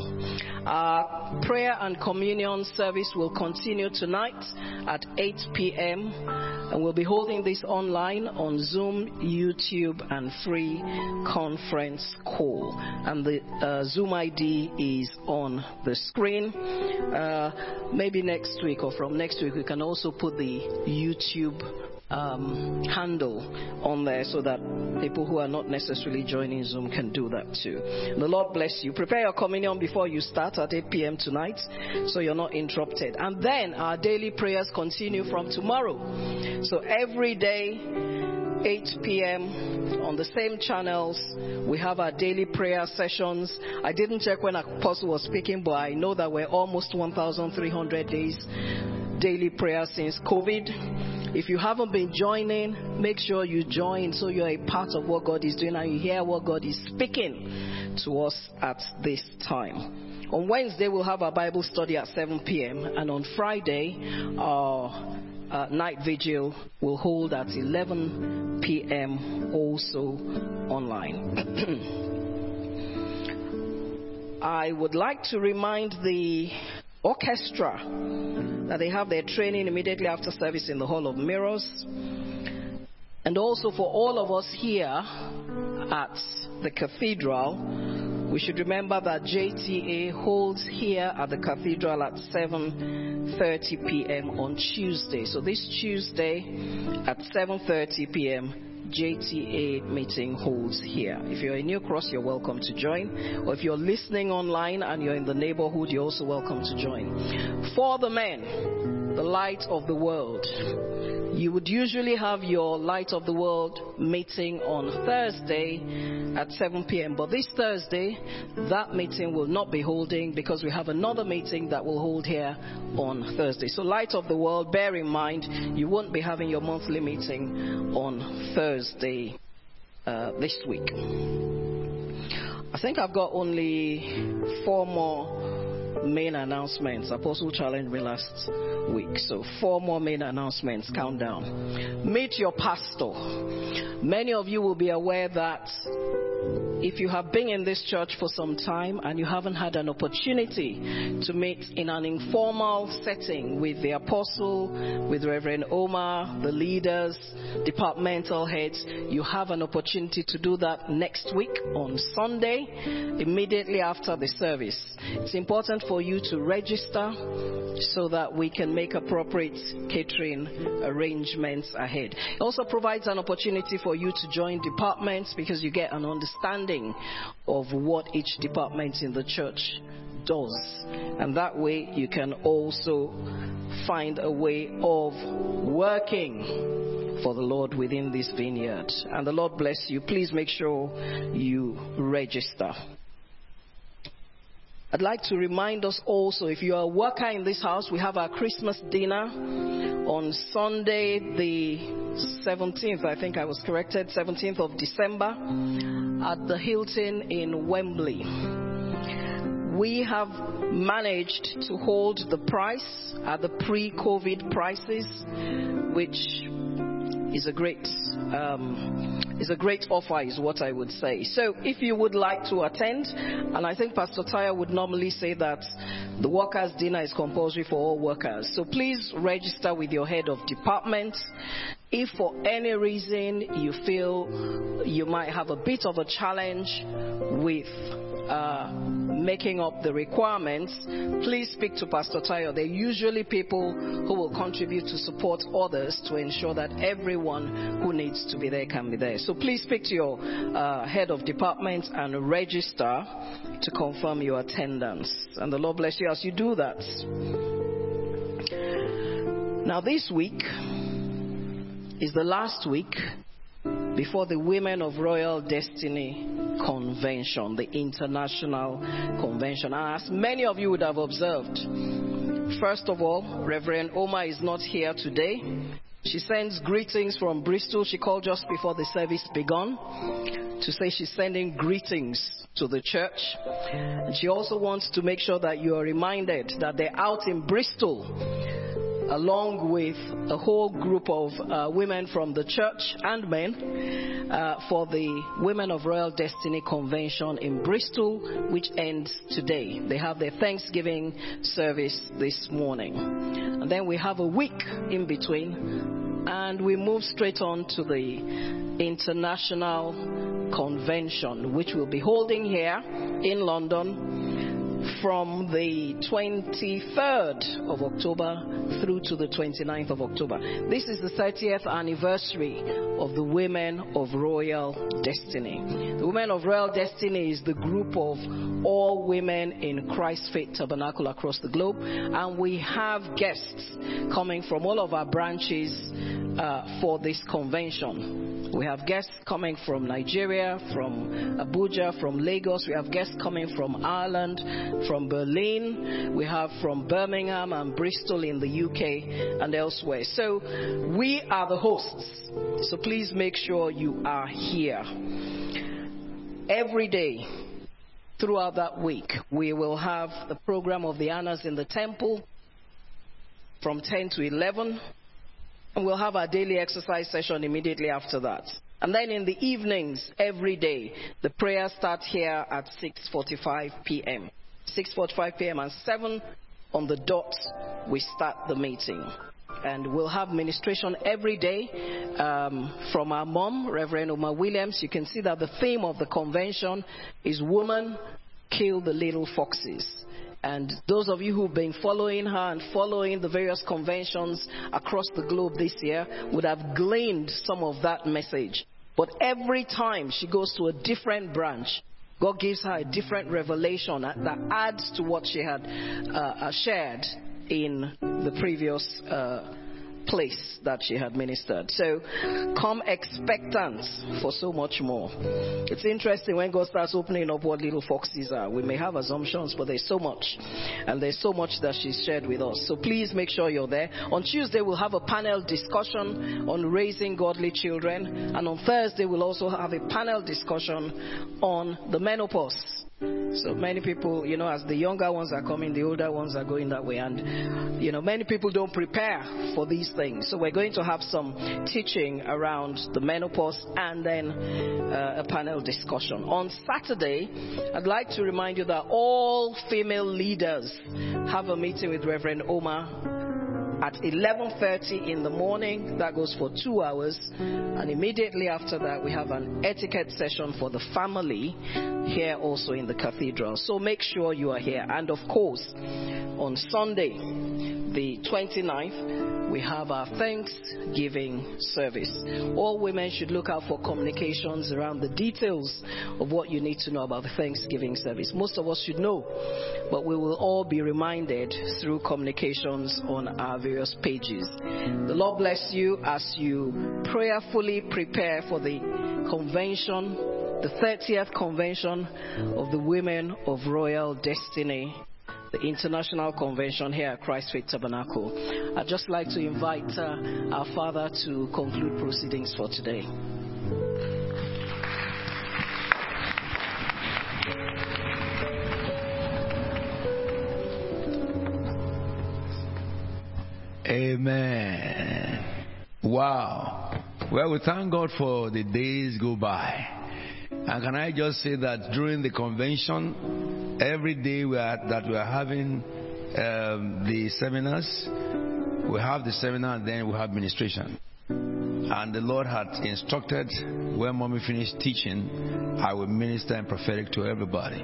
Our prayer and communion service will continue tonight at 8 p.m. and we'll be holding this online on Zoom, YouTube, and free conference call. And the uh, Zoom ID is on the screen. Uh, maybe next week or from next week, we can also put the YouTube um, handle on there so that people who are not necessarily joining Zoom can do that too. The Lord bless you. Prepare your communion before you start at 8 p.m. tonight so you're not interrupted. And then our daily prayers continue from tomorrow. So every day, 8 p.m. on the same channels. We have our daily prayer sessions. I didn't check when Apostle was speaking, but I know that we're almost 1,300 days daily prayer since COVID. If you haven't been joining, make sure you join so you're a part of what God is doing and you hear what God is speaking to us at this time. On Wednesday, we'll have our Bible study at 7 p.m. And on Friday, our uh, night vigil will hold at 11 p.m. also online. I would like to remind the orchestra that they have their training immediately after service in the Hall of Mirrors. And also for all of us here at the cathedral, we should remember that JTA holds here at the cathedral at 7:30 p.m. on Tuesday. So this Tuesday at 7:30 p.m. JTA meeting holds here. If you're in New Cross, you're welcome to join. Or if you're listening online and you're in the neighborhood, you're also welcome to join. For the men, the light of the world. You would usually have your Light of the World meeting on Thursday at 7 p.m. But this Thursday, that meeting will not be holding because we have another meeting that will hold here on Thursday. So, Light of the World, bear in mind, you won't be having your monthly meeting on Thursday uh, this week. I think I've got only four more main announcements. Apostle challenged me last week. So, four more main announcements. Countdown. Meet your pastor. Many of you will be aware that if you have been in this church for some time and you haven't had an opportunity to meet in an informal setting with the apostle, with Reverend Oma, the leaders, departmental heads, you have an opportunity to do that next week on Sunday, immediately after the service. It's important for you to register so that we can make appropriate catering arrangements ahead. It also provides an opportunity for you to join departments because you get an understanding of what each department in the church does. And that way you can also find a way of working for the Lord within this vineyard. And the Lord bless you. Please make sure you register. I'd like to remind us also if you are a worker in this house, we have our Christmas dinner on Sunday, the 17th, I think I was corrected, 17th of December at the Hilton in Wembley. We have managed to hold the price at the pre COVID prices, which is a great um, is a great offer, is what I would say. So, if you would like to attend, and I think Pastor Tayo would normally say that the workers' dinner is compulsory for all workers. So, please register with your head of department. If for any reason you feel you might have a bit of a challenge with uh, making up the requirements, please speak to Pastor Tayo. They're usually people who will contribute to support others to ensure that everyone who needs to be there can be there. So please speak to your uh, head of department and register to confirm your attendance. And the Lord bless you as you do that. Now, this week is the last week before the Women of Royal Destiny Convention, the international convention. As many of you would have observed, first of all, Reverend Oma is not here today. She sends greetings from Bristol. She called just before the service began to say she's sending greetings to the church. And she also wants to make sure that you are reminded that they're out in Bristol along with a whole group of uh, women from the church and men uh, for the Women of Royal Destiny Convention in Bristol, which ends today. They have their Thanksgiving service this morning. And then we have a week in between, and we move straight on to the International Convention, which we'll be holding here in London from the 23rd of October through to the 29th of October. This is the 30th anniversary of the Women of Royal Destiny. The Women of Royal Destiny is the group of all women in Christ Faith Tabernacle across the globe, and we have guests coming from all of our branches uh, for this convention. We have guests coming from Nigeria, from Abuja, from Lagos. We have guests coming from Ireland, from Berlin. We have from Birmingham and Bristol in the UK and elsewhere. So we are the hosts. So please make sure you are here. Every day throughout that week, we will have the program of the Annas in the temple from 10 to 11. And we'll have our daily exercise session immediately after that. And then in the evenings, every day, the prayers start here at 6.45 p.m. 6.45 p.m. and 7 on the dot, we start the meeting. And we'll have ministration every day um, from our mom, Reverend Oma Williams. You can see that the theme of the convention is Woman, Kill the Little Foxes. And those of you who've been following her and following the various conventions across the globe this year would have gleaned some of that message. But every time she goes to a different branch, God gives her a different revelation that adds to what she had uh, uh, shared in the previous uh, place that she had ministered. So come expectant for so much more. It's interesting when God starts opening up what little foxes are. We may have assumptions, but there's so much. And there's so much that she's shared with us. So please make sure you're there. On Tuesday, we'll have a panel discussion on raising godly children. And on Thursday, we'll also have a panel discussion on the menopause. So many people, you know, as the younger ones are coming, the older ones are going that way. And, you know, many people don't prepare for these things. So we're going to have some teaching around the menopause and then uh, a panel discussion. On Saturday, I'd like to remind you that all female leaders have a meeting with Reverend Oma at 11:30 in the morning. That goes for two hours, and immediately after that, we have an etiquette session for the family here also in the cathedral. So make sure you are here. And of course, on Sunday, the 29th, we have our Thanksgiving service. All women should look out for communications around the details of what you need to know about the Thanksgiving service. Most of us should know, but we will all be reminded through communications on our various pages. The Lord bless you as you prayerfully prepare for the convention, the 30th convention of the Women of Royal Destiny the International Convention here at Christ Faith Tabernacle. I'd just like to invite uh, our Father to conclude proceedings for today. Amen. Wow. Well, we thank God for the days go by. And can I just say that during the convention, every day we are, that we are having um, the seminars, we have the seminar and then we have ministration. And the Lord had instructed when mommy finished teaching, I will minister and prophetic to everybody.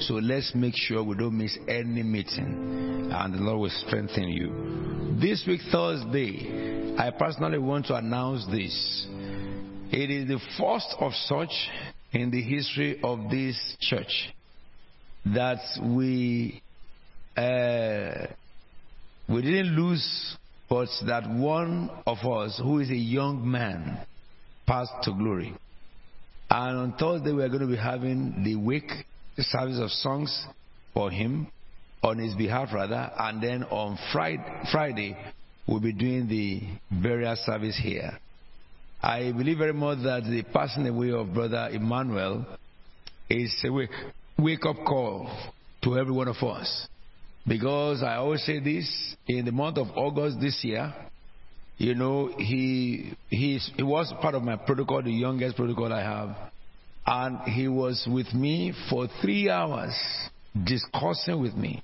So let's make sure we don't miss any meeting, and the Lord will strengthen you. This week, Thursday, I personally want to announce this. It is the first of such in the history of this church that we uh, we didn't lose, but that one of us who is a young man passed to glory. And on Thursday we are going to be having the wake service of songs for him on his behalf rather, and then on Friday, we'll be doing the burial service here. I believe very much that the passing away of Brother Emmanuel is a wake, wake up call to every one of us. Because I always say this in the month of August this year, you know, he, he, he was part of my protocol, the youngest protocol I have. And he was with me for three hours discussing with me.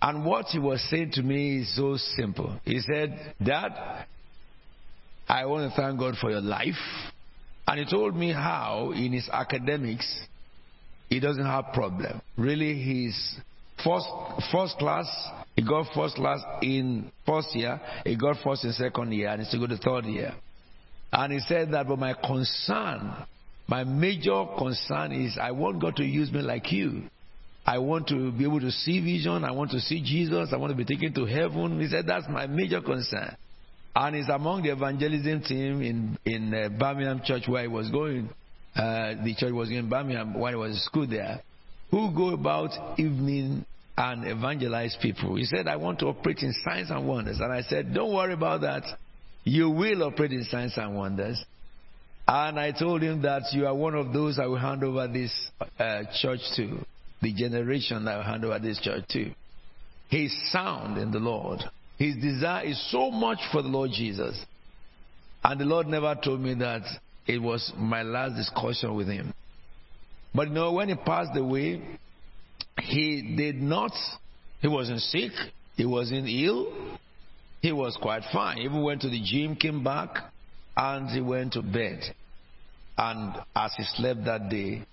And what he was saying to me is so simple. He said, Dad, I want to thank God for your life. And he told me how in his academics he doesn't have problem. Really, he's first first class. He got first class in first year. He got first in second year, and he's to go to third year. And he said that, but my concern, my major concern is I want God to use me like you. I want to be able to see vision. I want to see Jesus. I want to be taken to heaven. He said that's my major concern. And he's among the evangelism team in, in uh, Birmingham Church where he was going. Uh, the church was in Birmingham while he was in school there. Who go about evening and evangelize people. He said, I want to operate in signs and wonders. And I said, Don't worry about that. You will operate in signs and wonders. And I told him that you are one of those I will hand over this uh, church to, the generation that I will hand over this church to. He's sound in the Lord. His desire is so much for the Lord Jesus. And the Lord never told me that it was my last discussion with him. But you know, when he passed away, he did not, he wasn't sick, he wasn't ill, he was quite fine. He even went to the gym, came back, and he went to bed. And as he slept that day,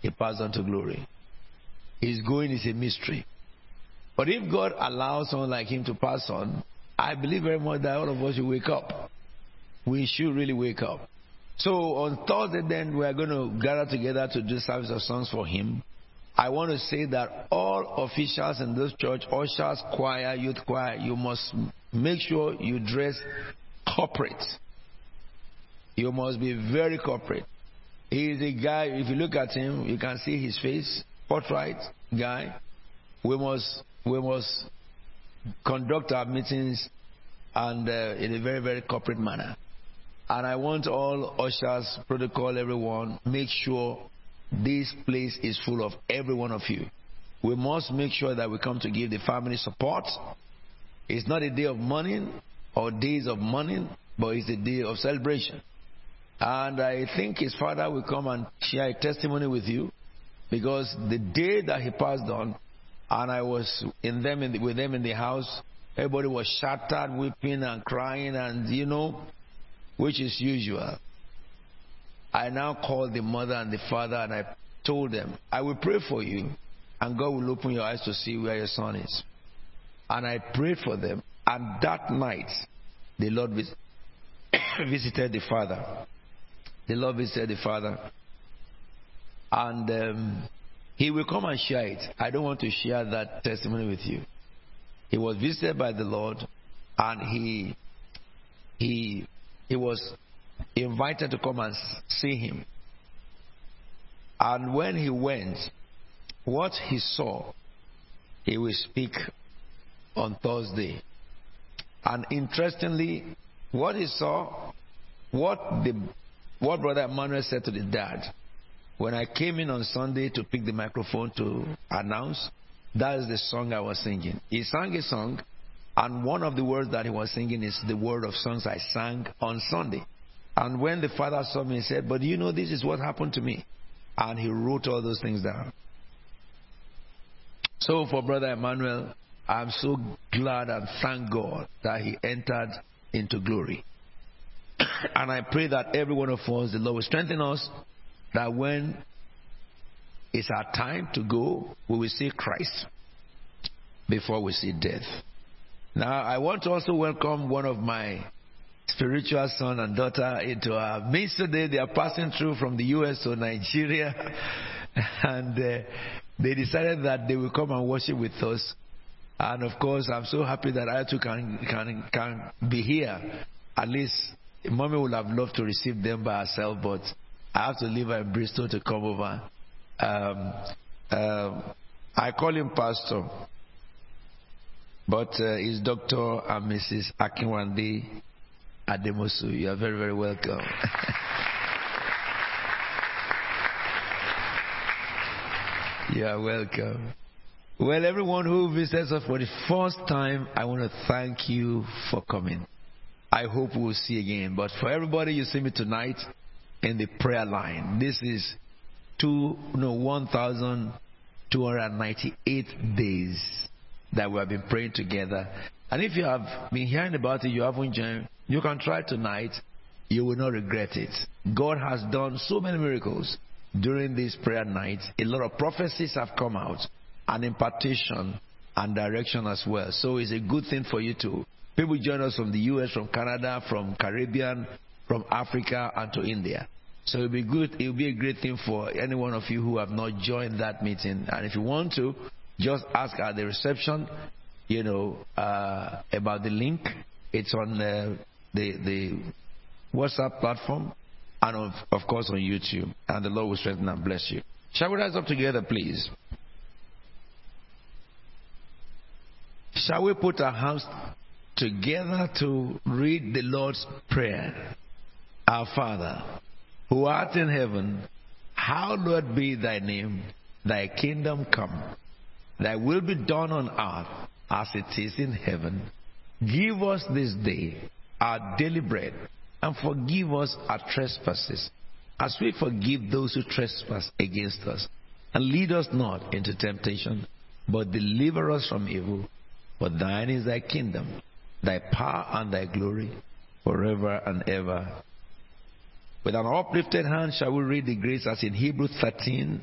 he passed on to glory. His going is a mystery. But if God allows someone like him to pass on, I believe very much that all of us should wake up. We should really wake up. So on Thursday, then, we are going to gather together to do service of songs for him. I want to say that all officials in this church, ushers, choir, youth choir, you must make sure you dress corporate. You must be very corporate. He is a guy, if you look at him, you can see his face, portrait guy. We must, we must conduct our meetings and uh, in a very, very corporate manner. And I want all ushers, protocol, everyone, make sure this place is full of every one of you. We must make sure that we come to give the family support. It's not a day of mourning or days of mourning, but it's a day of celebration. And I think his father will come and share a testimony with you because the day that he passed on, and I was in them in the, with them in the house, everybody was shattered, weeping and crying, and you know, which is usual. I now called the mother and the father and I told them, I will pray for you and God will open your eyes to see where your son is. And I prayed for them. And that night, the Lord vis- visited the father. The Lord visited the father. And um, he will come and share it. I don't want to share that testimony with you. He was visited by the Lord and he he he was invited to come and see him. And when he went, what he saw, he will speak on Thursday. And interestingly, what he saw, what the what Brother Emmanuel said to the dad, when I came in on Sunday to pick the microphone to announce, that is the song I was singing. He sang a song, and one of the words that he was singing is the word of songs I sang on Sunday. And when the father saw me, he said, But you know, this is what happened to me. And he wrote all those things down. So for Brother Emmanuel, I'm so glad and thank God that he entered into glory. and I pray that every one of us, the Lord will strengthen us, that when it's our time to go, we will see Christ before we see death. Now, I want to also welcome one of my spiritual son and daughter into our midst today. They are passing through from the U.S. to Nigeria, and uh, they decided that they will come and worship with us. And of course, I'm so happy that I too can can can be here. At least, mommy would have loved to receive them by herself, but I have to leave her in Bristol to come over. Um, um, I call him pastor, but uh, he's Doctor and Mrs. Akinwande Ademosu. You are very, very welcome. you are welcome. Well, everyone who visits us for the first time, I want to thank you for coming. I hope we'll see again. But for everybody you see me tonight in the prayer line, this is two, no, 1,298 days that we have been praying together. And if you have been hearing about it, you haven't joined, you can try tonight. You will not regret it. God has done so many miracles during this prayer night. A lot of prophecies have come out, and impartation and direction as well. So it's a good thing for you to. People join us from the US, from Canada, from Caribbean, from Africa, and to India. So it'll be good. It'll be a great thing for any one of you who have not joined that meeting. And if you want to, just ask at the reception, you know, uh, about the link. It's on uh, the, the WhatsApp platform, and of, of course on YouTube. And the Lord will strengthen and bless you. Shall we rise up together, please? Shall we put our hands together to read the Lord's Prayer? Our Father, who art in heaven, hallowed be thy name, thy kingdom come, thy will be done on earth as it is in heaven. Give us this day our daily bread, and forgive us our trespasses, as we forgive those who trespass against us. And lead us not into temptation, but deliver us from evil. For thine is thy kingdom, thy power, and thy glory, forever and ever. With an uplifted hand shall we read the grace as in Hebrews 13,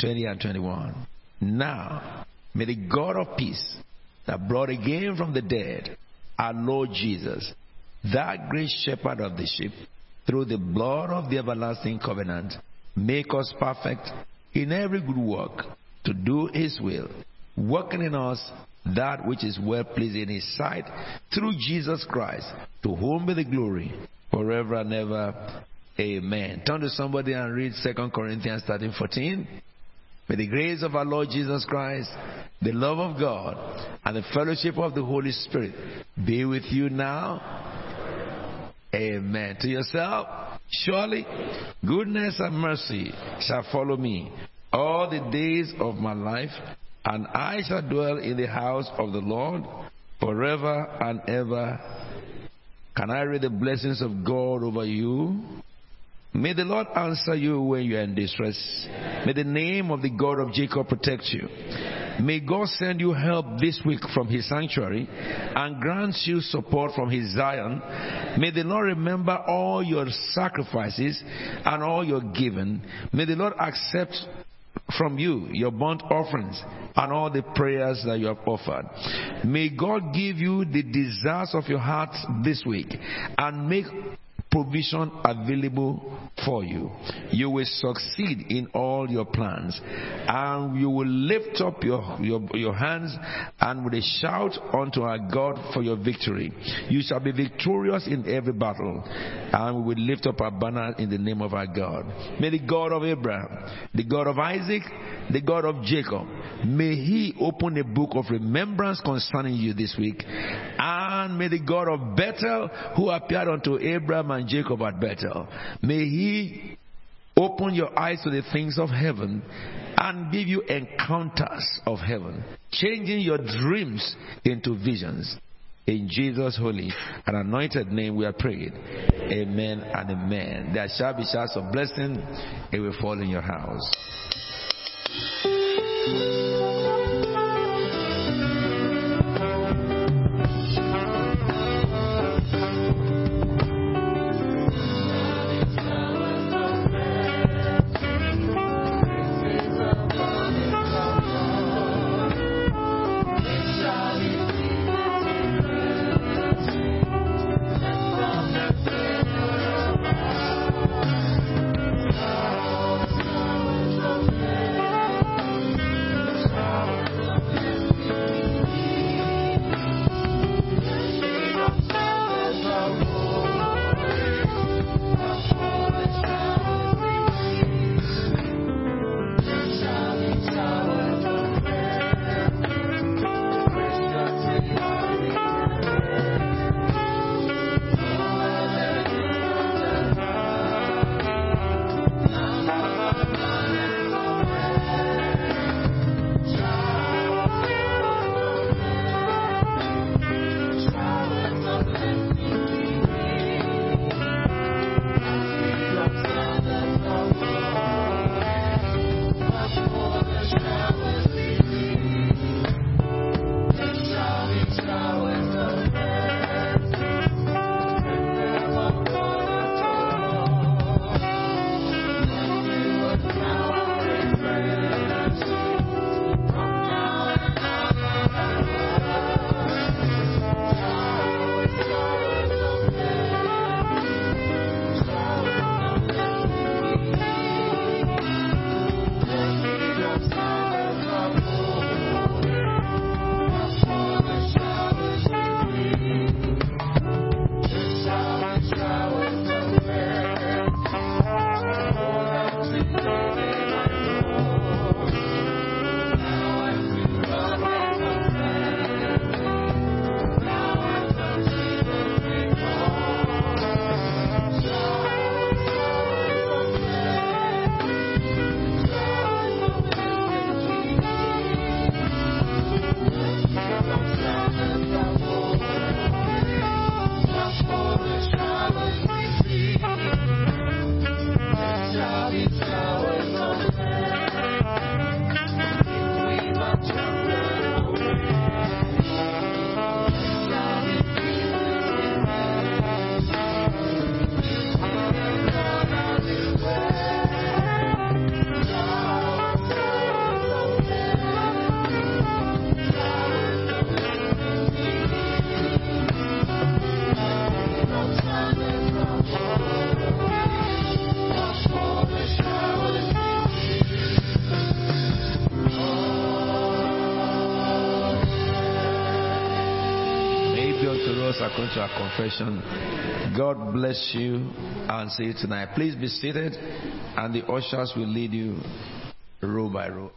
20 and 21. Now, may the God of peace that brought again from the dead our Lord Jesus, that great shepherd of the sheep, through the blood of the everlasting covenant, make us perfect in every good work to do his will, working in us that which is well pleasing in his sight through Jesus Christ, to whom be the glory forever and ever. Amen. Turn to somebody and read 2 Corinthians 13 14. May the grace of our Lord Jesus Christ, the love of God, and the fellowship of the Holy Spirit be with you now. Amen. To yourself, surely goodness and mercy shall follow me all the days of my life, and I shall dwell in the house of the Lord forever and ever. Can I read the blessings of God over you? May the Lord answer you when you are in distress. May the name of the God of Jacob protect you. May God send you help this week from his sanctuary and grant you support from his Zion. May the Lord remember all your sacrifices and all your giving. May the Lord accept from you your burnt offerings and all the prayers that you have offered. May God give you the desires of your heart this week and make provision available for you. You will succeed in all your plans and you will lift up your, your, your hands and with a shout unto our God for your victory. You shall be victorious in every battle and we will lift up our banner in the name of our God. May the God of Abraham, the God of Isaac, the God of Jacob, may he open a book of remembrance concerning you this week and may the God of Bethel who appeared unto Abraham and Jacob at Bethel, may he open your eyes to the things of heaven and give you encounters of heaven, changing your dreams into visions. In Jesus' holy and anointed name we are praying. Amen and amen. There shall be shouts of blessing. It will fall in your house. Confession. God bless you and see you tonight. Please be seated, and the ushers will lead you row by row.